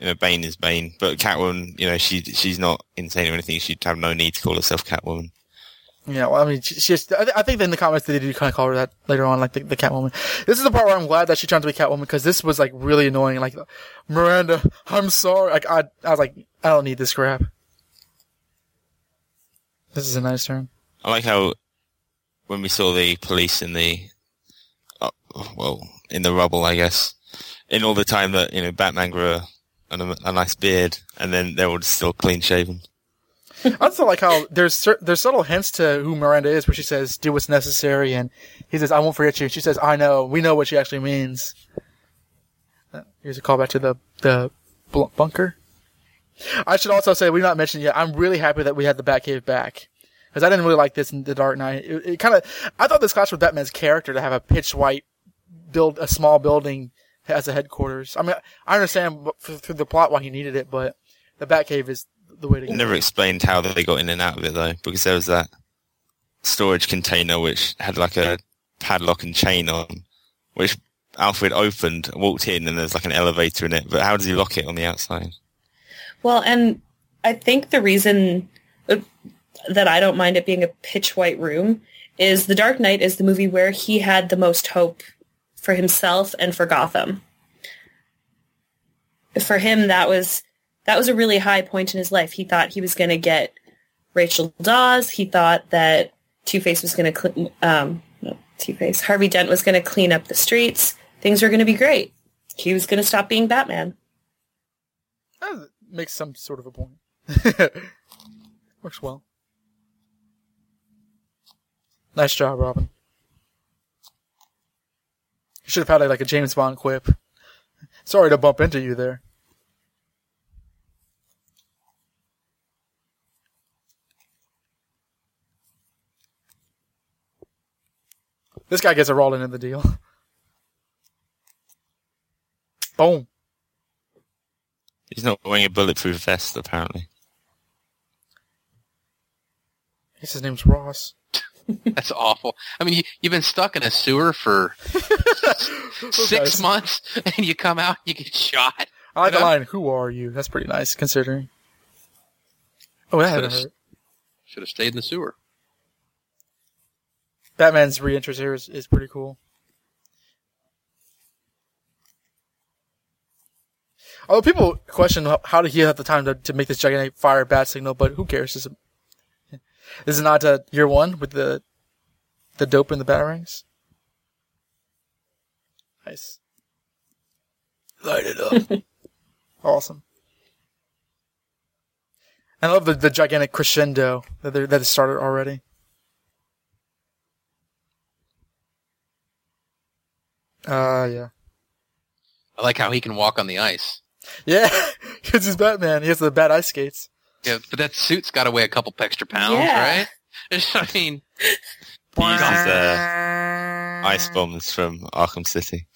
you know Bane is Bane, but Catwoman, you know, she she's not insane or anything. She'd have no need to call herself Catwoman. Yeah, well, I mean, she, just, I, th- I think in the comics they do kind of call her that later on, like the, the Catwoman. This is the part where I'm glad that she turned to be Catwoman because this was like really annoying. Like, Miranda, I'm sorry. Like, I, I was like, I don't need this crap. This is a nice turn. I like how when we saw the police in the uh, well in the rubble, I guess, in all the time that you know Batman grew a, a, a nice beard, and then they were still clean shaven. <laughs> I also like how there's there's subtle hints to who Miranda is, where she says, "Do what's necessary," and he says, "I won't forget you." She says, "I know." We know what she actually means. Uh, Here's a callback to the the bunker. I should also say we not mentioned yet. I'm really happy that we had the Batcave back because I didn't really like this in the Dark Knight. It, it kind of I thought this clashed with Batman's character to have a pitch white build a small building as a headquarters. I mean, I understand through the plot why he needed it, but the Batcave is the way to go. Never explained how they got in and out of it though, because there was that storage container which had like a padlock and chain on, which Alfred opened, walked in, and there's like an elevator in it. But how does he lock it on the outside? Well, and I think the reason uh, that I don't mind it being a pitch white room is The Dark Knight is the movie where he had the most hope for himself and for Gotham. For him, that was that was a really high point in his life. He thought he was going to get Rachel Dawes. He thought that Two Face was going to clean, um, no, Two Face, Harvey Dent was going to clean up the streets. Things were going to be great. He was going to stop being Batman. That makes some sort of a point. <laughs> Works well. Nice job, Robin. You should have had like a James Bond quip. Sorry to bump into you there. This guy gets a roll into the deal. <laughs> Boom. He's not wearing a bulletproof vest, apparently. I guess his name's Ross. <laughs> That's awful. I mean, you, you've been stuck in a sewer for <laughs> six guys. months, and you come out, you get shot. I like the You know? line, who are you? That's pretty nice, considering. Oh, that Should've- Should have stayed in the sewer. Batman's re-entrance here is, is pretty cool. Although people question how, how did he have the time to, to make this gigantic fire bat signal, but who cares? This is, this is not uh, year one with the the dope in the batarangs. Nice. Light it up. <laughs> awesome. I love the, the gigantic crescendo that that has started already. Uh, yeah. I like how he can walk on the ice. Yeah, <laughs> because he's Batman. He has the bad ice skates. Yeah, but that suit's got to weigh a couple extra pounds, Yeah. right? <laughs> I mean, He uses uh, ice bombs from Arkham City.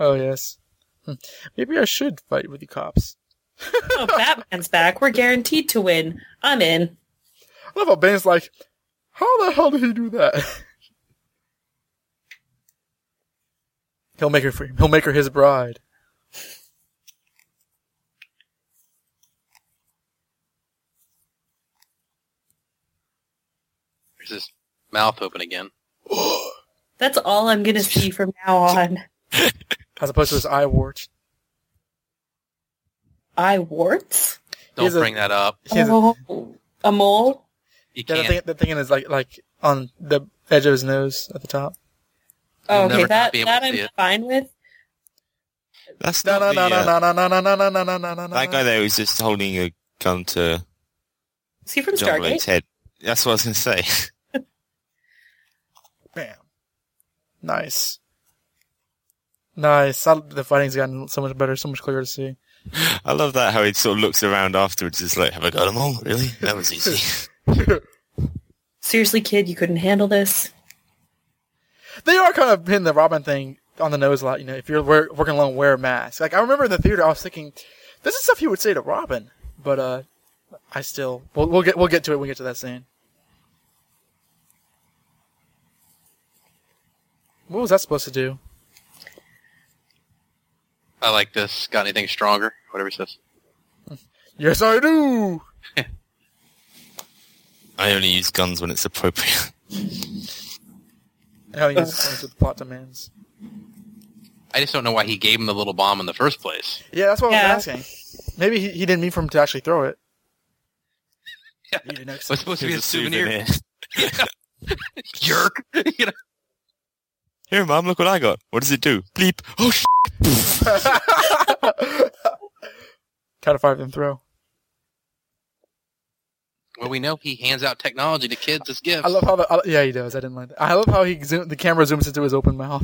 Oh, yes. Hmm. Maybe I should fight with the cops. <laughs> Oh, Batman's back. We're guaranteed to win. I'm in. I love how Bane's like, how the hell did he do that? He'll make her free. He'll make her his bride. there's his mouth open again. <gasps> That's all I'm going to see from now on. <laughs> As opposed to his eye warts. Eye warts? Don't He's a- bring that up. He has a, Oh, a mole? You the, can't. thing, the thing is like like on the edge of his nose at the top. Oh, okay, that, that I'm fine with. That's No, no, no, uh, no, no, no, no, no, no, no, no, no, no. That guy there was just holding a gun to Is he from John Stargate? Blake's head. That's what I was going to say. <laughs> Bam. Nice. Nice. The fighting's gotten so much better, so much clearer to see. I love that how he sort of looks around afterwards. Is like, have I got them all? Really? That was easy. <laughs> Seriously, kid, you couldn't handle this? They are kind of hitting the Robin thing on the nose a lot. You know, if you're wear, working alone, wear a mask. Like I remember in the theater, I was thinking, this is stuff he would say to Robin, but uh, I still we'll, we'll get we'll get to it when we get to that scene. What was that supposed to do? I like this. Got anything stronger? Whatever he says. Yes, I do. <laughs> I only use guns when it's appropriate. <laughs> How he uses guns with the plot demands. I just don't know why he gave him the little bomb in the first place. Yeah, that's what I Yeah. was asking. Maybe he, he didn't mean for him to actually throw it. Yeah. Eat it was supposed to be a Here's souvenir. <laughs> Jerk. <laughs> you know. Here, mom, look what I got. What does it do? Bleep. Oh, sh- Count of five, then throw. Well, we know he hands out technology to kids as gifts. I love how the I, yeah he does. I didn't like that. I love how he zoom, the camera zooms into his open mouth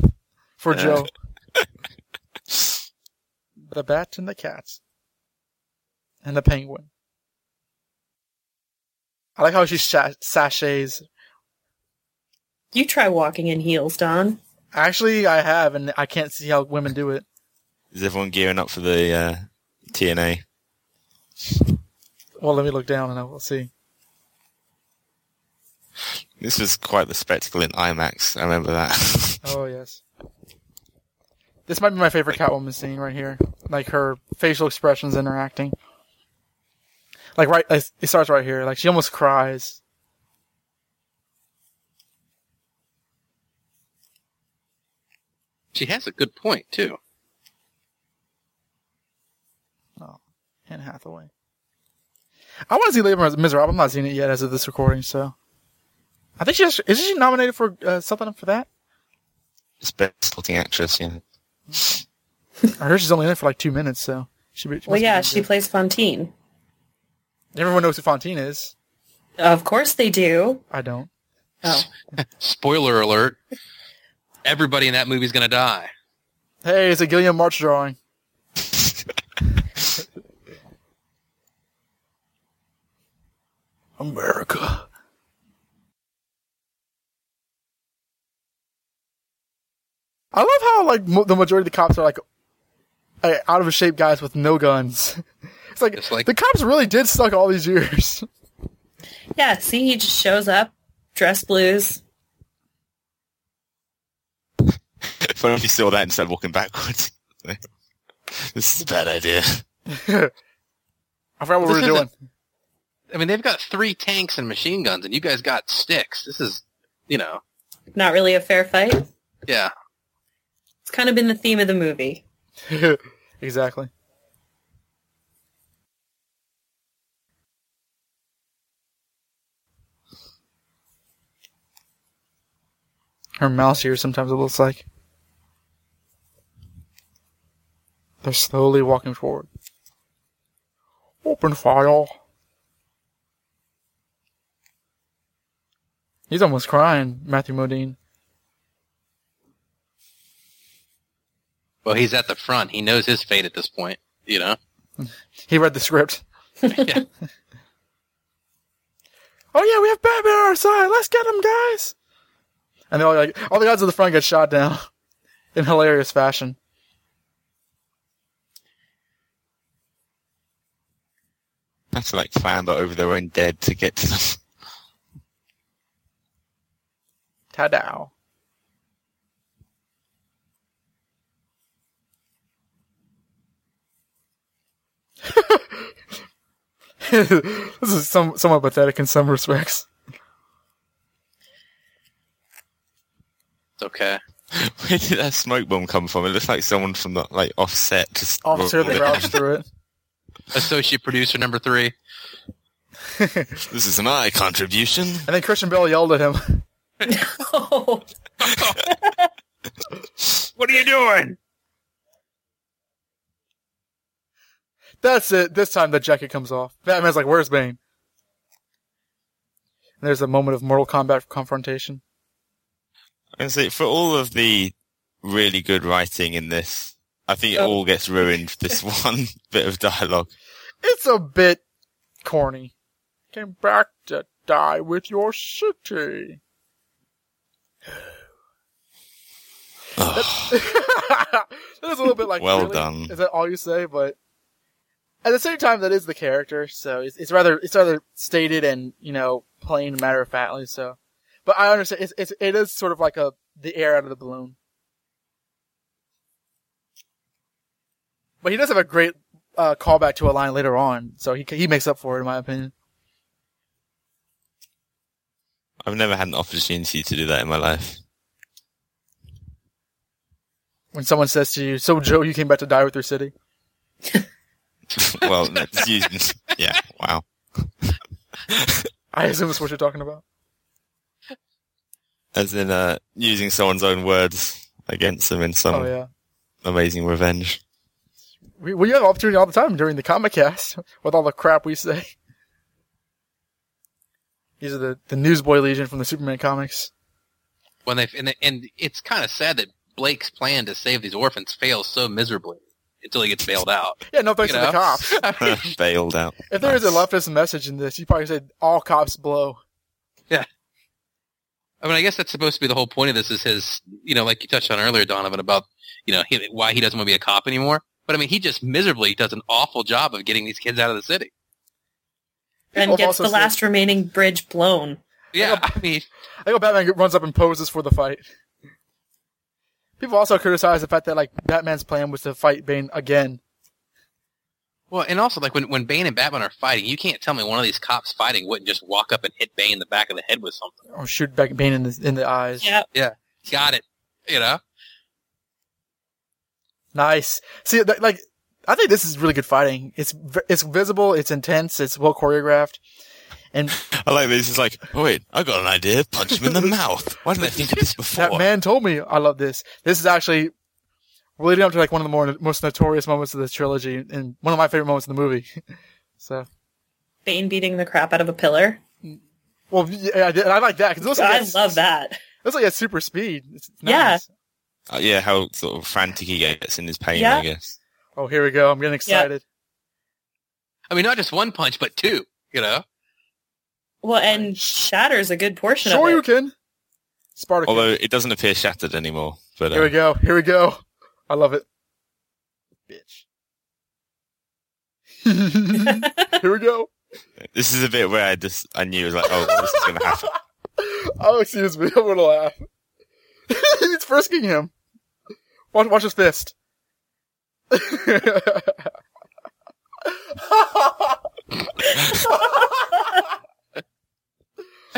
for Joe. <laughs> the bat and the cats. and the Penguin. I like how she sha- sashays. You try walking in heels, Don. Actually, I have, and I can't see how women do it. Is everyone gearing up for the uh, TNA? Well, let me look down and I will see. This was quite the spectacle in IMAX. I remember that. <laughs> Oh yes. This might be my favorite Catwoman scene right here. Like her facial expressions interacting. Like right, it starts right here. Like she almost cries. She has a good point too. Oh, Anne Hathaway. I want to see Labor Miserable. I'm not seeing it yet as of this recording, so. I think she has, isn't she nominated for uh, something for that? Just best supporting actress, yeah. I heard she's only in it for like two minutes, so she. she Well, yeah, she good. plays Fantine. Everyone knows who Fantine is. Of course they do. I don't. Oh, <laughs> Spoiler alert. Everybody in that movie's gonna die. Hey, it's a Guillem March drawing. <laughs> America. I love how like mo- the majority of the cops are like uh, out of shape guys with no guns. <laughs> It's like, It's like- the cops really did suck all these years. <laughs> yeah. See, he just shows up, dress blues. Funny if you saw that and started walking backwards. <laughs> this is a bad idea. I forgot what we were doing. isn't- I mean, they've got three tanks and machine guns, and you guys got sticks. This is, you know, Not really a fair fight. yeah. It's kind of been the theme of the movie. <laughs> exactly. Her mouse here sometimes it looks like. They're slowly walking forward. Open file. He's almost crying, Matthew Modine. Well, he's at the front. He knows his fate at this point. You know. He read the script. <laughs> yeah. <laughs> Oh yeah, we have Batman on our side. Let's get him, guys. And they're all like, all the guys at the front get shot down <laughs> in hilarious fashion. Have to like clamber over their own dead to get to them. Ta-dow. <laughs> this is some, somewhat pathetic in some respects. It's okay. <laughs> Where did that smoke bomb come from? It looks like someone from the like offset just Officer the rolled through it. <laughs> Associate producer number three. This is my contribution. And then Christian Bale yelled at him. Oh, What are you doing? That's it. This time the jacket comes off. Batman's like, where's Bane? And there's a moment of Mortal Kombat confrontation. And so for all of the really good writing in this, I think it Oh. all gets ruined. This <laughs> one bit of dialogue. It's a bit corny. Came back to die with your city. <sighs> <sighs> that is a little bit like Well really? done. Is that all you say? But at the same time, that is the character, so it's, it's rather it's rather stated and you know plain matter of factly. So, but I understand it's, it's it is sort of like a the air out of the balloon. But he does have a great uh, callback to a line later on, so he he makes up for it in my opinion. I've never had an opportunity to do that in my life. When someone says to you, "So Joe, you came back to die with your city." <laughs> <laughs> well, that's using, <laughs> yeah, wow. I assume that's what you're talking about. As in, uh, using someone's own words against them in some Oh yeah. amazing revenge. We, we have opportunity all the time during the comic cast with all the crap we say. These are the, the Newsboy Legion from the Superman comics. When they and, and it's kind of sad that Blake's plan to save these orphans fails so miserably. Until he gets bailed out. Yeah, no thanks You to the know? cops. <laughs> <laughs> Bailed out. If there is a leftist message in this, you probably said all cops blow. Yeah. I mean, I guess that's supposed to be the whole point of this is his, you know, like you touched on earlier, Donovan, about, you know, he, why he doesn't want to be a cop anymore. But I mean, he just miserably does an awful job of getting these kids out of the city. and People gets also the said- last remaining bridge blown. Yeah, I mean, I go Batman runs up and poses for the fight. People also criticize the fact that like Batman's plan was to fight Bane again. well, and also like when, when Bane and Batman are fighting, you can't tell me one of these cops fighting wouldn't just walk up and hit Bane in the back of the head with something. Or shoot back Bane in the in the eyes. Yeah. Yeah, got it. You know? Nice. See, th- like, I think this is really good fighting. It's v- it's visible, it's intense, it's well choreographed, and I like this. It's like, oh wait, I got an idea. Punch him in the <laughs> mouth. Why didn't I think of this before? that man told me I love this. This is actually leading up to like one of the more most notorious moments of the trilogy, and one of my favorite moments in the movie. <laughs> so, Bane beating the crap out of a pillar. well, yeah, I, did- I like that because it looks like I love that. It looks like it's super speed. It's, it's Yeah. Uh, yeah, how sort of frantic he gets in his pain. Yeah. I guess. Oh, here we go. I'm getting excited. I mean, not just one punch, but two, you know? Well, and shatters a good portion Sure, of you it. can. Spartacus. Although it doesn't appear shattered anymore. But Here we uh, go. Here we go. I love it. Bitch. <laughs> Here we go. this is a bit where I just I knew it was like, oh, well, this is going to happen. <laughs> Oh, excuse me. <laughs> I'm gonna laugh. He's frisking him. Watch, watch his fist.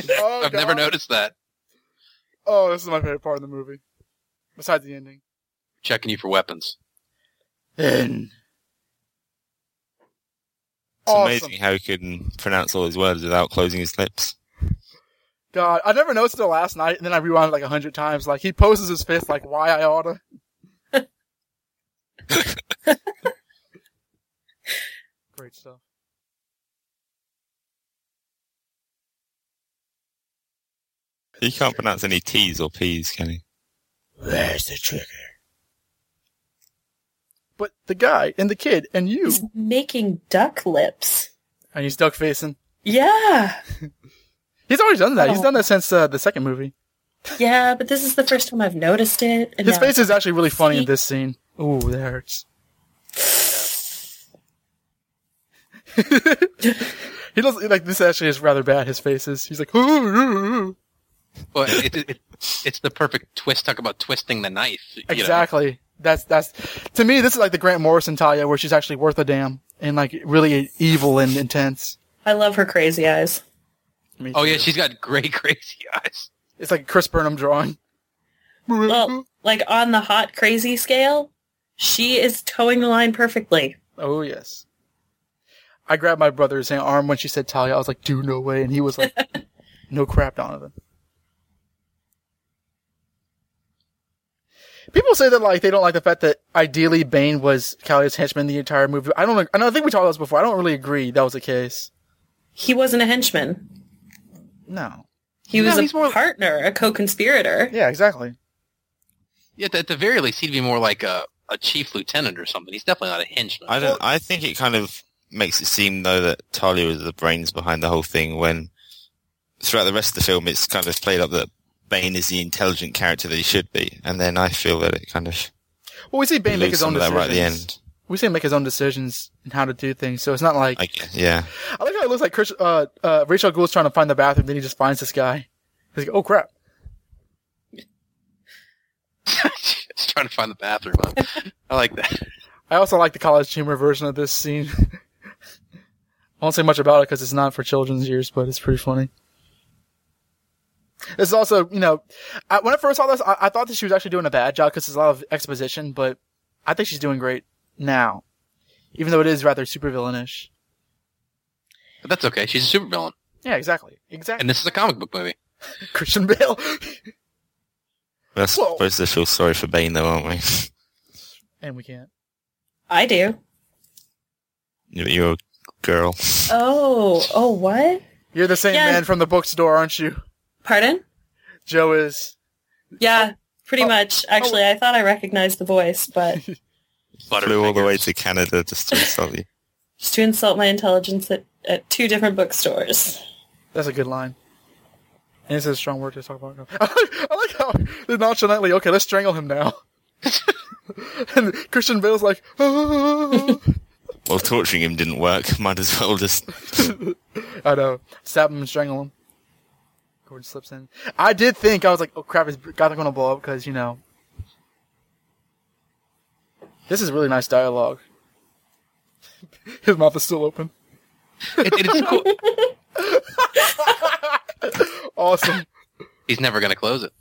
Oh, <laughs> I've never noticed that. Oh, this is my favorite part of the movie. Besides the ending. Checking you for weapons. Then. It's Awesome. amazing how he can pronounce all his words without closing his lips. God, I never noticed it last night, and then I rewound it like a hundred times. Like he poses his fist, like why I oughta. <laughs> Great stuff. He can't pronounce any T's or P's, can he? Where's the trigger? But the guy and the kid and you, He's making duck lips. and he's duck facing. Yeah. <laughs> He's always done that. He's Oh. done that since uh, the second movie. Yeah, but this is the first time I've noticed it. And His face is actually really funny in this scene. Ooh, that hurts. <laughs> <laughs> he does like this. Actually, is rather bad. His faces. He's like, ooh, ooh, ooh. Well, it, it, it, it's the perfect twist. Talk about twisting the knife. you know? exactly. That's that's to me. This is like the Grant Morrison Talia, where she's actually worth a damn and like really evil and intense. I love her crazy eyes. Me Oh too. yeah, she's got great <laughs> crazy eyes. It's like a Chris Burnham drawing. Well, like on the hot crazy scale, she is toeing the line perfectly. Oh yes. I grabbed my brother's arm when she said Talia. I was like, "Dude, no way!" And he was like, <laughs> "No crap, Donovan." People say that like they don't like the fact that ideally Bane was Talia's henchman the entire movie. I don't. I don't think we talked about this before. I don't really agree that was the case. He wasn't a henchman. No. He was he's a more- partner, a co-conspirator. Yeah, exactly. Yeah, at the very least, he'd be more like a, a chief lieutenant or something. He's definitely not a henchman. I don't. I think it kind of makes it seem though that Talia is the brains behind the whole thing. When throughout the rest of the film, it's kind of played up that Bane is the intelligent character that he should be, and then I feel that it kind of Well, we see Bane make loses his own some of that decisions. right at the end. We see him make his own decisions and how to do things. So it's not like I guess, yeah. I like how it looks like Chris, uh, uh, Rachel Gould's trying to find the bathroom, then he just finds this guy. He's like, "Oh crap!" <laughs> Just trying to find the bathroom. Huh? I like that. I also like the college humor version of this scene. <laughs> I won't say much about it because it's not for children's ears, but it's pretty funny. This is also, you know, I, when I first saw this, I, I thought that she was actually doing a bad job because there's a lot of exposition, but I think she's doing great now, even though it is rather super villainish. But that's okay. She's a supervillain. Yeah, exactly, exactly. And this is a comic book movie. <laughs> Christian Bale. We're Whoa. supposed to feel sorry for Bane, though, aren't we? <laughs> and we can't. I do. You're- You're a girl. Oh, oh, what? You're the same Yeah. man from the bookstore, aren't you? Pardon? Joe is. Yeah, pretty Oh, much. Actually, I thought I recognized the voice, but <laughs> Flew all the way to Canada just to insult you. Just to insult my intelligence at, at two different bookstores. That's a good line. And it's a strong word to talk about. <laughs> I like, I like how they're nonchalantly, okay, let's strangle him now. <laughs> and Christian Bale's like, "Ah." Well, torturing him didn't work. Might as well just. I know. Stab him and strangle him. Gordon slips in. I did think, I was like, oh crap, is God going to blow up? Because, you know. This is really nice dialogue. <laughs> His mouth is still open. It- it's cool. <laughs> Awesome. He's never going to close it.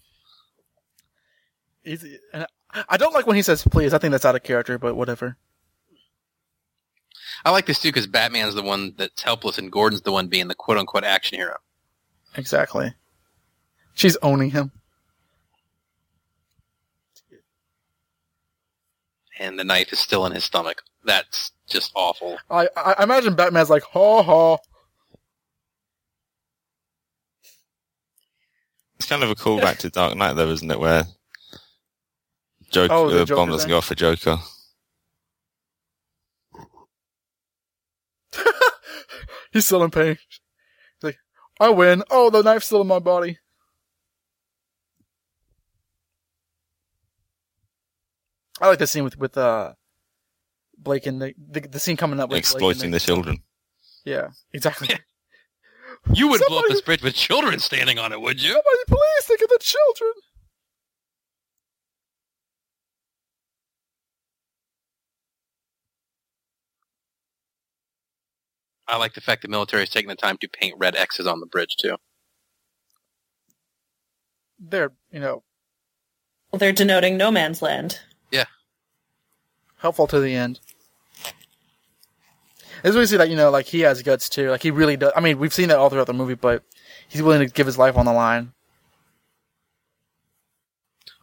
He's, and I- I don't like when he says please. I think that's out of character, but whatever. I like this too because Batman's the one that's helpless and Gordon's the one being the quote unquote action hero. Exactly. She's owning him. And the knife is still in his stomach. That's just awful. I, I I imagine Batman's like, ha ha. It's kind of a callback to Dark Knight, though, isn't it? Where Joker, Oh, the the Joker bomb doesn't go off for Joker. <laughs> He's still in pain. He's like, I win. Oh, the knife's still in my body. I like the scene with with uh Blake and the the, the scene coming up with Blake and exploiting the children. Yeah, exactly. Yeah. <laughs> You would blow up Somebody- this bridge with children standing on it, would you? Somebody please think of the children. I like the fact the military is taking the time to paint red X's on the bridge too. They're you know Well, they're denoting no man's land. Helpful to the end. As we see that you know, like he has guts too. Like he really does. I mean, we've seen that all throughout the movie, but he's willing to give his life on the line.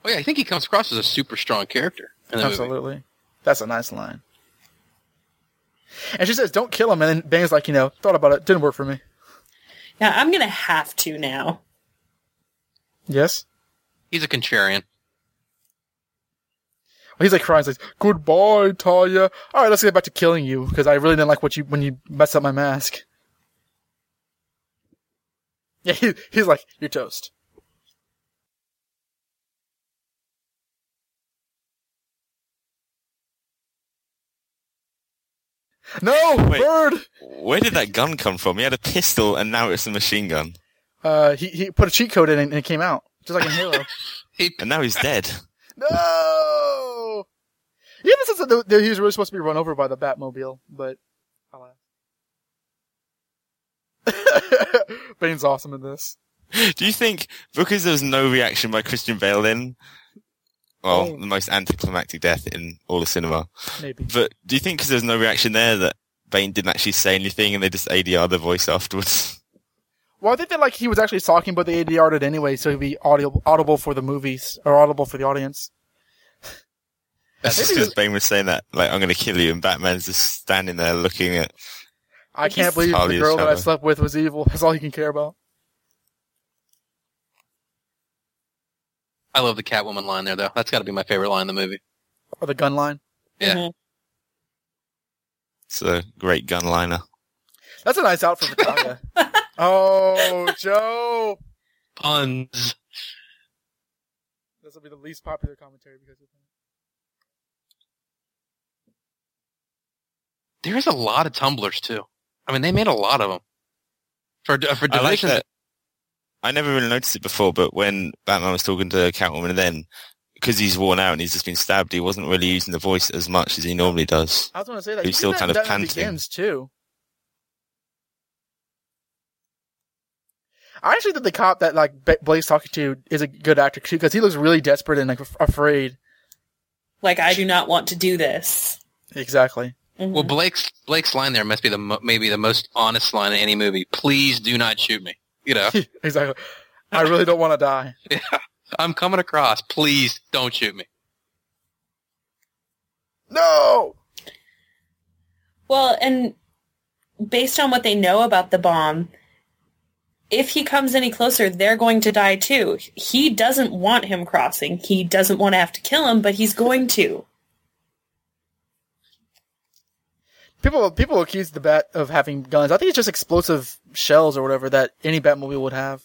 Oh yeah, I think he comes across as a super strong character. In the movie. Absolutely, that's a nice line. And she says, "Don't kill him." And then Bane's like, "You know, thought about it. Didn't work for me." Now I'm gonna have to now. Yes. He's a contrarian. He's like crying. He's like, "Goodbye, Talia. All right, let's get back to killing you because I really didn't like what you when you messed up my mask." Yeah, he, he's like, "You're toast." No, Wait. bird. Where did that gun come from? He had a pistol, and now it's a machine gun, Uh, he he put a cheat code in it and it came out just like in Halo. <laughs> And now he's dead. <laughs> no. Yeah, this is a, that he was really supposed to be run over by the Batmobile, but alas. <laughs> Bane's awesome in this. Do you think because there was no reaction by Christian Bale then, well, Oh. the most anticlimactic death in all of cinema, Maybe. but do you think because there was no reaction there that Bane didn't actually say anything and they just ADR the voice afterwards? <laughs> Well, I think that like he was actually talking, but they ADR'd it anyway, so he'd be audible, audible for the movies or audible for the audience. That's just because Bane was saying that, like, I'm going to kill you, and Batman's just standing there looking at. I can't believe the Talia's girl that I slept with was evil. That's all he can care about. I love the Catwoman line there though. That's got to be my favorite line in the movie. Or the gun line. Yeah. Mhm. It's a great gun liner. That's a nice outfit for Talia. <laughs> oh, Joe. Puns. This will be the least popular commentary because of There's a lot of tumblers too. I mean, they made a lot of them for for I like that. I never really noticed it before, but when Batman was talking to Catwoman, then because he's worn out and he's just been stabbed, he wasn't really using the voice as much as he normally does. I was going to say that. He's You still did kind of that panting. Begins too. I actually think the cop that like Ba- Blake's talking to is a good actor too because he looks really desperate and like af- afraid. Like I do not want to do this. Exactly. Mhm. well, Blake's Blake's line there must be the mo- maybe the most honest line in any movie. Please do not shoot me. You know, <laughs> exactly. I really don't want to die. <laughs> I'm coming across. Please don't shoot me. No. Well, and based on what they know about the bomb, if he comes any closer, they're going to die too. He doesn't want him crossing. He doesn't want to have to kill him, but he's going to. People people accuse the bat of having guns. I think it's just explosive shells or whatever that any Batmobile would have.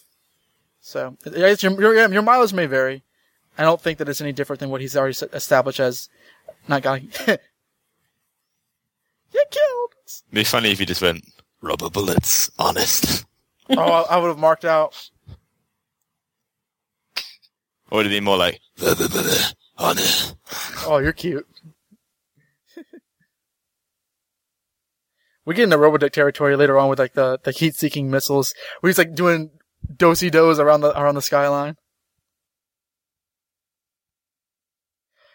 So your, your your mileage may vary. I don't think that it's any different than what he's already established as not going. <laughs> you killed. It'd be funny if you just went rubber bullets, honest. <laughs> oh, I, I would have marked out. Or would it be more like rubber bullet, honest? Oh, you're cute. We get into Robotech territory later on with like the, the heat seeking missiles where he's like doing dosey dos around the around the skyline.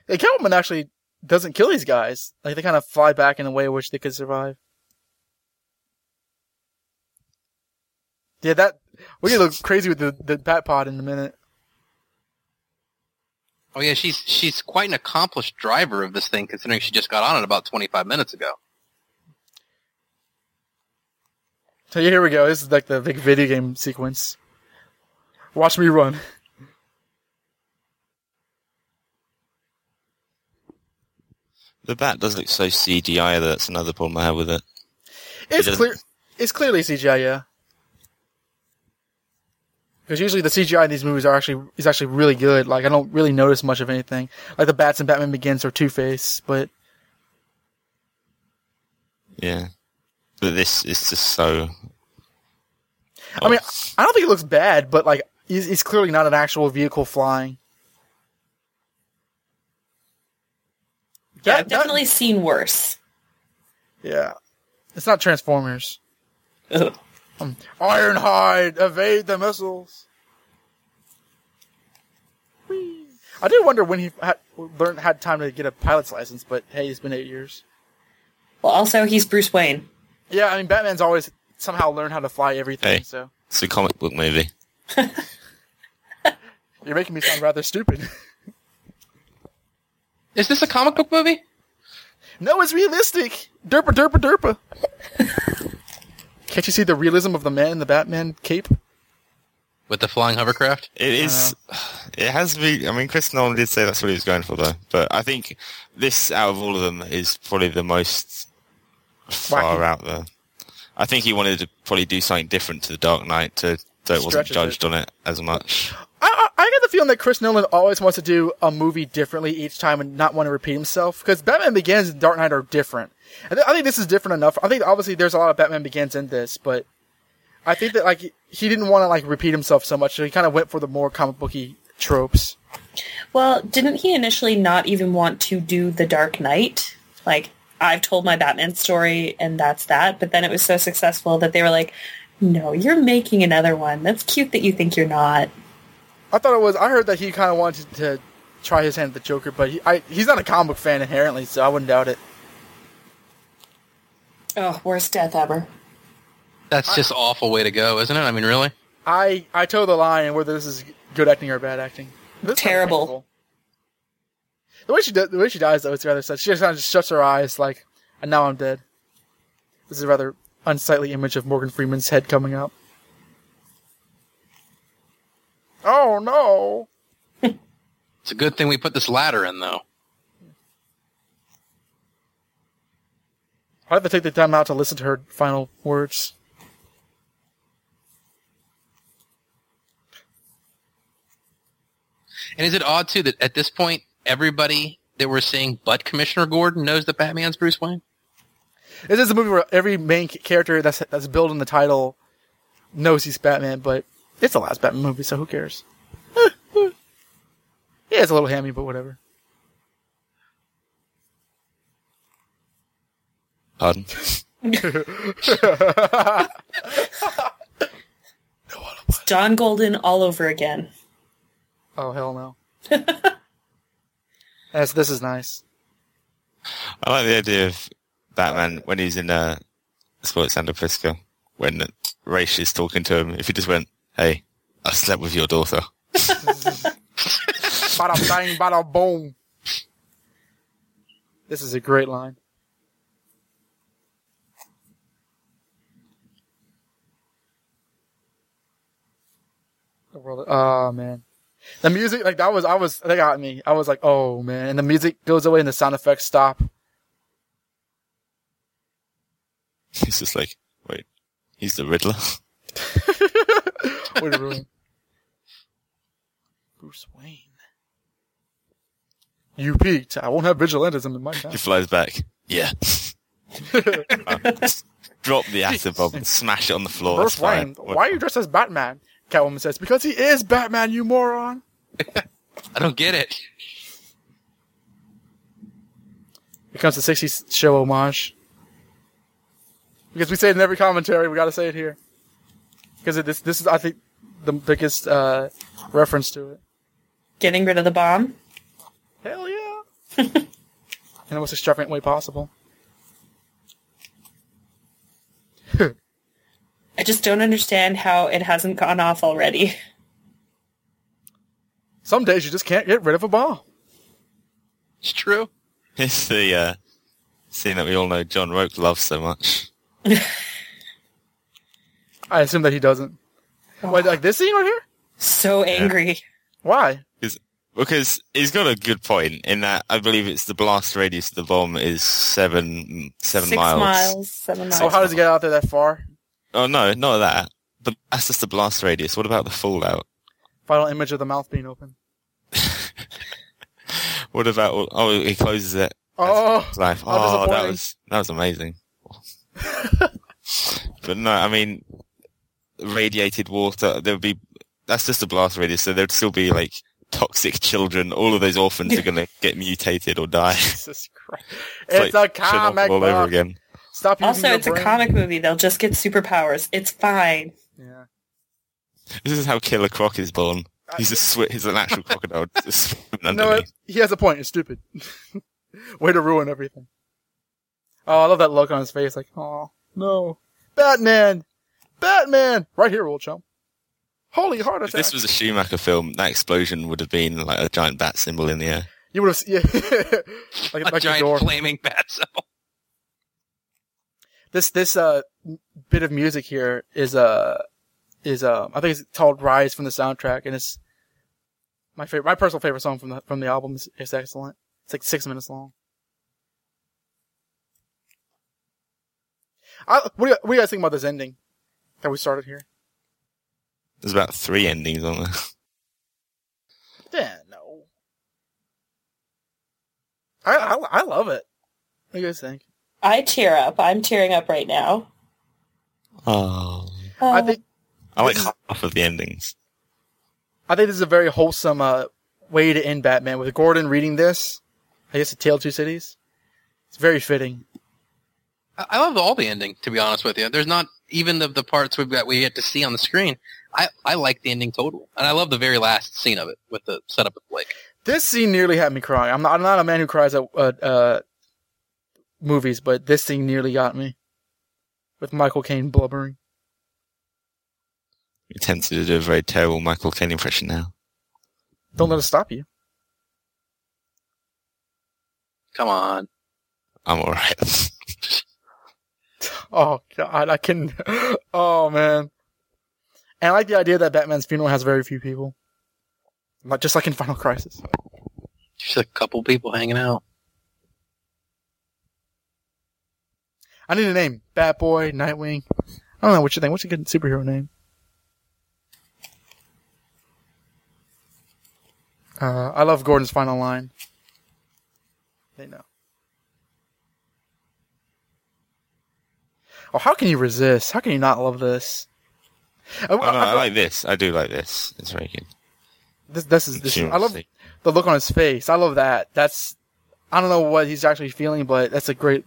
Hey, Catwoman actually doesn't kill these guys. Like they kind of fly back in a way in which they could survive. Yeah, that we get a little crazy with the the bat pod in a minute. Oh yeah, she's she's quite an accomplished driver of this thing, considering she just got on it about 25 minutes ago. <laughs> So yeah, here we go. This is like the big video game sequence. Watch me run. The bat does look so CGI. That's another problem I have with it. It's doesn't- clear. It's clearly CGI, yeah. Because usually the CGI in these movies are actually is actually really good. Like I don't really notice much of anything. Like the bats in Batman Begins or Two Face, but Yeah, but this is just so. I mean, I don't think it looks bad. But like, he's, he's clearly not an actual vehicle flying. Yeah, That- I've that- definitely seen worse. yeah, it's not Transformers. Um, Ironhide, evade the missiles. Whee! I do wonder when he had, learned had time to get a pilot's license, but hey, it's been eight years. Well, also he's Bruce Wayne. Yeah, I mean, Batman's always somehow learned how to fly everything. Hey. So It's a comic book movie. <laughs> you're making me sound rather stupid. Is this a comic book movie? no, it's realistic. Derpa, derpa, derpa. Can't you see the realism of the man in the Batman cape? With the flying hovercraft? It is. Uh-huh. It has to be. I mean, Chris Nolan did say that's what he was going for, though. But I think this, out of all of them, is probably the most far Wacky. out there. I think he wanted to probably do something different to the Dark Knight, to so it wasn't Stretches judged on it as much. I, I, I get the feeling that Chris Nolan always wants to do a movie differently each time and not want to repeat himself. Because Batman Begins and Dark Knight are different. I, th- I think this is different enough. I think obviously there's a lot of Batman Begins in this, but I think that like he didn't want to like repeat himself so much, so he kind of went for the more comic booky tropes. Well, didn't he initially not even want to do The Dark Knight? Like, I've told my Batman story and that's that. But then it was so successful that they were like, no, you're making another one. That's cute that you think you're not. I thought it was. I heard that he kind of wanted to try his hand at the Joker, but he, I, he's not a comic book fan inherently, so I wouldn't doubt it. Oh, worst death ever. That's just awful way to go, isn't it? I mean, really? I I toe the line whether this is good acting or bad acting. This is Terrible. The way she does, the way she dies though, it's rather sad. She just kind of just shuts her eyes like, and now I'm dead. This is a rather unsightly image of Morgan Freeman's head coming up. Oh no! <laughs> It's a good thing we put this ladder in, though. I have to take the time out to listen to her final words. And is it odd, too, that at this point, everybody that we're seeing but Commissioner Gordon knows that Batman's Bruce Wayne? This is a movie where every main character that's that's built in the title knows he's Batman, but it's the last Batman movie, so who cares? <laughs> yeah, it's a little hammy, but whatever. Pardon? It's <laughs> John Golden all over again. Oh hell no. <laughs> Yes, this is nice. I like the idea of Batman when he's in uh, Sports Santa Prisca, when Ra's is talking to him. If he just went, "Hey, I slept with your daughter," <laughs> Bada bang, bada boom. This is a great line. The world. Oh man, the music like that was I was that got me. I was like, oh man, and the music goes away and the sound effects stop. <laughs> He's just like, wait, he's the Riddler. <laughs> Way to <laughs> ruin. Bruce Wayne. You peaked. I won't have vigilantism in my town. He flies back. Yeah. Uh, drop the acid bomb and smash it on the floor. Bruce Wayne, why are you dressed as Batman? Catwoman says, because he is Batman, you moron. <laughs> I don't get it. Here comes the 60s show homage. Because we say it in every commentary, we gotta say it here. Because this, this is, I think, the biggest, uh, reference to it. Getting rid of the bomb. Hell yeah! <laughs> in the most extravagant way possible. <laughs> I just don't understand how it hasn't gone off already. Some days you just can't get rid of a ball. It's true. It's the uh, scene that we all know John Roke loves so much. <laughs> I assume that he doesn't. Wait, like this scene right here? So angry. Why? Because he's got a good point in that I believe it's the blast radius of the bomb is seven seven Six miles. miles. seven miles. Oh, how does he get out there that far? Oh no, not that. But that's just the blast radius. What about the fallout? Final image of the mouth being open. <laughs> What about? Oh, he closes it. Oh, life. How Oh, that was that was amazing. <laughs> but no, I mean, radiated water. There would be. That's just a blast radius, so there'd still be like toxic children. All of those orphans are gonna get mutated or die. <laughs> Jesus Christ. It's It's, a like Chernobyl comic all over again. Stop using Also, your it's a comic movie. They'll just get superpowers. It's fine. Yeah. This is how Killer Croc is born. He's a swi- He's an actual crocodile. <laughs> No, it, he has a point. It's stupid. <laughs> Way to ruin everything. Oh, I love that look on his face. Like, oh, no. Batman! Batman! Right here, old chum. Holy heart attack! If this was a Schumacher film, that explosion would have been like a giant bat symbol in the air. you would have, yeah. <laughs> like, A like giant flaming bat symbol. This, this, uh, bit of music here is, uh, is, uh, I think it's called Rise from the soundtrack, and it's my favorite, my personal favorite song from the, from the album is, is excellent. It's like six minutes long. I, what, do you, what do you guys think about this ending that we started here? There's about three endings on there. Yeah, <laughs> no. I, I, I love it. What do you guys think? I tear up. I'm tearing up right now. Oh, I think, I like This half of the endings. I think this is a very wholesome, uh, way to end Batman with Gordon reading this. I guess a Tale of Two Cities. It's very fitting. I I love all the ending, to be honest with you. There's not even the, the parts we've got we get to see on the screen. I, I like the ending total. And I love the very last scene of it with the setup of Blake. This scene nearly had me crying. I'm not, I'm not a man who cries at uh, uh, movies, but this scene nearly got me. With Michael Caine blubbering. You're tempted to do a very terrible Michael Caine impression now. Don't let it stop you. Come on. I'm alright. <laughs> Oh God, I can. Oh man. And I like the idea that Batman's funeral has very few people, like just like in Final Crisis. Just a couple people hanging out. I need a name: Batboy, Nightwing. I don't know what you think. What's a good superhero name? Uh, I love Gordon's final line. They know. Oh, how can you resist? How can you not love this? I, Oh, no, I- I like this. I do like this. It's very good. this, this is this. Is, I love the look on his face. I love that. That's I don't know what he's actually feeling, but that's a great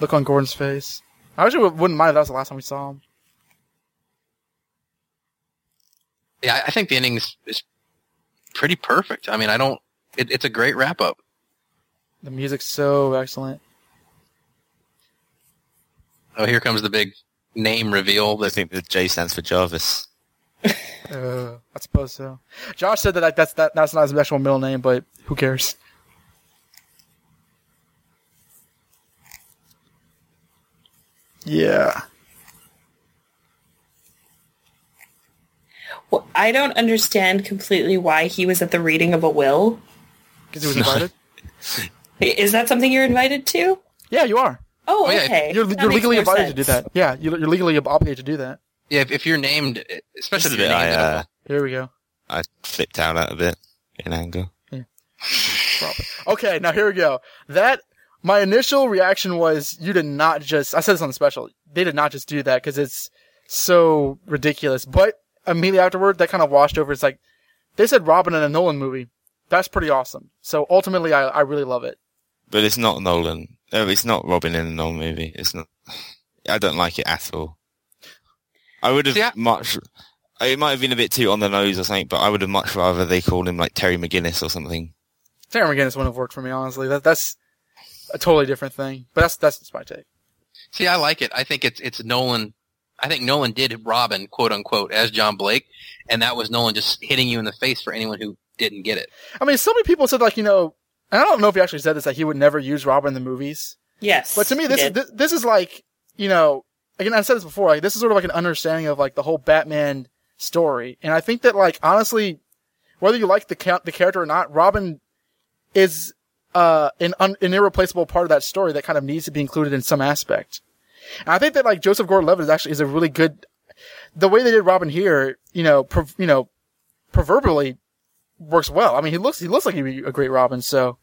look on Gordon's face. I actually wouldn't mind if that was the last time we saw him. Yeah, I- I think the ending is, is pretty perfect. I mean, I don't. It, it's a great wrap up. The music's so excellent. Oh, here comes the big name reveal. I think the J stands for Jarvis. <laughs> Uh, I suppose so. Josh said that like, that's that, that's not his actual middle name, but who cares? Yeah. Well, I don't understand completely why he was at the reading of a will. Because he was invited. <laughs> Is that something you're invited to? yeah, you are. Oh, Oh, yeah, okay. You're, you're legally invited obligated to do that. Yeah, you're, you're legally obligated to do that. Yeah, if, if you're named, especially This if you're bit I, named, uh, Here we go. I flipped out a bit in anger. Probably. Okay, now here we go. That my initial reaction was you did not just. I said this on the special. They did not just do that because it's so ridiculous. But immediately afterward, that kind of washed over. It's like they said Robin in a Nolan movie. That's pretty awesome. So ultimately, I I really love it. But it's not Nolan. Oh, it's not Robin in a Nolan movie. It's not. I don't like it at all. I would have See, I- much. It might have been a bit too on the nose or something, but I would have much rather they called him like Terry McGinnis or something. Terry McGinnis wouldn't have worked for me honestly. That that's a totally different thing. But that's that's just my take. See, I like it. I think it's it's Nolan. I think Nolan did Robin, quote unquote, as John Blake, and that was Nolan just hitting you in the face for anyone who didn't get it. I mean, so many people said like you know, and I don't know if he actually said this that he would never use Robin in the movies. Yes. But to me, this is this, this is like you know, again, I said this before. Like this is sort of like an understanding of like the whole Batman story, and I think that like honestly, whether you like the count the character or not, Robin is uh an un, an irreplaceable part of that story that kind of needs to be included in some aspect. And I think that like Joseph Gordon-Levitt is actually is a really good. The way they did Robin here, you know, prov- you know, proverbially works well. I mean, he looks he looks like he'd be a great Robin. So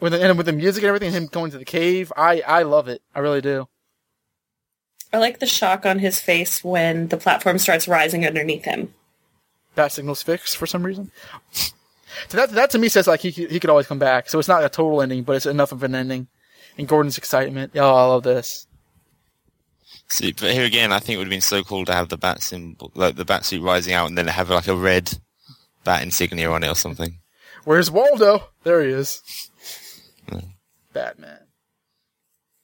with the, and with the music and everything, him going to the cave, I I love it. I really do. I like the shock on his face when the platform starts rising underneath him. Bat signals fixed for some reason. So that that to me says like he he could always come back. So it's not a total ending, but it's enough of an ending. And Gordon's excitement. Oh, I love this. See, but here again, I think it would have been so cool to have the bat symbol, like the bat suit rising out, and then have like a red bat insignia on it or something. Where's Waldo? There he is. Hmm. Batman.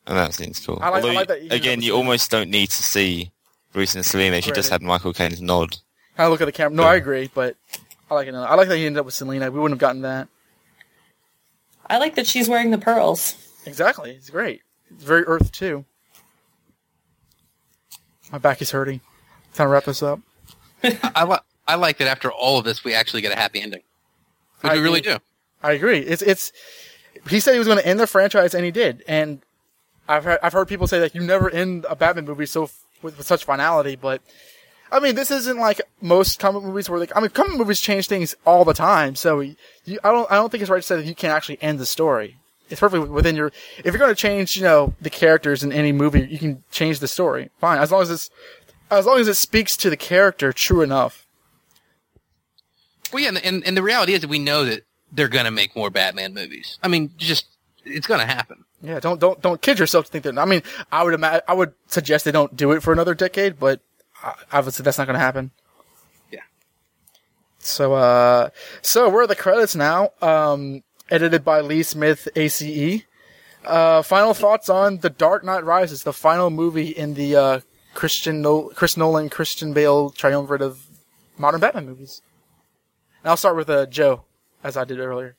And that seems cool. I like- I like that you- again, you almost don't need to see Bruce and Selina if you just had Michael Caine's nod. Kind of look at the camera. No, I agree, but I like it. I like that he ended up with Selina. We wouldn't have gotten that. I like that she's wearing the pearls. Exactly. It's great. It's very Earth too. My back is hurting. Time to wrap this up. I, <laughs> I, li- I like that after all of this, we actually get a happy ending. Which I we really do. I agree. It's it's. He said he was going to end the franchise, and he did. And I've heard, I've heard people say that you never end a Batman movie so f- with, with such finality. But I mean, this isn't like most comic movies where like I mean, comic movies change things all the time. So you, I don't I don't think it's right to say that you can't actually end the story. It's perfectly within your. If you're going to change, you know, the characters in any movie, you can change the story. Fine, as long as it's as long as it speaks to the character true enough. Well, yeah, and, and, and the reality is that we know that they're going to make more Batman movies. I mean, just it's going to happen. Yeah, don't don't don't kid yourself to think that. I mean, I would imagine, I would suggest they don't do it for another decade, but obviously that's not going to happen. Yeah. So, uh, so where are at the credits now? Um, edited by Lee Smith, ACE. Uh, final thoughts on The Dark Knight Rises, the final movie in the uh, Christian Chris Nolan, Christian Bale triumvirate of modern Batman movies. And I'll start with uh, Joe, as I did earlier.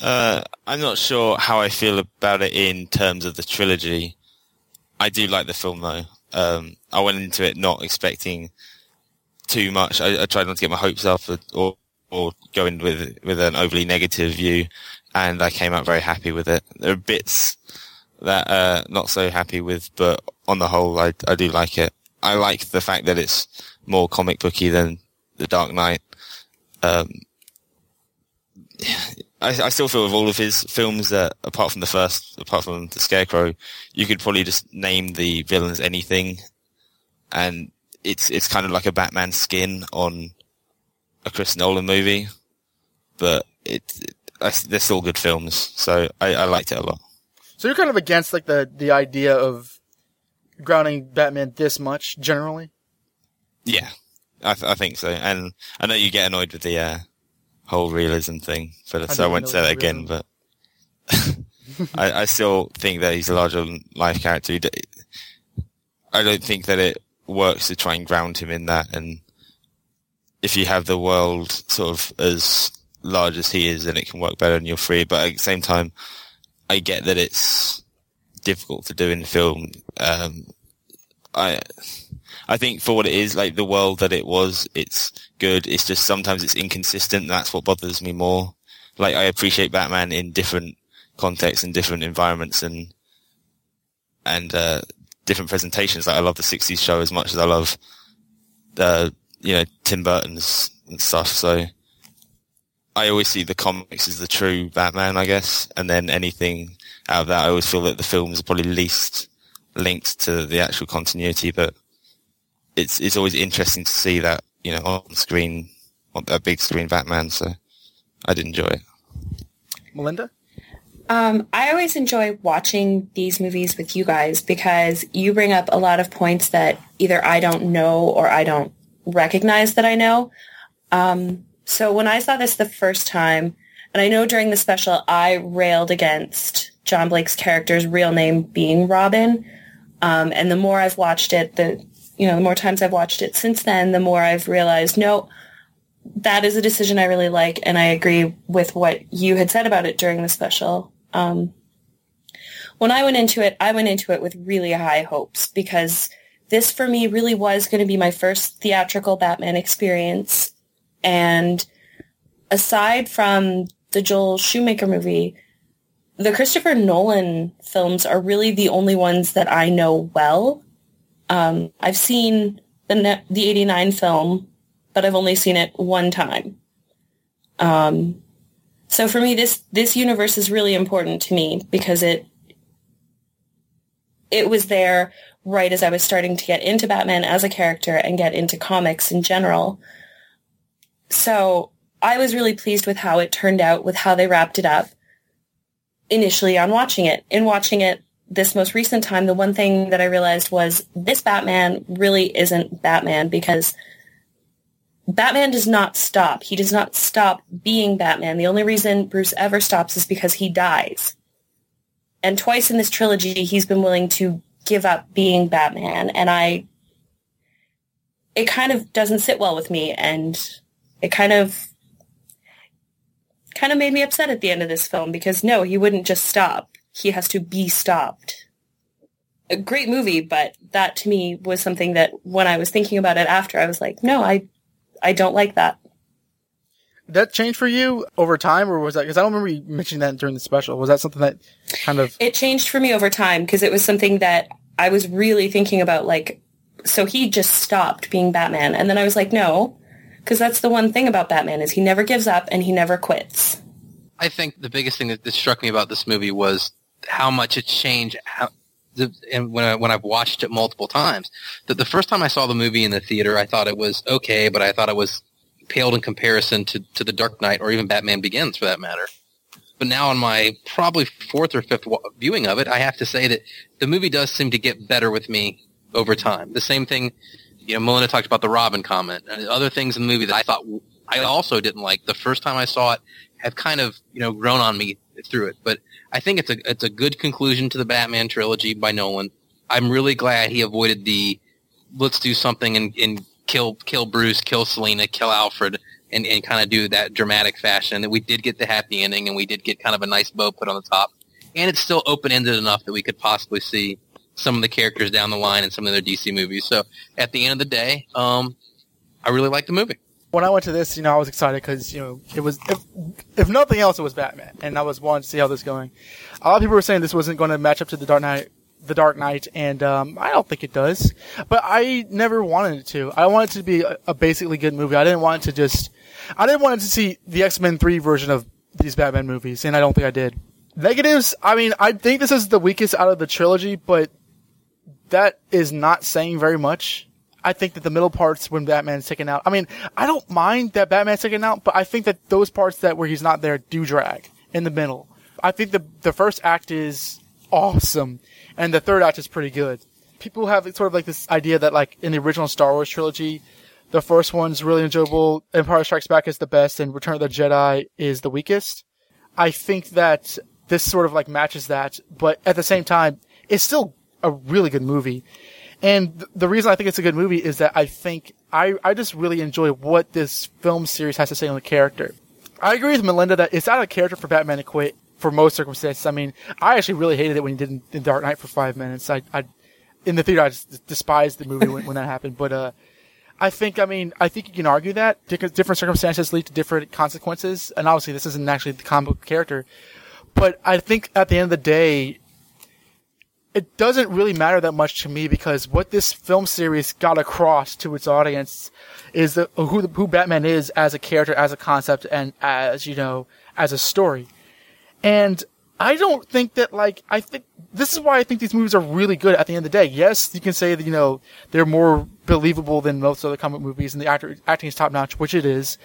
Uh, I'm not sure how I feel about it in terms of the trilogy. I do like the film though. Um, I went into it not expecting too much. I, I tried not to get my hopes up or, or go in with, with an overly negative view and I came out very happy with it. There are bits that, uh, not so happy with, but on the whole, I, I do like it. I like the fact that it's more comic booky than The Dark Knight. Um, I, I still feel with all of his films that apart from the first, apart from the Scarecrow, you could probably just name the villains anything, and it's it's kind of like a Batman skin on a Chris Nolan movie, but it, it I- they're still good films, so I, I liked it a lot. So you're kind of against like the the idea of grounding Batman this much generally. Yeah, I, th- I think so, and I know you get annoyed with the uh, whole realism thing, but I so I won't say that again. But <laughs> I, I still think that he's a larger life character. I don't think that it works to try and ground him in that. And if you have the world sort of as large as he is, then it can work better and you're free. But at the same time, I get that it's difficult to do in film. Um, I, I think for what it is, like the world that it was, it's good. It's just sometimes it's inconsistent. That's what bothers me more. Like I appreciate Batman in different contexts and different environments and and uh, different presentations. Like I love the '60s show as much as I love the you know Tim Burton's and stuff. So I always see the comics as the true Batman, I guess, and then anything out of that, I always feel that the films are probably least linked to the actual continuity. But it's it's always interesting to see that you know on screen, on that big screen Batman. So I did enjoy it. Melinda. Um, I always enjoy watching these movies with you guys because you bring up a lot of points that either I don't know or I don't recognize that I know. Um, so when I saw this the first time, and I know during the special I railed against John Blake's character's real name being Robin, um, and the more I've watched it, the you know the more times I've watched it since then, the more I've realized no, that is a decision I really like, and I agree with what you had said about it during the special. Um, when I went into it, I went into it with really high hopes because this for me really was going to be my first theatrical Batman experience. And aside from the Joel Schumacher movie, the Christopher Nolan films are really the only ones that I know well. Um, I've seen the the 89 film, but I've only seen it one time. Um, so for me, this this universe is really important to me because it it was there right as I was starting to get into Batman as a character and get into comics in general. So I was really pleased with how it turned out, with how they wrapped it up initially on watching it. In watching it this most recent time, the one thing that I realized was this Batman really isn't Batman because Batman does not stop. He does not stop being Batman. The only reason Bruce ever stops is because he dies. And twice in this trilogy, he's been willing to give up being Batman. And I, it kind of doesn't sit well with me. And it kind of, kind of made me upset at the end of this film because no, he wouldn't just stop. He has to be stopped. A great movie, but that to me was something that when I was thinking about it after, I was like, no, I I don't like that. That changed for you over time, or was that because I don't remember you mentioning that during the special? Was that something that kind of It changed for me over time because it was something that I was really thinking about. Like, so he just stopped being Batman, and then I was like, no, because that's the one thing about Batman is he never gives up and he never quits. I think the biggest thing that, that struck me about this movie was how much it changed. How, the, and when I, when I've watched it multiple times, that the first time I saw the movie in the theater, I thought it was okay, but I thought it was paled in comparison to to the Dark Knight or even Batman Begins for that matter. But now on my probably fourth or fifth viewing of it, I have to say that the movie does seem to get better with me over time. The same thing, you know, Melinda talked about the Robin comment and other things in the movie that I thought I also didn't like the first time I saw it have kind of, you know, grown on me through it. But I think it's a, it's a good conclusion to the Batman trilogy by Nolan. I'm really glad he avoided the let's do something and, and kill, kill Bruce, kill Selina, kill Alfred and, and kind of do that dramatic fashion. And we did get the happy ending and we did get kind of a nice bow put on the top. And it's still open-ended enough that we could possibly see some of the characters down the line in some of their DC movies. So at the end of the day, um, I really like the movie. when I went to this, you know, I was excited because you know it was if if nothing else, it was Batman, and I was wanting to see how this was going. A lot of people were saying this wasn't going to match up to the Dark Knight, the Dark Knight, and um, I don't think it does. But I never wanted it to. I wanted it to be a, a basically good movie. I didn't want it to just. I didn't want it to see the X Men Three version of these Batman movies, and I don't think I did. Negatives. I mean, I think this is the weakest out of the trilogy, but that is not saying very much. I think that the middle parts when Batman's taken out, I mean, I don't mind that Batman's taken out, but I think that those parts that where he's not there do drag in the middle. I think the the first act is awesome, and the third act is pretty good. People have sort of like this idea that like in the original Star Wars trilogy, the first one's really enjoyable, Empire Strikes Back is the best, and Return of the Jedi is the weakest. I think that this sort of like matches that, but at the same time, it's still a really good movie. And th- the reason I think it's a good movie is that I think I, I just really enjoy what this film series has to say on the character. I agree with Melinda that it's out of character for Batman to quit for most circumstances. I mean, I actually really hated it when he did in, in Dark Knight for five minutes. I, I, in the theater, I just despised the movie when, when that happened. But, uh, I think, I mean, I think you can argue that different circumstances lead to different consequences. And obviously this isn't actually the comic book character. But I think at the end of the day, it doesn't really matter that much to me because what this film series got across to its audience is the, who who Batman is as a character, as a concept, and as you know, as a story. And I don't think that like I think this is why I think these movies are really good at the end of the day. Yes, you can say that you know they're more believable than most other comic movies, and the actor acting is top notch, which it is.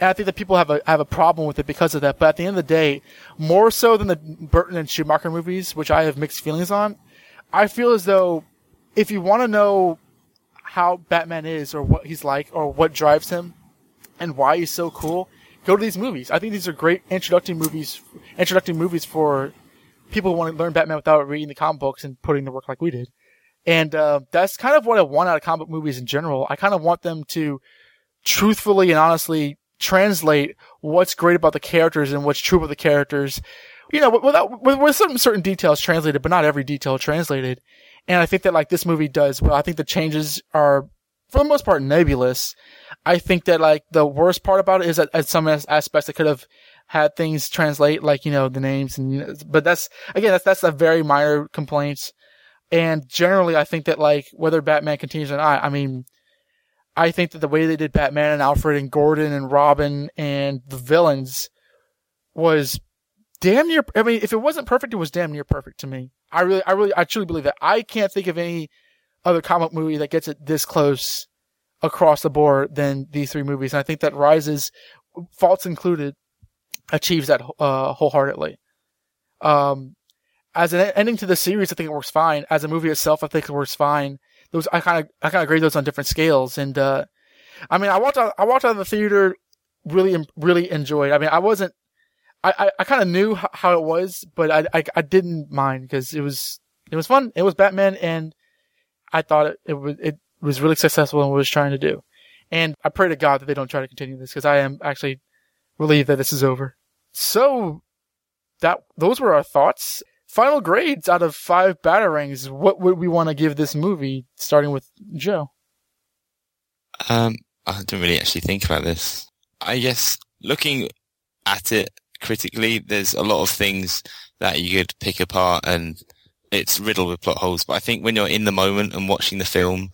And I think that people have a have a problem with it because of that. But at the end of the day, more so than the Burton and Schumacher movies, which I have mixed feelings on, I feel as though if you want to know how Batman is or what he's like or what drives him and why he's so cool, go to these movies. I think these are great introductory movies, introductory movies for people who want to learn Batman without reading the comic books and putting the work like we did. And uh, that's kind of what I want out of comic movies in general. I kind of want them to truthfully and honestly translate what's great about the characters and what's true about the characters. You know, without with, with certain certain details translated, but not every detail translated. And I think that like this movie does well. I think the changes are for the most part nebulous. I think that like the worst part about it is that at some aspects it could have had things translate like you know the names and you know, but that's again that's that's a very minor complaint. And generally, I think that like whether Batman continues or not, I mean, I think that the way they did Batman and Alfred and Gordon and Robin and the villains was damn near. I mean, if it wasn't perfect, it was damn near perfect to me. I really, I really, I truly believe that. I can't think of any other comic movie that gets it this close across the board than these three movies. And I think that Rises, faults included, achieves that uh, wholeheartedly. Um, as an ending to the series, I think it works fine. As a movie itself, I think it works fine. Those I kind of I kind of grade those on different scales. And uh, I mean, I walked out I walked out of the theater really really enjoyed. I mean, I wasn't I I, I kind of knew how it was, but I I, I didn't mind because it was it was fun. It was Batman, and I thought it, it was it was really successful in what it was trying to do. And I pray to God that they don't try to continue this because I am actually relieved that this is over. So that those were our thoughts. Final grades out of five batarangs. What would we want to give this movie? Starting with Joe. Um, I didn't really actually think about this. I guess looking at it critically, there's a lot of things that you could pick apart and it's riddled with plot holes. But I think when you're in the moment and watching the film,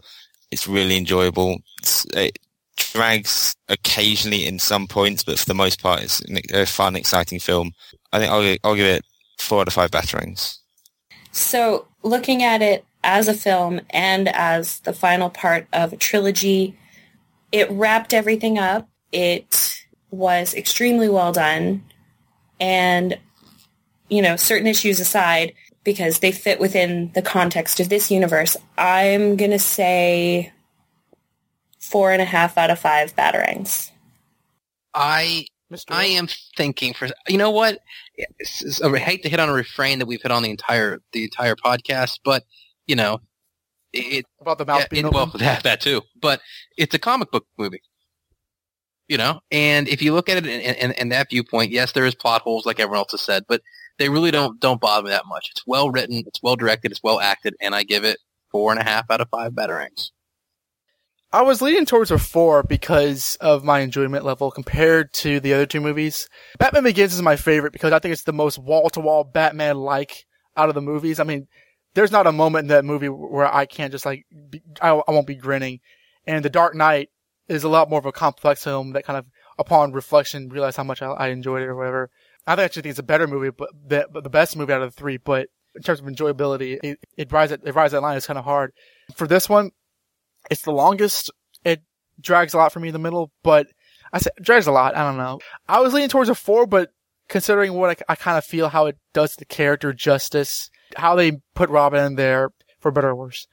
it's really enjoyable. It's, it drags occasionally in some points, but for the most part, it's a fun, exciting film. I think I'll, I'll give it four out of five batarangs. So looking at it as a film and as the final part of a trilogy, it wrapped everything up. It was extremely well done. And, you know, certain issues aside, because they fit within the context of this universe, I'm going to say four and a half out of five batarangs. I I am thinking for you know what I hate to hit on a refrain that we've hit on the entire the entire podcast, but you know it about the mouth yeah, being it, well that that too, but it's a comic book movie, you know. And if you look at it in, in, in that viewpoint, yes, there is plot holes like everyone else has said, but they really don't don't bother me that much. It's well written, it's well directed, it's well acted, and I give it four and a half out of five batarangs. I was leaning towards a four because of my enjoyment level compared to the other two movies. Batman Begins is my favorite because I think it's the most wall to wall Batman like out of the movies. I mean, there's not a moment in that movie where I can't just like, be, I, I won't be grinning. And The Dark Knight is a lot more of a complex film that kind of, upon reflection, realize how much I, I enjoyed it or whatever. I actually think it's a better movie, but the, but the best movie out of the three. But in terms of enjoyability, it, it rides it rides that line. It's kind of hard. For this one, it's the longest. It drags a lot for me in the middle, but I said drags a lot. I don't know. I was leaning towards a four, but considering what I, I kind of feel how it does the character justice, how they put Robin in there for better or worse,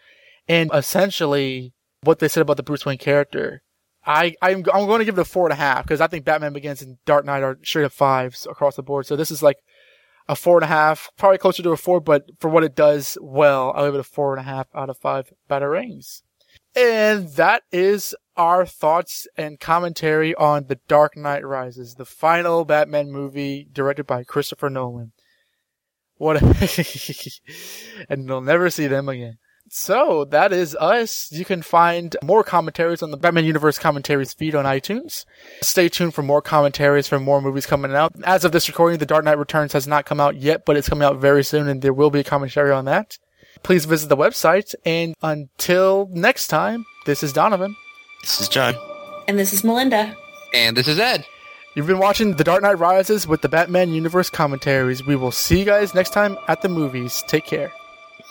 and essentially what they said about the Bruce Wayne character. I, I'm, I'm going to give it a four and a half because I think Batman Begins and Dark Knight are straight up fives across the board. So this is like a four and a half, probably closer to a four, but for what it does well, I'll give it a four and a half out of five batarangs. And that is our thoughts and commentary on The Dark Knight Rises, the final Batman movie directed by Christopher Nolan. What a <laughs> and you'll never see them again. So that is us. You can find more commentaries on the Batman Universe commentaries feed on iTunes. Stay tuned for more commentaries for more movies coming out. As of this recording, The Dark Knight Returns has not come out yet, but it's coming out very soon and there will be a commentary on that. please visit the website. And until next time, this is Donovan. This is Joe. And this is Melinda. And this is Ed. You've been watching The Dark Knight Rises with the Batman Universe commentaries. We will see you guys next time at the movies. Take care.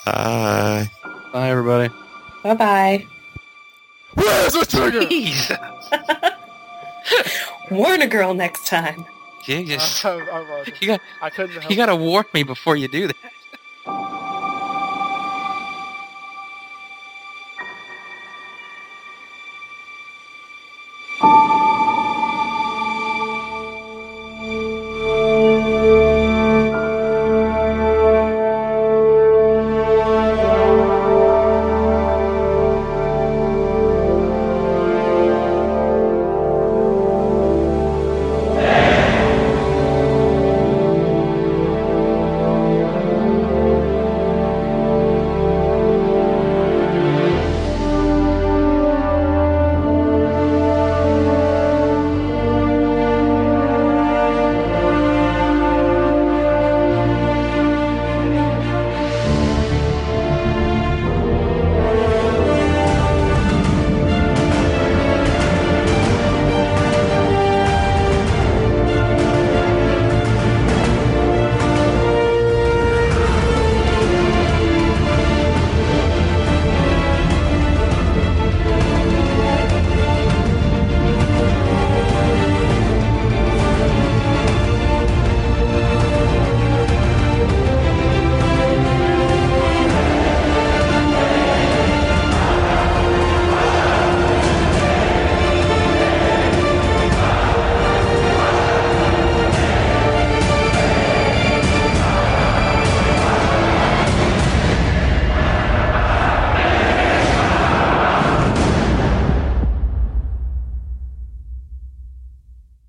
Bye. Bye, everybody. Bye-bye. Where's the trigger? Jesus. <laughs> Warn a girl next time. You just I, I, you got I couldn't help you got to warn me before you do that.